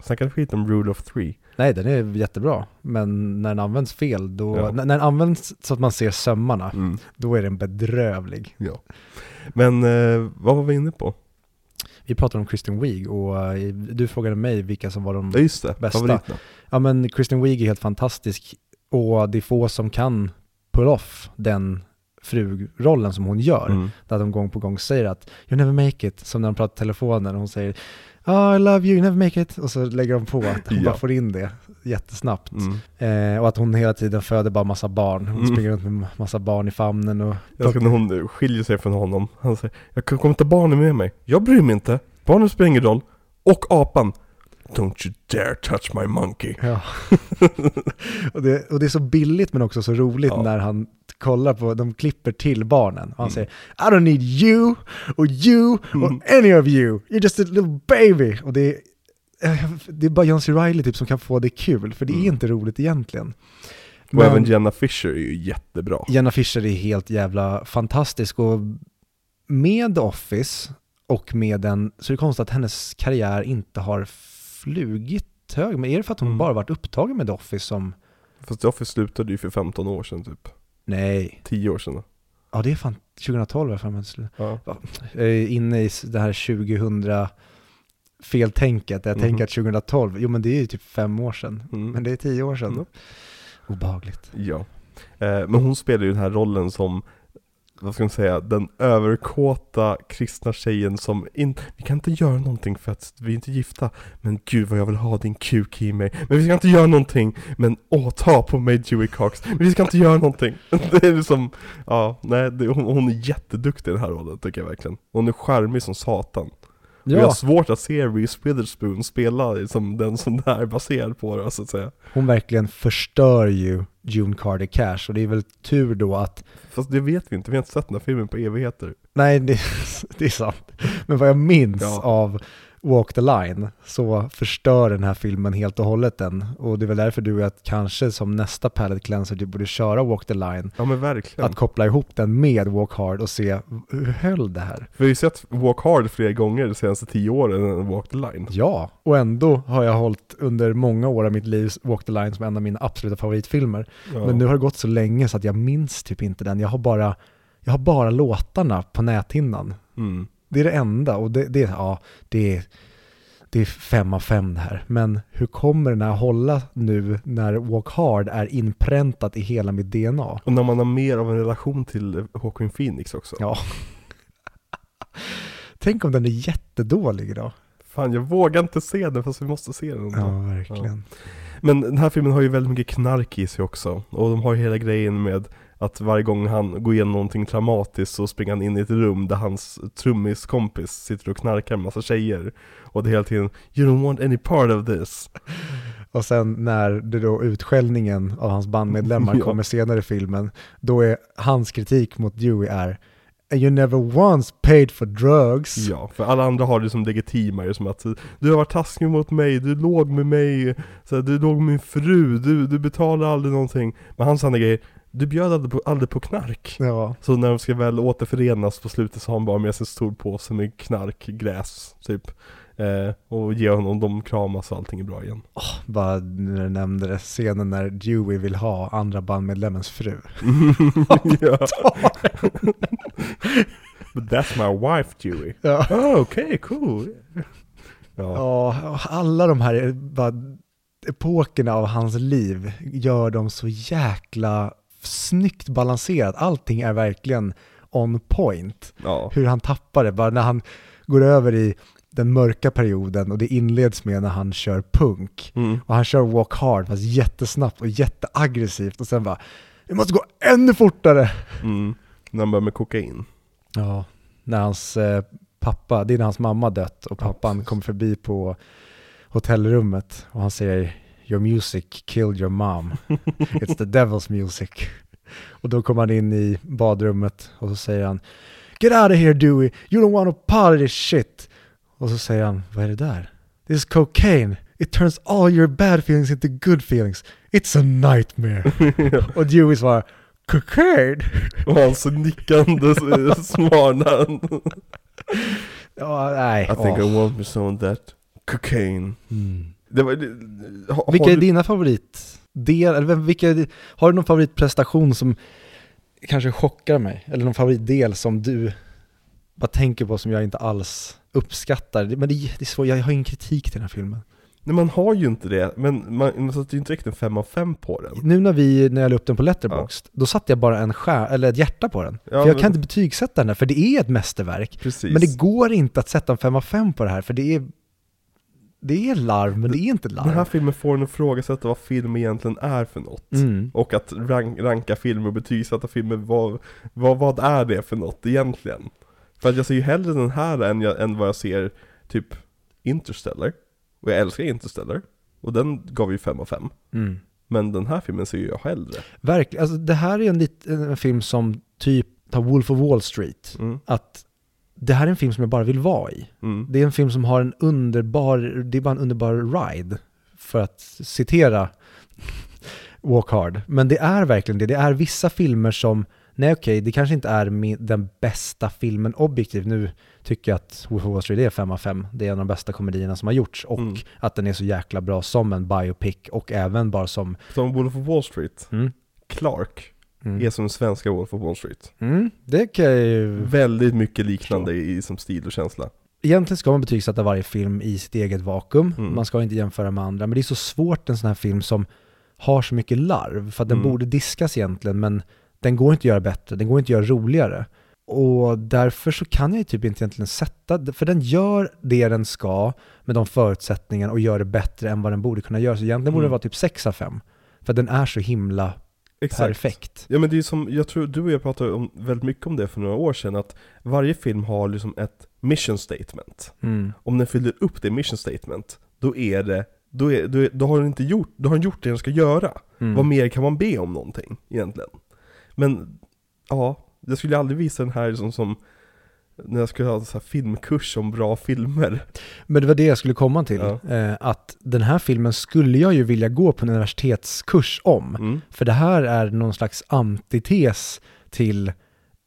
Speaker 2: Snackar skit om Rule of Three
Speaker 1: Nej, den är jättebra. Men när den används fel, då,
Speaker 2: Ja.
Speaker 1: när, när den används så att man ser sömmarna,
Speaker 2: mm.
Speaker 1: då är den bedrövlig.
Speaker 2: Ja. Men eh, vad var vi inne på?
Speaker 1: Vi pratade om Kristen Wiig och eh, du frågade mig vilka som var de
Speaker 2: Ja
Speaker 1: Bästa.
Speaker 2: favoriterna.
Speaker 1: Ja men Kristen Wiig är helt fantastisk och det är få som kan pull off den frurollen som hon gör.
Speaker 2: Mm.
Speaker 1: Där de gång på gång säger att you never make it, som när de pratar i telefonen och hon säger oh, I love you, you never make it och så lägger de på att hon
Speaker 2: Ja.
Speaker 1: bara får in det jättesnabbt.
Speaker 2: Mm.
Speaker 1: Eh, och att hon hela tiden föder bara massa barn. Hon
Speaker 2: Mm.
Speaker 1: springer runt med massa barn i famnen och
Speaker 2: Jag ska när hon skiljer sig från honom, han säger Jag kan- kommer ta barnen med mig. Jag bryr mig inte. Barnen spelar ingen roll. Och apan. Don't you dare touch my monkey.
Speaker 1: Ja. och, det, och det är så billigt men också så roligt
Speaker 2: Ja.
Speaker 1: när han kollar på, de klipper till barnen. Och han
Speaker 2: Mm.
Speaker 1: säger I don't need you, or you,
Speaker 2: Mm.
Speaker 1: or any of you. You're just a little baby. Och det är, det är bara John C. Reilly typ som kan få det kul, för det är
Speaker 2: Mm.
Speaker 1: inte roligt egentligen.
Speaker 2: Och även Jenna Fisher är ju jättebra.
Speaker 1: Jenna Fischer är helt jävla fantastisk och med The Office och med den, så är det konstigt att hennes karriär inte har flugit hög. Men är det för att hon
Speaker 2: Mm.
Speaker 1: bara varit upptagen med The Office som
Speaker 2: Fast The Office slutade ju för 15 år sedan typ.
Speaker 1: Nej.
Speaker 2: 10 år sedan.
Speaker 1: Ja, det är fan 2012 jag för mig.
Speaker 2: Ja.
Speaker 1: Är inne i det här 2000 feltänket, jag
Speaker 2: Mhm.
Speaker 1: tänker att 2012, jo men det är ju typ fem år sedan.
Speaker 2: Mm.
Speaker 1: Men det är tio år sedan.
Speaker 2: Mm.
Speaker 1: Obehagligt.
Speaker 2: Ja. Eh, men hon spelar ju den här rollen som, vad ska man säga, den överkåta kristna tjejen som in, vi kan inte göra någonting för att vi är inte gifta, men gud vad jag vill ha din kuk i mig. Men vi ska inte göra någonting, men åh ta på mig Dewey Cox. Men vi ska inte göra någonting. Det är liksom, ja, nej, det, hon, hon är jätteduktig i den här rollen tycker jag verkligen. Hon är charmig som satan. Och jag har
Speaker 1: Ja,
Speaker 2: svårt att se Reese Witherspoon spela som den som det här är baserad på det, så att säga.
Speaker 1: hon verkligen förstör ju June Carter Cash och det är väl tur då att
Speaker 2: Fast det vet vi inte, vi har inte sett den här filmen på evigheter.
Speaker 1: Nej, det, det är sant. Men vad jag minns
Speaker 2: Ja.
Speaker 1: av Walk the Line så förstör den här filmen helt och hållet den. Och det är väl därför du och jag kanske som nästa palette cleanser du borde köra Walk the Line.
Speaker 2: Ja men verkligen.
Speaker 1: Att koppla ihop den med Walk Hard och se hur höll det här?
Speaker 2: Vi har ju sett Walk Hard fler gånger de senaste tio åren än Walk the Line.
Speaker 1: Ja, och ändå har jag hållit under många år av mitt liv Walk the Line som en av mina absoluta favoritfilmer.
Speaker 2: Ja.
Speaker 1: Men nu har det gått så länge så att jag minns typ inte den. Jag har bara, jag har bara låtarna på näthinnan.
Speaker 2: Mm.
Speaker 1: Det är det enda och det, det, ja, det, är, det är fem av fem det här. Men hur kommer den här hålla nu när Walk Hard är inpräntat i hela mitt DNA?
Speaker 2: Och när man har mer av en relation till Hawking Phoenix också.
Speaker 1: Ja. Tänk om den är jättedålig idag.
Speaker 2: Fan jag vågar inte se den fast vi måste se den ändå.
Speaker 1: Ja, verkligen.
Speaker 2: Men den här filmen har ju väldigt mycket knark i sig också. Och de har ju hela grejen med att varje gång han går igenom någonting traumatiskt så springer han in i ett rum där hans trummiskompis sitter och knarkar med massa tjejer. Och det är hela tiden 'You don't want any part of this'
Speaker 1: Och sen när det då utskällningen av hans bandmedlemmar
Speaker 2: Ja.
Speaker 1: kommer senare i filmen, då är hans kritik mot Dewey är And you never once paid for drugs.
Speaker 2: Ja, för alla andra har det som legitimare som att Du har varit taskig mot mig, du låg med mig, så här, du låg med min fru, du, du betalar aldrig någonting Men hans andra grej, du bjöd aldrig på, aldrig på knark.
Speaker 1: Ja,
Speaker 2: Så när de ska väl återförenas på slutet så har han bara med sig en stor påse med knarkgräs, typ. Eh, Och ger honom, de kramas och allting är bra igen.
Speaker 1: Bara när du nämnde det, scenen när Dewey vill ha andra bandmedlemmens fru.
Speaker 2: But that's my wife Dewey.
Speaker 1: Ja.
Speaker 2: Oh, okay, cool. Ja,
Speaker 1: Ja, alla de här bara, epokerna av hans liv gör dem så jäkla snyggt balanserat. Allting är verkligen on point.
Speaker 2: ja.
Speaker 1: Hur han tappar det, bara när han går över i den mörka perioden och det inleds med när han kör punk.
Speaker 2: Mm.
Speaker 1: Och han kör walk hard fast jättesnabbt och jätteaggressivt och sen bara det måste gå ännu fortare.
Speaker 2: Mm. När han börjar med kokain
Speaker 1: Ja, när hans eh, pappa, det är när hans mamma dött och
Speaker 2: Ja,
Speaker 1: pappan
Speaker 2: precis.
Speaker 1: kommer förbi på hotellrummet och han säger Your music killed your mom. It's the devil's music. Och då kommer han in i badrummet och så säger han Get out of here Dewey, you don't want to part of this shit. Och så säger han, vad är det där? This is cocaine. It turns all your bad feelings into good feelings. It's a nightmare. och Dewey svarar, cocaine?
Speaker 2: Och han så nickande smarna
Speaker 1: Ja, nej.
Speaker 2: I think
Speaker 1: åh.
Speaker 2: I want me some of that cocaine
Speaker 1: Mm.
Speaker 2: Det var, det,
Speaker 1: Vilka är
Speaker 2: du-
Speaker 1: dina favoritdel, eller vem- vilka, är di- har du någon favoritprestation som kanske chockar mig? Eller någon favoritdel som du bara tänker på som jag inte alls uppskattar? Men det, det är svårt, jag har ingen kritik till den här filmen.
Speaker 2: Nej man har ju inte det, men man, sätter ju inte direkt en 5 av 5 på den
Speaker 1: Nu när vi, när jag la upp den på Letterboxd, då satte jag bara en skär, eller ett hjärta på den.
Speaker 2: Ja,
Speaker 1: för jag
Speaker 2: men-
Speaker 1: kan inte betygsätta den här, för det är ett mästerverk.
Speaker 2: Precis
Speaker 1: Men det går inte att sätta en 5 av 5 på det här, för det är, det är larv, men det är inte larv.
Speaker 2: Den här filmen får en att ifrågasätta vad film egentligen är för något
Speaker 1: Mm.
Speaker 2: Och att rank, ranka filmer och betygsätta filmer, vad, vad, vad är det för något egentligen? För att jag ser ju hellre den här än, jag, än vad jag ser typ Interstellar Och jag älskar Interstellar Och den gav ju 5 av 5
Speaker 1: Mm.
Speaker 2: Men den här filmen ser ju jag hellre
Speaker 1: Verkligen, alltså det här är en, lit, en film som typ tar Wolf of Wall Street.
Speaker 2: mm.
Speaker 1: Att det här är en film som jag bara vill vara i.
Speaker 2: Mm.
Speaker 1: Det är en film som har en underbar, det är bara en underbar ride. För att citera Walk Hard. Men det är verkligen det. Det är vissa filmer som nej okej, det kanske inte är den bästa filmen objektivt. Nu tycker jag att Wolf of Wall Street är 5 av 5. Det är en av de bästa komedierna som har gjorts och
Speaker 2: Mm.
Speaker 1: att den är så jäkla bra som en biopic och även bara som...
Speaker 2: Som Wolf of Wall Street,
Speaker 1: Mm,
Speaker 2: Clark
Speaker 1: mm,
Speaker 2: är som svenska Wolf of Wall Street.
Speaker 1: mm, det kan jag ju...
Speaker 2: Väldigt mycket liknande i som stil och känsla.
Speaker 1: Egentligen ska man betygsätta varje film i sitt eget vakuum.
Speaker 2: Mm.
Speaker 1: Man ska inte jämföra med andra. Men det är så svårt en sån här film som har så mycket larv. För att den
Speaker 2: Mm.
Speaker 1: borde diskas egentligen, men den går inte att göra bättre. Den går inte att göra roligare. Och därför så kan jag ju typ inte egentligen sätta, för den gör det den ska med de förutsättningarna och gör det bättre än vad den borde kunna göra. Så egentligen borde det
Speaker 2: Mm.
Speaker 1: vara typ 6 av 5. För den är så himla perfekt.
Speaker 2: Ja men det är som, jag tror du och jag pratade om, väldigt mycket om det för några år sedan, att varje film har liksom ett mission statement.
Speaker 1: Mm.
Speaker 2: Om den fyller upp det mission statement, då är det, då, är, då, är, då har den inte gjort, då har den gjort det den ska göra.
Speaker 1: Mm.
Speaker 2: Vad mer kan man be om någonting egentligen? Men, ja, jag skulle aldrig visa den här som, som när jag skulle ha en här filmkurs om bra filmer.
Speaker 1: Men det var det jag skulle komma till.
Speaker 2: Ja.
Speaker 1: Eh, att den här filmen skulle jag ju vilja gå på en universitetskurs om.
Speaker 2: Mm.
Speaker 1: För det här är någon slags antites till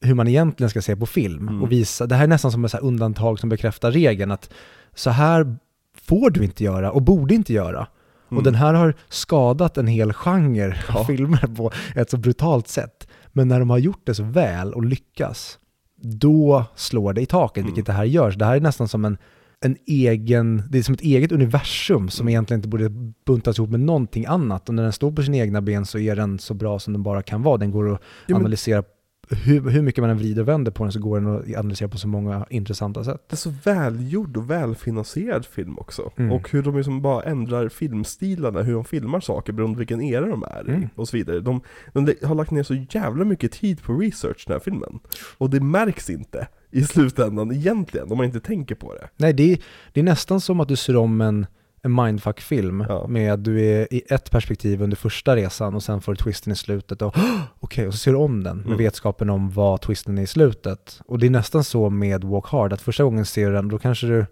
Speaker 1: hur man egentligen ska se på film.
Speaker 2: Mm.
Speaker 1: Och visa, det här är nästan som ett så undantag som bekräftar regeln. Att så här får du inte göra och borde inte göra. Och
Speaker 2: Mm.
Speaker 1: den här har skadat en hel genre
Speaker 2: Ja.
Speaker 1: av filmer på ett så brutalt sätt. Men när de har gjort det så väl och lyckas, då slår det i taket,
Speaker 2: Mm.
Speaker 1: vilket det här gör. Så det här är nästan som en, en egen, det är som ett eget universum som
Speaker 2: Mm.
Speaker 1: egentligen inte borde buntas ihop med någonting annat. Och när den står på sina egna ben så är den så bra som den bara kan vara. Den går att
Speaker 2: Ja,
Speaker 1: analysera, hur, hur mycket man än vrider och vänder på den så går den att analysera på så många intressanta sätt.
Speaker 2: Det är så välgjord och välfinansierad film också.
Speaker 1: Mm.
Speaker 2: Och hur de liksom bara ändrar filmstilarna, hur de filmar saker beroende på vilken era de är i
Speaker 1: Mm.
Speaker 2: och så vidare. De, de har lagt ner så jävla mycket tid på research den här filmen. Och det märks inte i slutändan egentligen, om man inte tänker på det.
Speaker 1: Nej, det är, det är nästan som att du ser om en, en mindfuck-film
Speaker 2: Ja.
Speaker 1: med att du är i ett perspektiv under första resan och sen får du twisten i slutet och okej, och så ser du om den med
Speaker 2: Mm.
Speaker 1: vetskapen om vad twisten är i slutet. Och det är nästan så med Walk Hard, att första gången ser du den, då kanske du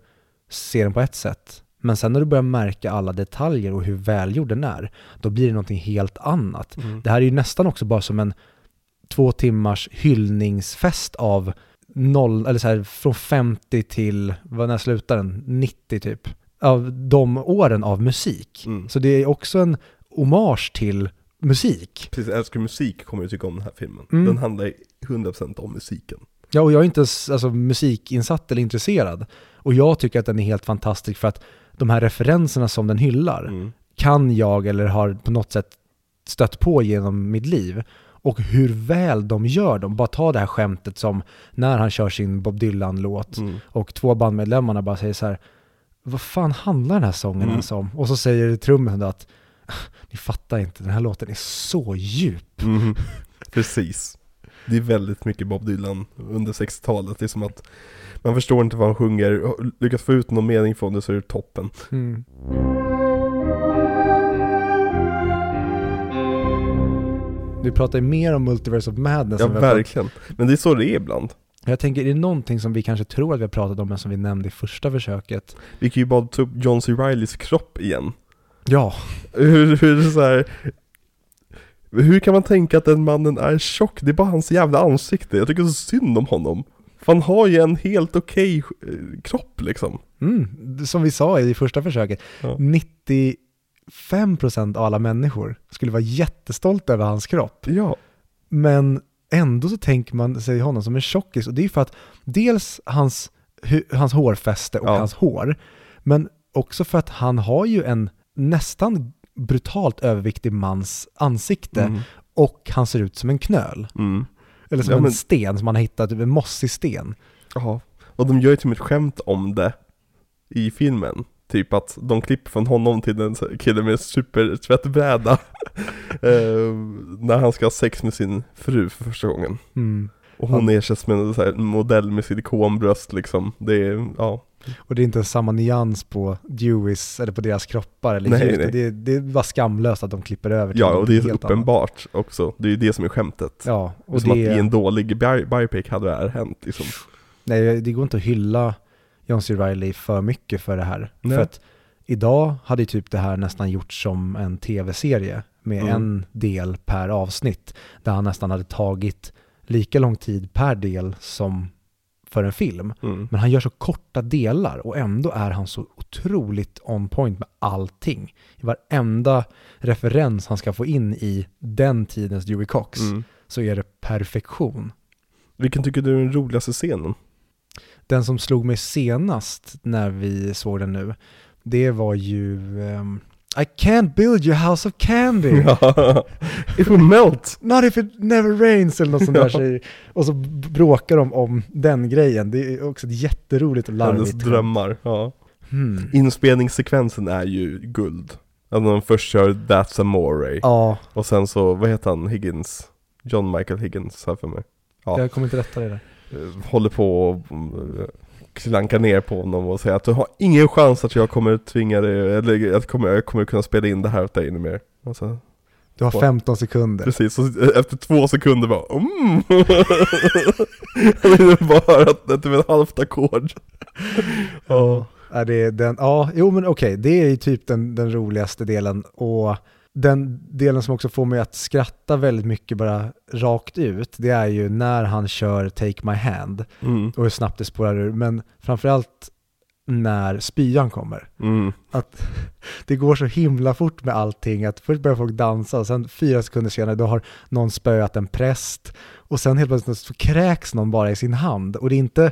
Speaker 1: ser den på ett sätt. Men sen när du börjar märka alla detaljer och hur välgjord den är, då blir det någonting helt annat. Det här är ju nästan också bara som en två timmars hyllningsfest av noll, eller så här, från 50 till, vad när slutar den? 90 typ. Av de åren av musik.
Speaker 2: Mm.
Speaker 1: Så det är också en hommage till musik.
Speaker 2: Precis, älskar musik kommer du tycka om den här filmen.
Speaker 1: Mm.
Speaker 2: Den handlar 100% om musiken.
Speaker 1: Ja, och jag är inte alltså, musikinsatt eller intresserad. Och jag tycker att den är helt fantastisk för att de här referenserna som den hyllar
Speaker 2: Mm.
Speaker 1: kan jag eller har på något sätt stött på genom mitt liv. Och hur väl de gör dem. Bara ta det här skämtet som när han kör sin Bob Dylan-låt
Speaker 2: Mm.
Speaker 1: och två bandmedlemmarna bara säger så här vad fan handlar den här sången
Speaker 2: Mm.
Speaker 1: ens om? Och så säger trummen att ni fattar inte, den här låten är så djup.
Speaker 2: Mhm. Precis. Det är väldigt mycket Bob Dylan under 60-talet. Det är som att man förstår inte vad han sjunger, lyckas få ut någon mening från det så är det toppen.
Speaker 1: Mm. Vi pratar ju mer om Multiverse of Madness.
Speaker 2: Ja, verkligen. Men det är så det är ibland.
Speaker 1: Jag tänker, är det någonting som vi kanske tror att vi har pratat om men som vi nämnde i första försöket?
Speaker 2: Vi kan ju bara ta upp John C. Reillys kropp igen.
Speaker 1: Ja,
Speaker 2: Hur, hur, så här, hur kan man tänka att den mannen är tjock? Det är bara hans jävla ansikte. Jag tycker så synd om honom. För han har ju en helt okej eh, kropp liksom.
Speaker 1: mm, som vi sa i första försöket,
Speaker 2: Ja.
Speaker 1: 95% av alla människor skulle vara jättestolta över hans kropp.
Speaker 2: Ja.
Speaker 1: Men ändå så tänker man sig honom som en tjockis och det är för att dels hans, hans hårfäste och
Speaker 2: Ja.
Speaker 1: hans hår, men också för att han har ju en nästan brutalt överviktig mans ansikte
Speaker 2: Mm.
Speaker 1: och han ser ut som en knöl.
Speaker 2: Mm.
Speaker 1: Eller som
Speaker 2: Ja,
Speaker 1: en
Speaker 2: men-
Speaker 1: sten som man har hittat, typ en mossig sten.
Speaker 2: Ja. Och de gör ju till med ett skämt om det i filmen. Typ att de klipper från honom till en kille med supertvättbräda. eh, när han ska ha sex med sin fru för första gången.
Speaker 1: Mm.
Speaker 2: Och hon ersätts med en så här modell med silikonbröst liksom. Det är, ja.
Speaker 1: Och det är inte samma nyans på Deweys eller på deras kroppar eller
Speaker 2: Nej, nej.
Speaker 1: Det, är- det är bara skamlöst att de klipper över till
Speaker 2: Ja, och det är
Speaker 1: helt annat.
Speaker 2: uppenbart också. Det är ju det som är skämtet.
Speaker 1: Ja,
Speaker 2: Och som att
Speaker 1: det,
Speaker 2: i en dålig bi- biopic hade det här hänt liksom.
Speaker 1: nej, det går inte att hylla John C. Reilly för mycket för det här.
Speaker 2: Nej.
Speaker 1: För att idag hade ju typ det här nästan gjorts som en tv-serie med
Speaker 2: Mm.
Speaker 1: en del per avsnitt. Där han nästan hade tagit lika lång tid per del som för en film.
Speaker 2: Mm.
Speaker 1: Men han gör så korta delar och ändå är han så otroligt on point med allting. I varenda referens han ska få in i den tidens Dewey Cox
Speaker 2: Mm.
Speaker 1: så är det perfektion.
Speaker 2: Vilken tycker du är den roligaste scenen?
Speaker 1: Den som slog mig senast när vi såg den nu, det var ju ehm, I can't build your house of candy.
Speaker 2: Ja. It will melt!
Speaker 1: Not if it never rains eller något sånt där säger. Och så bråkar de om den grejen. Det är också ett jätteroligt och
Speaker 2: Hennes
Speaker 1: larvigt.
Speaker 2: drömmar. Ja.
Speaker 1: Hmm.
Speaker 2: Inspelningssekvensen är ju guld. Alltså när de först kör That's Amore
Speaker 1: Ja,
Speaker 2: och sen så, vad heter han, Higgins? John Michael Higgins här för mig. Ja.
Speaker 1: jag kommer inte rätta det där.
Speaker 2: Eh, Håller på och eh, klankar ner på honom och säger att du har ingen chans att jag kommer tvinga dig, eller jag kommer, jag kommer kunna spela in det här åt dig nu mer. Alltså,
Speaker 1: Du har
Speaker 2: På-
Speaker 1: 15 sekunder.
Speaker 2: precis, så efter två sekunder bara mm. Ville bara höra att att det var ett halvt ackord. Ja.
Speaker 1: Är det den, ja, jo men okej, det är ju typ den, den roligaste delen och den delen som också får mig att skratta väldigt mycket bara rakt ut, det är ju när han kör Take My Hand
Speaker 2: Mm.
Speaker 1: och hur snabbt det spårar ur, men framförallt när spyan kommer.
Speaker 2: Mm.
Speaker 1: Att det går så himla fort med allting, att först börjar folk dansa och sen fyra sekunder senare då har någon spöat en präst och sen helt plötsligt så kräks någon bara i sin hand. Och det är inte,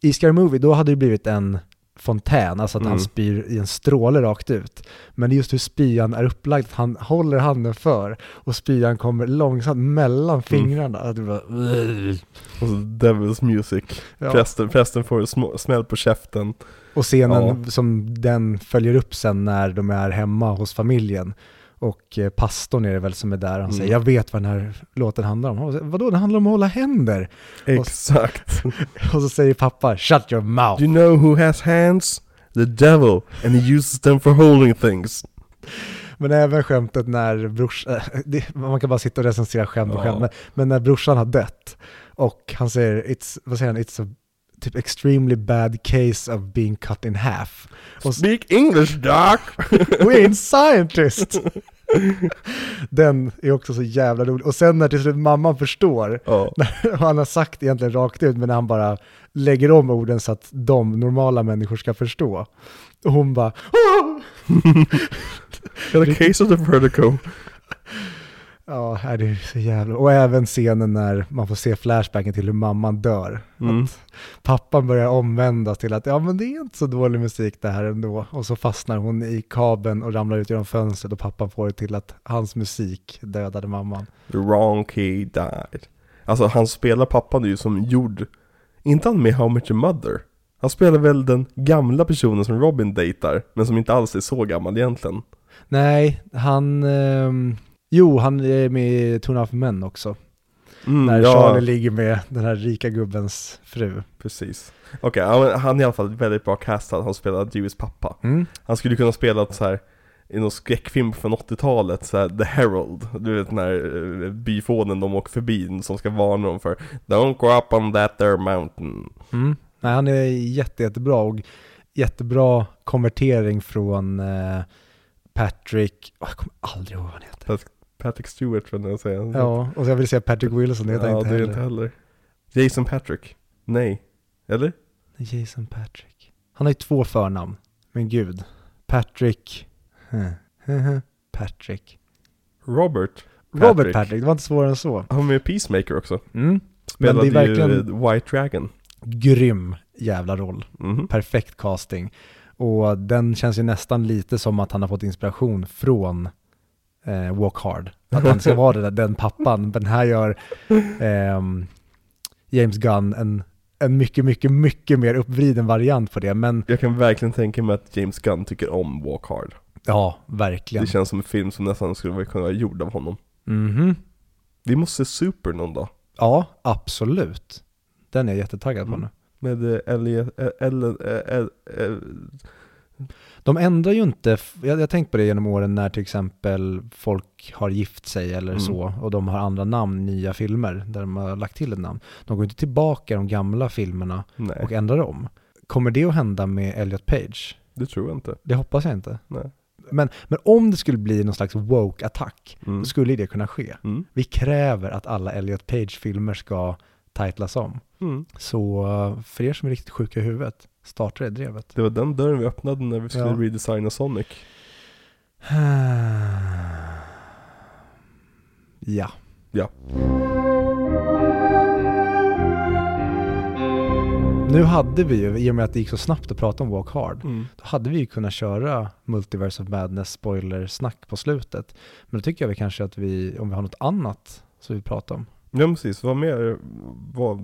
Speaker 1: i Scary Movie då hade det blivit en fontän, alltså att
Speaker 2: Mm.
Speaker 1: han spyr i en stråle rakt ut. Men det är just hur spyan är upplagd, att han håller handen för och spyan kommer långsamt mellan fingrarna. Att det bara,
Speaker 2: Och så Devil's Music.
Speaker 1: ja.
Speaker 2: Prästen, prästen får sm- smäll på käften.
Speaker 1: Och scenen
Speaker 2: Ja.
Speaker 1: som den följer upp sen när de är hemma hos familjen. Och eh, pastorn är det väl som är där. Han
Speaker 2: Mm.
Speaker 1: säger, jag vet vad den här låten handlar om. Säger, Vadå, den handlar om att hålla händer.
Speaker 2: Exakt.
Speaker 1: Och så säger pappa, shut your mouth.
Speaker 2: Do you know who has hands? The devil, and he uses them for holding things.
Speaker 1: Men även skämtet när brorsan, det, man kan bara sitta och recensera skämt och
Speaker 2: Ja.
Speaker 1: skämt, men, men när brorsan har dött och han säger, it's, vad säger han, it's a typ extremely bad case of being cut in half. Och
Speaker 2: Speak English, doc!
Speaker 1: We're in scientist! Den är också så jävla rolig. Och sen när till slut mamman förstår,
Speaker 2: Ja.
Speaker 1: och han har sagt egentligen rakt ut, men när han bara lägger om orden så att de normala människor ska förstå. Och hon bara
Speaker 2: Got a case of the vertigo.
Speaker 1: Ja, här är det så jävla... Och även scenen när man får se flashbacken till hur mamman dör.
Speaker 2: Mm.
Speaker 1: Att pappan börjar omvändas till att ja men det är inte så dålig musik det här ändå. Och så fastnar hon i kabeln och ramlar ut genom fönstret och pappan får det till att hans musik dödade mamman.
Speaker 2: The wrong key died. Alltså han spelar pappan är ju som gjord, inte han med How Much Your Mother? Han spelar väl den gamla personen som Robin dejtar, men som inte alls är så gammal egentligen.
Speaker 1: Nej, han... ehm, jo, han är med i Two Half Men också.
Speaker 2: Mm,
Speaker 1: när
Speaker 2: ja,
Speaker 1: Charlie ligger med den här rika gubbens fru.
Speaker 2: precis. Okej, men han är i alla fall väldigt bra castad, han spelar Deweys pappa.
Speaker 1: Mm.
Speaker 2: Han skulle kunna spela så här i någon skräckfilm från 80-talet, så här, The Herald, du vet den här eh, byfånen de åker förbi som ska varna dem för Don't go up on that there mountain
Speaker 1: Mm. Nej, han är jätte, jättebra och jättebra konvertering från eh, Patrick, oh, jag kommer aldrig ihåg vad han heter.
Speaker 2: Patrick Stewart tror jag säger
Speaker 1: Ja, och jag vill säga Patrick Wilson, det heter
Speaker 2: ja,
Speaker 1: inte
Speaker 2: det är
Speaker 1: heller.
Speaker 2: inte heller Jason Patrick? Nej, eller?
Speaker 1: Jason Patrick. Han har ju två förnamn, men gud. Patrick... Patrick.
Speaker 2: Robert
Speaker 1: Robert Patrick, det var inte svårare än så.
Speaker 2: Han var med Peacemaker också
Speaker 1: Mm. Men
Speaker 2: Spelade
Speaker 1: det är
Speaker 2: ju
Speaker 1: verkligen
Speaker 2: eh, White Dragon
Speaker 1: grym jävla roll.
Speaker 2: Mhm.
Speaker 1: perfekt casting. Och den känns ju nästan lite som att han har fått inspiration från eh, Walk Hard. Att han ska vara där, den pappan. Men här gör ehm, James Gunn en, en mycket, mycket, mycket mer uppvriden variant på det. Men
Speaker 2: Jag kan verkligen tänka mig att James Gunn tycker om Walk Hard
Speaker 1: ja, verkligen.
Speaker 2: Det känns som en film som nästan skulle kunna vara gjord av honom
Speaker 1: Mhm.
Speaker 2: Vi måste se Super någon dag
Speaker 1: Ja, absolut. Den är jag jättetaggad på
Speaker 2: Mm.
Speaker 1: nu.
Speaker 2: Med eh, Elliot, eh, Ellen, eh, eh, eh,
Speaker 1: De ändrar ju inte, jag har tänkt på det genom åren när till exempel folk har gift sig eller
Speaker 2: Mm.
Speaker 1: så och de har andra namn, nya filmer där de har lagt till ett namn. De går inte tillbaka de gamla filmerna
Speaker 2: Nej,
Speaker 1: och ändrar om. Kommer det att hända med Elliot Page?
Speaker 2: det tror jag inte
Speaker 1: Det hoppas jag inte.
Speaker 2: Nej.
Speaker 1: Men, men om det skulle bli någon slags woke-attack,
Speaker 2: Mm.
Speaker 1: då skulle det kunna ske.
Speaker 2: Mm.
Speaker 1: Vi kräver att alla Elliot Page-filmer ska titlas om.
Speaker 2: Mm.
Speaker 1: Så för er som är riktigt sjuka i huvudet, starta det drevet.
Speaker 2: Det var den dörren vi öppnade när vi skulle
Speaker 1: Ja.
Speaker 2: redesigna Sonic.
Speaker 1: Ja.
Speaker 2: Ja.
Speaker 1: Nu hade vi ju, i och med att det gick så snabbt att prata om Walk Hard,
Speaker 2: Mm.
Speaker 1: då hade vi ju kunnat köra Multiverse of Madness spoiler-snack på slutet. Men då tycker jag vi kanske att vi, om vi har något annat som vi pratar om.
Speaker 2: Ja precis, vad mer? Vad...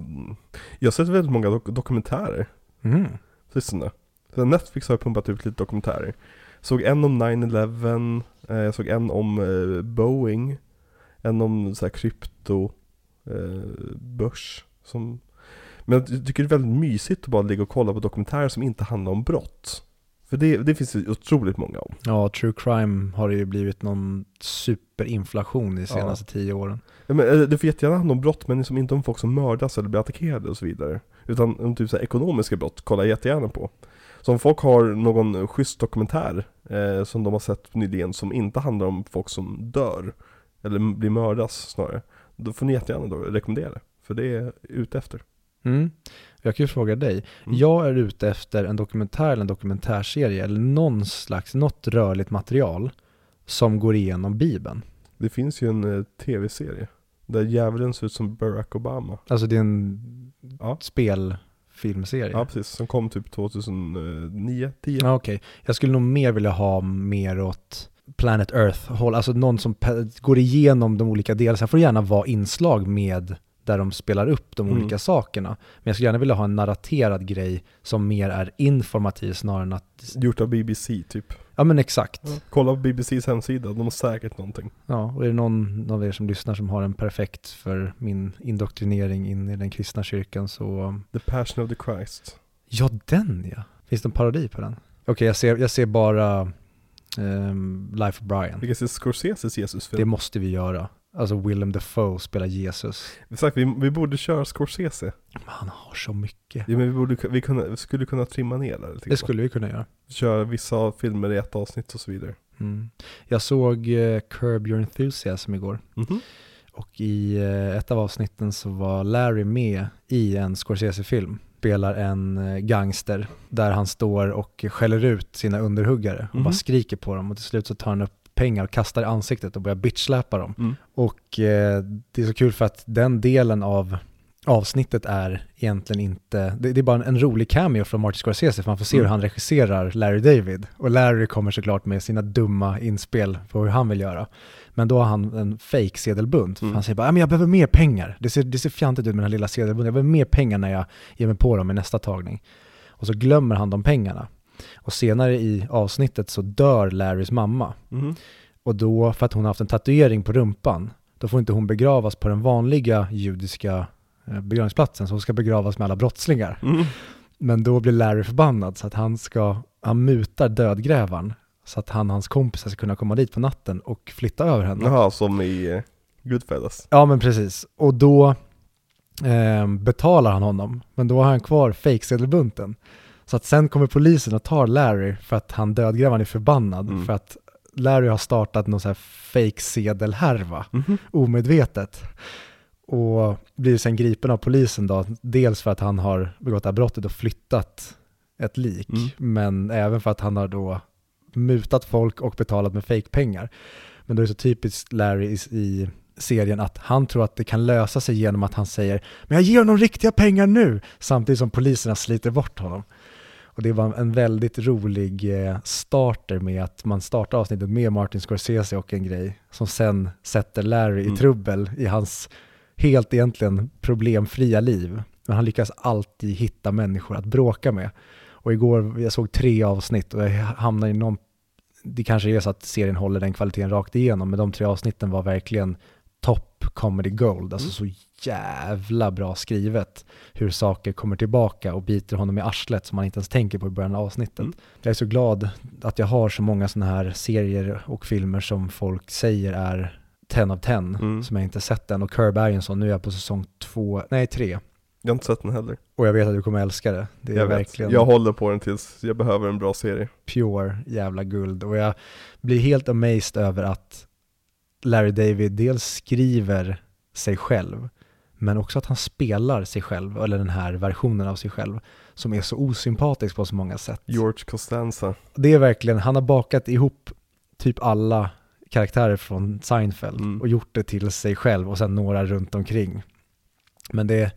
Speaker 2: Jag har sett väldigt många dok- dokumentärer
Speaker 1: Mm.
Speaker 2: sistone. Så Netflix har pumpat ut lite dokumentärer. Såg en om 9-11, eh, jag såg en om eh, Boeing, en om så här krypto, eh, börs. Som... Men jag tycker det är väldigt mysigt att bara ligga och kolla på dokumentärer som inte handlar om brott. För det, det finns det otroligt många om.
Speaker 1: Ja, true crime har det ju blivit någon superinflation i de senaste tio åren.
Speaker 2: Ja, men, det får jättegärna handla om brott men som inte om folk som mördas eller blir attackerade och så vidare. Utan om typ så här, ekonomiska brott, kollar jag jättegärna på. Så om folk har någon schysst dokumentär eh, som de har sett nyligen som inte handlar om folk som dör, eller blir mördas snarare, då får ni jättegärna då rekommendera det. För det är ute efter.
Speaker 1: Mm. Jag kan ju fråga dig,
Speaker 2: Mm.
Speaker 1: jag är ute efter en dokumentär eller en dokumentärserie eller någon slags, något rörligt material som går igenom Bibeln.
Speaker 2: Det finns ju en eh, tv-serie där djävulen ser ut som Barack Obama.
Speaker 1: Alltså det är en
Speaker 2: Ja.
Speaker 1: spelfilmserie.
Speaker 2: Ja precis, som kom typ 2009, 10.
Speaker 1: Ja, Okej, jag skulle nog mer vilja ha mer åt Planet Earth håll, alltså någon som går igenom de olika delarna. Sen får det gärna vara inslag med där de spelar upp de
Speaker 2: Mm.
Speaker 1: olika sakerna. Men jag skulle gärna vilja ha en narraterad grej som mer är informativ snarare än att,
Speaker 2: Gjort av BBC typ.
Speaker 1: ja men exakt.
Speaker 2: Ja. Kolla på BBCs hemsida, de har säkert någonting.
Speaker 1: Ja, och är det någon, någon av er som lyssnar som har en perfekt för min indoktrinering in i den kristna kyrkan så,
Speaker 2: The Passion of the Christ.
Speaker 1: ja den ja. Finns det en parodi på den? Okej, jag, ser, jag ser bara ehm, Life of Brian.
Speaker 2: Vilka ser Scorseses
Speaker 1: Det
Speaker 2: Jesusfilm?
Speaker 1: måste vi göra. Alltså Willem Dafoe spelar Jesus.
Speaker 2: Exakt, vi, vi borde köra Scorsese.
Speaker 1: Men Han har så mycket.
Speaker 2: Ja, men vi, borde, vi, kunna, vi skulle kunna trimma ner där
Speaker 1: Det
Speaker 2: grann.
Speaker 1: skulle vi kunna göra.
Speaker 2: Köra vissa filmer i ett avsnitt och så vidare.
Speaker 1: Mm. Jag såg eh, Curb Your Enthusiasm igår.
Speaker 2: Mhm.
Speaker 1: Och i eh, ett av avsnitten så var Larry med i en Scorsese-film. Spelar en eh, gangster där han står och skäller ut sina underhuggare och
Speaker 2: Mhm.
Speaker 1: bara skriker på dem och till slut så tar han upp pengar och kastar i ansiktet och börjar bitchsläpa dem.
Speaker 2: Mm.
Speaker 1: Och eh, det är så kul för att den delen av avsnittet är egentligen inte, det, det är bara en, en rolig cameo från Martin Scorsese för man får se
Speaker 2: Mm.
Speaker 1: hur han regisserar Larry David. Och Larry kommer såklart med sina dumma inspel på hur han vill göra. Men då har han en fake sedelbunt. För
Speaker 2: Mm.
Speaker 1: Han säger bara, "Ja, men jag behöver mer pengar. Det ser, det ser fjantigt ut med den här lilla sedelbunten. Jag behöver mer pengar när jag ger mig på dem i nästa tagning. Och så glömmer han de pengarna. Och senare i avsnittet så dör Larrys mamma.
Speaker 2: Mhm.
Speaker 1: Och då, för att hon har haft en tatuering på rumpan, då får inte hon begravas på den vanliga judiska eh, begravningsplatsen, så hon ska begravas med alla brottslingar.
Speaker 2: Mm.
Speaker 1: Men då blir Larry förbannad så att han ska, han mutar dödgrävaren så att han och hans kompisar ska kunna komma dit på natten och flytta över henne.
Speaker 2: Jaha, som i eh, Goodfellas.
Speaker 1: Ja men precis. Och då eh, betalar han honom, men då har han kvar fejksedelbunten. Så att sen kommer polisen och tar Larry för att han dödgrävaren är förbannad
Speaker 2: Mm.
Speaker 1: för att Larry har startat någon sån här fejksedelhärva
Speaker 2: Mhm.
Speaker 1: omedvetet. Och blir sen gripen av polisen då, dels för att han har begått det här brottet och flyttat ett lik,
Speaker 2: Mm.
Speaker 1: men även för att han har då mutat folk och betalat med fejkpengar. Men då är det så typiskt Larry i, i serien att han tror att det kan lösa sig genom att han säger “men jag ger honom riktiga pengar nu” samtidigt som poliserna sliter bort honom. Och det var en väldigt rolig eh, starter med att man startar avsnittet med Martin Scorsese och en grej som sen sätter Larry i
Speaker 2: Mm.
Speaker 1: trubbel i hans helt egentligen problemfria liv. Men han lyckas alltid hitta människor att bråka med. Och igår, jag såg tre avsnitt och jag hamnade i någon, det kanske är så att serien håller den kvaliteten rakt igenom, men de tre avsnitten var verkligen top comedy gold, alltså
Speaker 2: Mm.
Speaker 1: så jävla bra skrivet hur saker kommer tillbaka och biter honom i arslet som man inte ens tänker på i början av avsnittet.
Speaker 2: Mm.
Speaker 1: Jag är så glad att jag har så många sådana här serier och filmer som folk säger är 10 av 10,
Speaker 2: Mm.
Speaker 1: som jag inte sett än. Och Curb är en sån, nu är jag på säsong två, nej tre.
Speaker 2: Jag har inte sett den heller.
Speaker 1: Och jag vet att du kommer älska det. Det är
Speaker 2: jag
Speaker 1: verkligen.
Speaker 2: Jag håller på den tills jag behöver en bra serie.
Speaker 1: pure jävla guld. Och jag blir helt amazed över att Larry David dels skriver sig själv, men också att han spelar sig själv, eller den här versionen av sig själv, som är så osympatisk på så många sätt.
Speaker 2: George Costanza.
Speaker 1: Det är verkligen, han har bakat ihop typ alla karaktärer från Seinfeld
Speaker 2: Mm.
Speaker 1: och gjort det till sig själv och sen några runt omkring. Men det,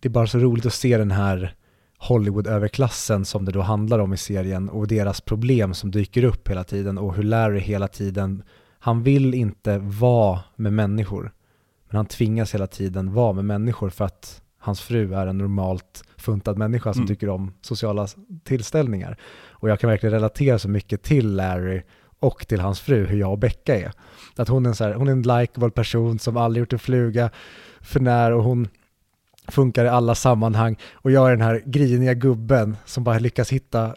Speaker 1: det är bara så roligt att se den här Hollywood-överklassen som det då handlar om i serien och deras problem som dyker upp hela tiden och hur Larry hela tiden, han vill inte vara med människor, men han tvingas hela tiden vara med människor för att hans fru är en normalt funtad människa som
Speaker 2: Mm.
Speaker 1: tycker om sociala tillställningar. Och jag kan verkligen relatera så mycket till Larry och till hans fru, hur jag och Becka är. Att hon är en, så här, hon är en likeable person som aldrig gjort en fluga för när och hon funkar i alla sammanhang. Och jag är den här griniga gubben som bara lyckas hitta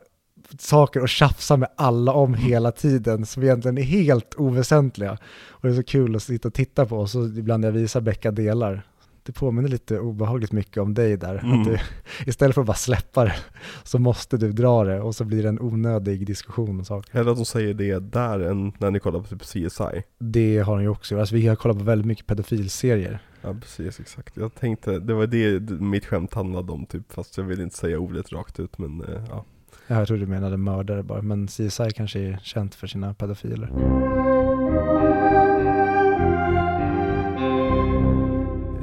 Speaker 1: saker och tjafsa med alla om hela tiden som egentligen är helt oväsentliga. Och det är så kul att sitta och titta på och så ibland jag visar Becka delar. Det påminner lite obehagligt mycket om dig där.
Speaker 2: Mm.
Speaker 1: Att du, istället för att bara släppa det så måste du dra det och så blir det en onödig diskussion och saker.
Speaker 2: Hellre att de säger det där än när ni kollar på typ CSI.
Speaker 1: Det har hon ju också. Alltså vi har kollat på väldigt mycket pedofilserier.
Speaker 2: Ja precis, exakt. Jag tänkte, det var det mitt skämt handlade om typ, fast jag vill inte säga ordet rakt ut men eh, ja.
Speaker 1: Ja, Jag tror du menade mördare bara, men CSI kanske är känt för sina pedofiler.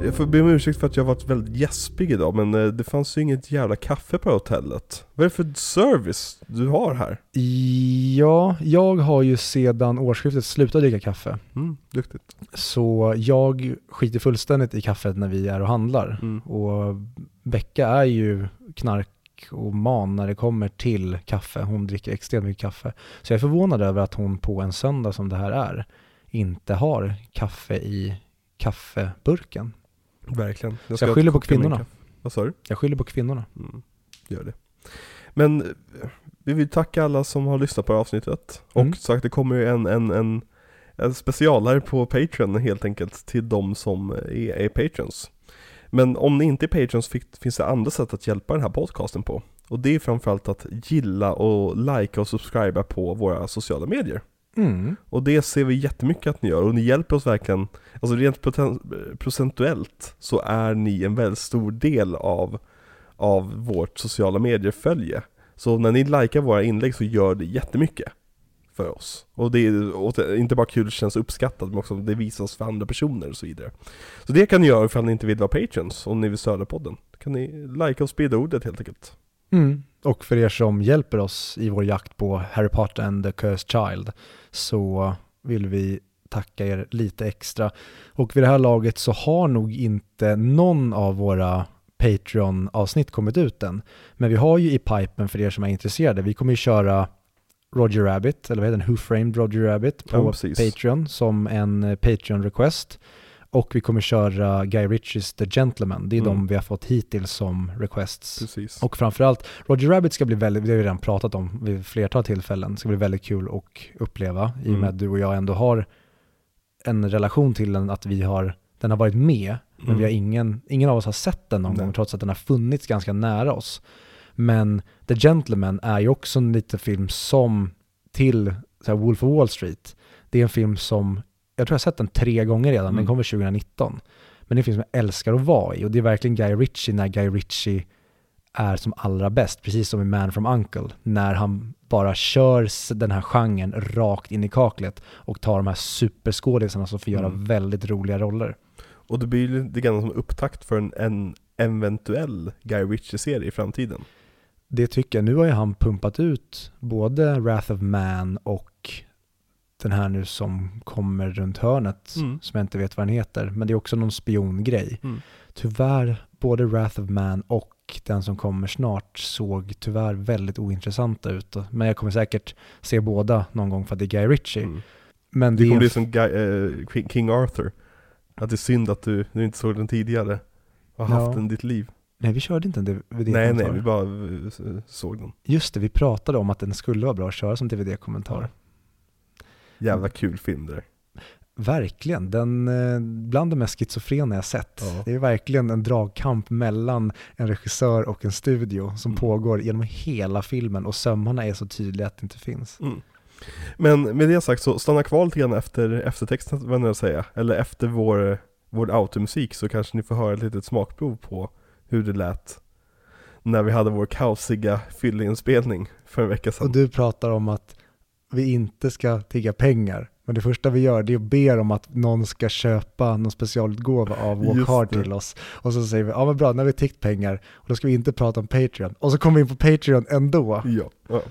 Speaker 2: Jag får be om ursäkt för att jag varit väldigt gäspig idag men eh, det fanns ju inget jävla kaffe på hotellet. Vad är det för service du har här?
Speaker 1: Ja, jag har ju sedan årsskiftet slutat dricka kaffe.
Speaker 2: Mm, duktigt.
Speaker 1: Så jag skiter fullständigt i kaffet när vi är och handlar.
Speaker 2: Mm.
Speaker 1: Och Becka är ju knark och man när det kommer till kaffe. Hon dricker extremt mycket kaffe. Så jag är förvånad över att hon på en söndag som det här är inte har kaffe i kaffeburken.
Speaker 2: Verkligen.
Speaker 1: Så jag skyller på kvinnorna.
Speaker 2: Vad sa du?
Speaker 1: Jag skyller på kvinnorna.
Speaker 2: Mm, gör det. Men eh, vi vill tacka alla som har lyssnat på det här avsnittet. Och
Speaker 1: Mm.
Speaker 2: sagt, det kommer ju en, en, en, en specialare på Patreon helt enkelt till de som är, är patrons. Men om ni inte är patrons fick, finns det andra sätt att hjälpa den här podcasten på. Och det är framförallt att gilla och likea och subscriba på våra sociala medier.
Speaker 1: Mm.
Speaker 2: Och det ser vi jättemycket att ni gör och ni hjälper oss verkligen, alltså rent procentuellt så är ni en väldigt stor del av, av vårt sociala medier-följe. Så när ni likar våra inlägg så gör det jättemycket för oss. Och det är inte bara kul, det känns uppskattat, men också det visas för andra personer och så vidare. Så det kan ni göra ifall ni inte vill vara patrons, om ni vill stödja podden. Då kan ni likea och sprida ordet helt enkelt.
Speaker 1: Mm. Och för er som hjälper oss i vår jakt på Harry Potter and the Cursed Child så vill vi tacka er lite extra. Och vid det här laget så har nog inte någon av våra Patreon-avsnitt kommit ut än. Men vi har ju i pipen för er som är intresserade, vi kommer ju köra Roger Rabbit, eller vad heter den, Who Framed Roger Rabbit på
Speaker 2: Ja.
Speaker 1: Patreon som en eh, Patreon-request. Och vi kommer köra Guy Ritchies The Gentleman, det är
Speaker 2: Mm.
Speaker 1: de vi har fått hittills som requests.
Speaker 2: Precis.
Speaker 1: Och framförallt, Roger Rabbit ska bli väldigt, det har vi redan pratat om vid flertal tillfällen, ska bli väldigt kul att uppleva i och med
Speaker 2: Mm.
Speaker 1: att du och jag ändå har en relation till den, att vi har, den har varit med, men
Speaker 2: Mm.
Speaker 1: vi har ingen, ingen av oss har sett den någon
Speaker 2: Nej.
Speaker 1: gång trots att den har funnits ganska nära oss. Men The Gentleman är ju också en liten film som till så här, Wolf of Wall Street, det är en film som, jag tror jag har sett den tre gånger redan, den
Speaker 2: Mm.
Speaker 1: kommer 2019. Men det är en film som jag älskar att vara i och det är verkligen Guy Ritchie när Guy Ritchie är som allra bäst, precis som i Man from Uncle, när han bara kör den här genren rakt in i kaklet och tar de här superskådisarna som får göra
Speaker 2: Mm.
Speaker 1: väldigt roliga roller.
Speaker 2: Och det blir ju lite grann som upptakt för en, en eventuell Guy Ritchie-serie i framtiden.
Speaker 1: Det tycker jag, nu har ju han pumpat ut både Wrath of Man och den här nu som kommer runt hörnet,
Speaker 2: Mm.
Speaker 1: som jag inte vet vad den heter, men det är också någon spiongrej.
Speaker 2: Mm.
Speaker 1: Tyvärr, både Wrath of Man och den som kommer snart såg tyvärr väldigt ointressanta ut. Men jag kommer säkert se båda någon gång för att det är Guy Ritchie.
Speaker 2: Mm.
Speaker 1: Men
Speaker 2: Det
Speaker 1: det
Speaker 2: kommer bli som Guy, eh, King- King Arthur. Att det är synd att du, du inte såg den tidigare. Och har
Speaker 1: Ja.
Speaker 2: haft den i ditt liv.
Speaker 1: Nej, vi körde inte en DVD-kommentar.
Speaker 2: Nej nej, vi bara eh, såg den.
Speaker 1: Just det, vi pratade om att den skulle vara bra att köra som DVD-kommentar.
Speaker 2: Jävla kul film det där.
Speaker 1: Verkligen, den, eh, bland det mest schizofrena jag sett.
Speaker 2: Ja.
Speaker 1: Det är verkligen en dragkamp mellan en regissör och en studio som
Speaker 2: Mm.
Speaker 1: pågår genom hela filmen och sömmarna är så tydliga att det inte finns.
Speaker 2: Mm. Men med det sagt så stanna kvar lite grann efter eftertexten, vad jag säga, eller efter vår, vår automusik så kanske ni får höra ett litet smakprov på hur det lät när vi hade vår kaosiga fylleinspelning för en vecka sedan.
Speaker 1: Och du pratar om att vi inte ska tigga pengar. Men det första vi gör det är att be om att någon ska köpa någon specialutgåva av Walk
Speaker 2: Just
Speaker 1: Hard
Speaker 2: det.
Speaker 1: till oss. Och så säger vi, ja men bra, nu har vi tiggt pengar. Och då ska vi inte prata om Patreon. Och så kommer vi in på Patreon ändå.
Speaker 2: Ja, ja.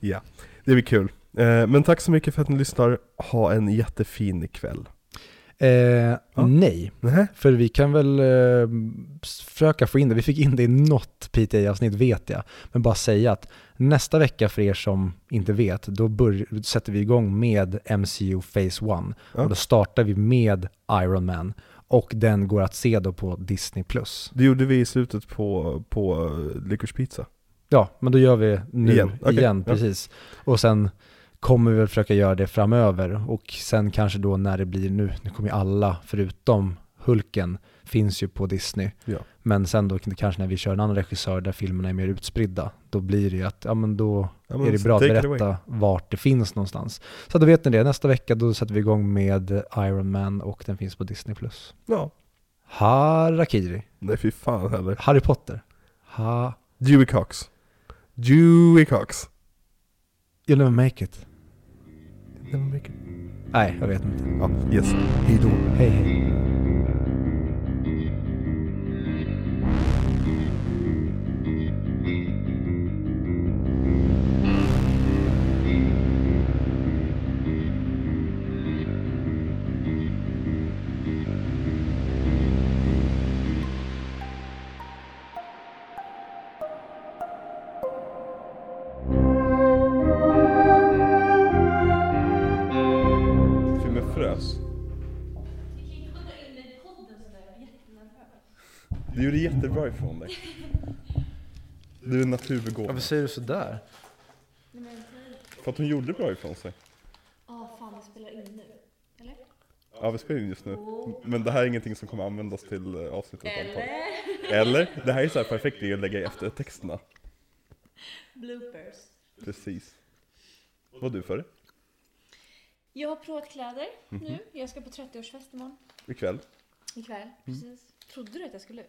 Speaker 2: ja, det blir kul. Eh, men tack så mycket för att ni lyssnar. Ha en jättefin kväll.
Speaker 1: Eh, Nej,
Speaker 2: Nähä?
Speaker 1: för vi kan väl eh, försöka få in det. Vi fick in det i något PTA-avsnitt vet jag. Men bara säga att nästa vecka för er som inte vet, då bör, sätter vi igång med MCU Phase 1.
Speaker 2: Ja.
Speaker 1: Och då startar vi med Iron Man. Och den går att se då på Disney+.
Speaker 2: Det gjorde vi i slutet på, på uh, Licorice Pizza.
Speaker 1: Ja, men då gör vi nu
Speaker 2: Igen,
Speaker 1: igen,
Speaker 2: okej, ja.
Speaker 1: precis. Och sen kommer vi väl försöka göra det framöver. Och sen kanske då när det blir nu, nu kommer ju alla förutom Hulken finns ju på Disney.
Speaker 2: Ja.
Speaker 1: Men sen då kanske när vi kör en annan regissör där filmerna är mer utspridda, då blir det ju att, ja men då
Speaker 2: Ja, men
Speaker 1: är det bra att berätta vart det finns någonstans. Så då vet ni det, nästa vecka då sätter vi igång med Iron Man och den finns på Disney+.
Speaker 2: Ja.
Speaker 1: Harakiri.
Speaker 2: Nej fy fan heller.
Speaker 1: Harry Potter. Ha...
Speaker 2: Dewey Cox. Dewey Cox.
Speaker 1: You'll never make it.
Speaker 2: Never make it.
Speaker 1: Nej, jag vet inte.
Speaker 2: Ja, yes. Hejdå.
Speaker 1: Hej hej.
Speaker 2: Naturbegåvad.
Speaker 1: Varför säger du sådär?
Speaker 2: För att hon gjorde bra ifrån sig.
Speaker 3: Ja, fan vi spelar in nu. Eller?
Speaker 2: Ja, vi spelar in just nu. Men det här är ingenting som kommer användas till eh, avsnittet.
Speaker 3: Eller?
Speaker 2: Eller? Det här är så här perfekt grej att lägga i eftertexterna.
Speaker 3: Bloopers.
Speaker 2: Precis. Vad du för?
Speaker 3: Jag har provat kläder
Speaker 2: Mhm.
Speaker 3: nu. Jag ska på 30-årsfest imorgon.
Speaker 2: Ikväll?
Speaker 3: Ikväll. Precis. Trodde du att jag skulle ut?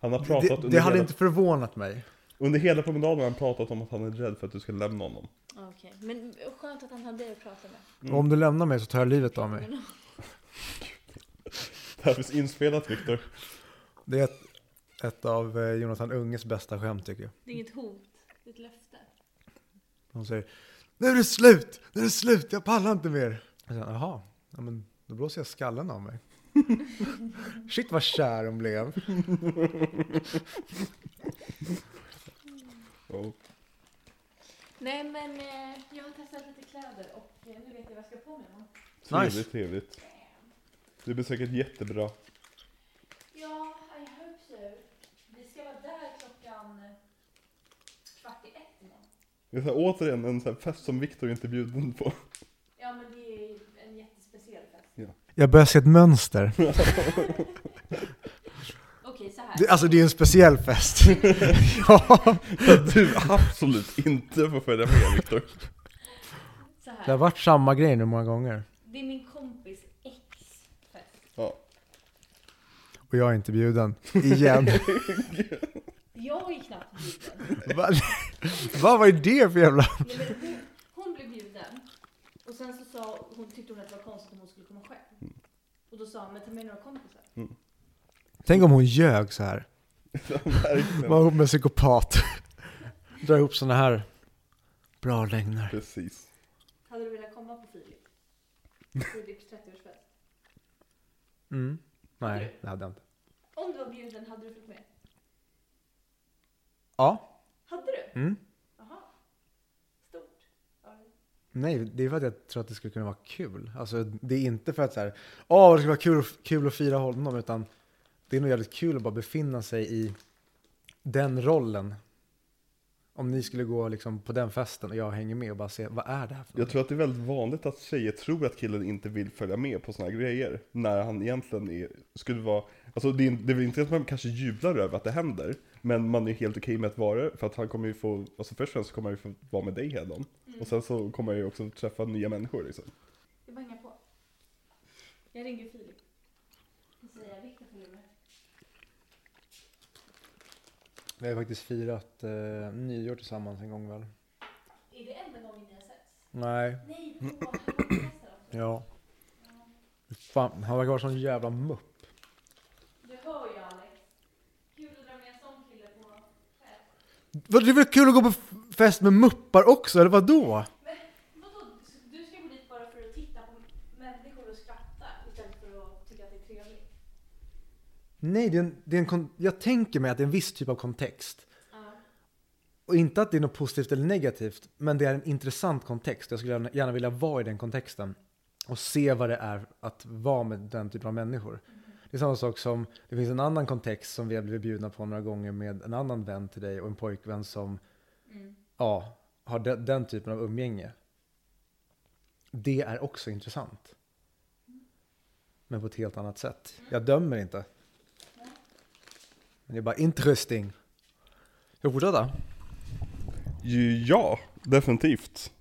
Speaker 2: Han har pratat
Speaker 1: Det,
Speaker 2: under,
Speaker 1: det hade
Speaker 2: hela,
Speaker 1: inte förvånat mig.
Speaker 2: Under hela promenaden har han pratat om att han är rädd för att du ska lämna honom.
Speaker 3: Okej, men skönt att han har dig att prata med.
Speaker 2: Mm.
Speaker 1: Om du lämnar mig så tar jag livet av mig.
Speaker 2: Det här finns inspelat Viktor.
Speaker 1: Det är ett, ett av eh, Jonathan Unges bästa skämt tycker jag.
Speaker 3: Det är inget hot, det är ett löfte.
Speaker 1: Hon säger Nu är det slut! Nu är det slut! Jag pallar inte mer! Och sen, Jaha, ja, men då blåser jag skallen av mig. Shit vad kär hon blev.
Speaker 2: Oh.
Speaker 3: Nej men eh, jag har testat lite kläder och eh, nu vet jag vad jag ska på mig imorgon.
Speaker 2: Trevligt,
Speaker 1: Nice.
Speaker 2: trevligt. Det blir säkert jättebra.
Speaker 3: Ja, I hope so. Vi ska vara där klockan eh, kvart i ett imorgon.
Speaker 2: Det är så här, återigen en så här fest som Viktor inte är bjuden på.
Speaker 3: Ja men det är ju en jättespeciell fest.
Speaker 1: Jag börjar se ett mönster. Det, alltså det är en speciell fest. ja.
Speaker 2: Att du absolut inte får följa med Viktor.
Speaker 1: Det har varit samma grej nu många gånger.
Speaker 3: Det är min kompis ex fest.
Speaker 2: Ja.
Speaker 1: Och jag är inte bjuden. Igen.
Speaker 3: Jag är knappt bjuden.
Speaker 1: Va? Vad var det för jävla...
Speaker 3: Nej, men hon, hon blev bjuden. Och sen så sa hon, tyckte hon att det var konstigt om hon skulle komma själv. Och då sa hon, men ta med några kompisar.
Speaker 1: Tänk om hon ljög så här. Var ihop med en psykopat. Dra ihop såna här bra lögner.
Speaker 2: Precis.
Speaker 3: Hade du velat komma på Filip? Filips 30-årsfest?
Speaker 1: Mm. Nej, det hade jag inte.
Speaker 3: Om du var bjuden, hade du följt med?
Speaker 1: Ja.
Speaker 3: Hade du?
Speaker 1: Mm.
Speaker 3: Jaha. Stort. Ja.
Speaker 1: Nej, det är för att jag tror att det skulle kunna vara kul. Alltså, det är inte för att så här, åh, det ska vara kul, kul att fira honom, utan det är nog jävligt kul att bara befinna sig i den rollen. Om ni skulle gå liksom på den festen och jag hänger med och bara se, vad är det här för
Speaker 2: Jag
Speaker 1: något?
Speaker 2: tror att det är väldigt vanligt att tjejer tror att killen inte vill följa med på såna här grejer. När han egentligen är, skulle vara, alltså det är, det är väl inte att man kanske jublar över att det händer. Men man är helt okej med att vara det, för att han kommer ju få, alltså först och främst så kommer han ju få vara med dig hela dagen.
Speaker 3: Mm.
Speaker 2: Och sen så kommer han ju också träffa nya människor liksom.
Speaker 3: Det bara hänga på. Jag ringer Filip. Och säger Viktor följer med.
Speaker 1: Vi har faktiskt firat eh, nyår tillsammans en gång väl?
Speaker 3: Är det enda gången ni har setts?
Speaker 1: Nej.
Speaker 3: Nej, på hemmafesten.
Speaker 1: Ja. Fan, han verkar vara sån jävla mupp.
Speaker 3: Du hör ju Alex. Kul att dra med en sån kille på fest.
Speaker 1: Vad, det är väl kul att gå på fest med muppar också, eller vad då?
Speaker 3: Vadå? Du ska gå dit bara för att titta på människor och skratta istället för att tycka att det är trevligt?
Speaker 1: Nej, det är en, det är en jag tänker mig att det är en viss typ av kontext.
Speaker 3: Ja.
Speaker 1: Och inte att det är något positivt eller negativt, men det är en intressant kontext. Jag skulle gärna, vilja vara i den kontexten och se vad det är att vara med den typen av människor. Det är samma sak som, det finns en annan kontext som vi har blivit bjudna på några gånger med en annan vän till dig och en pojkvän som,
Speaker 3: Mm.
Speaker 1: ja, har de, den typen av umgänge. Det är också intressant. Men på ett helt annat sätt. Jag dömer inte. Men det är bara interesting. Ska vi fortsätta?
Speaker 2: Ja, definitivt.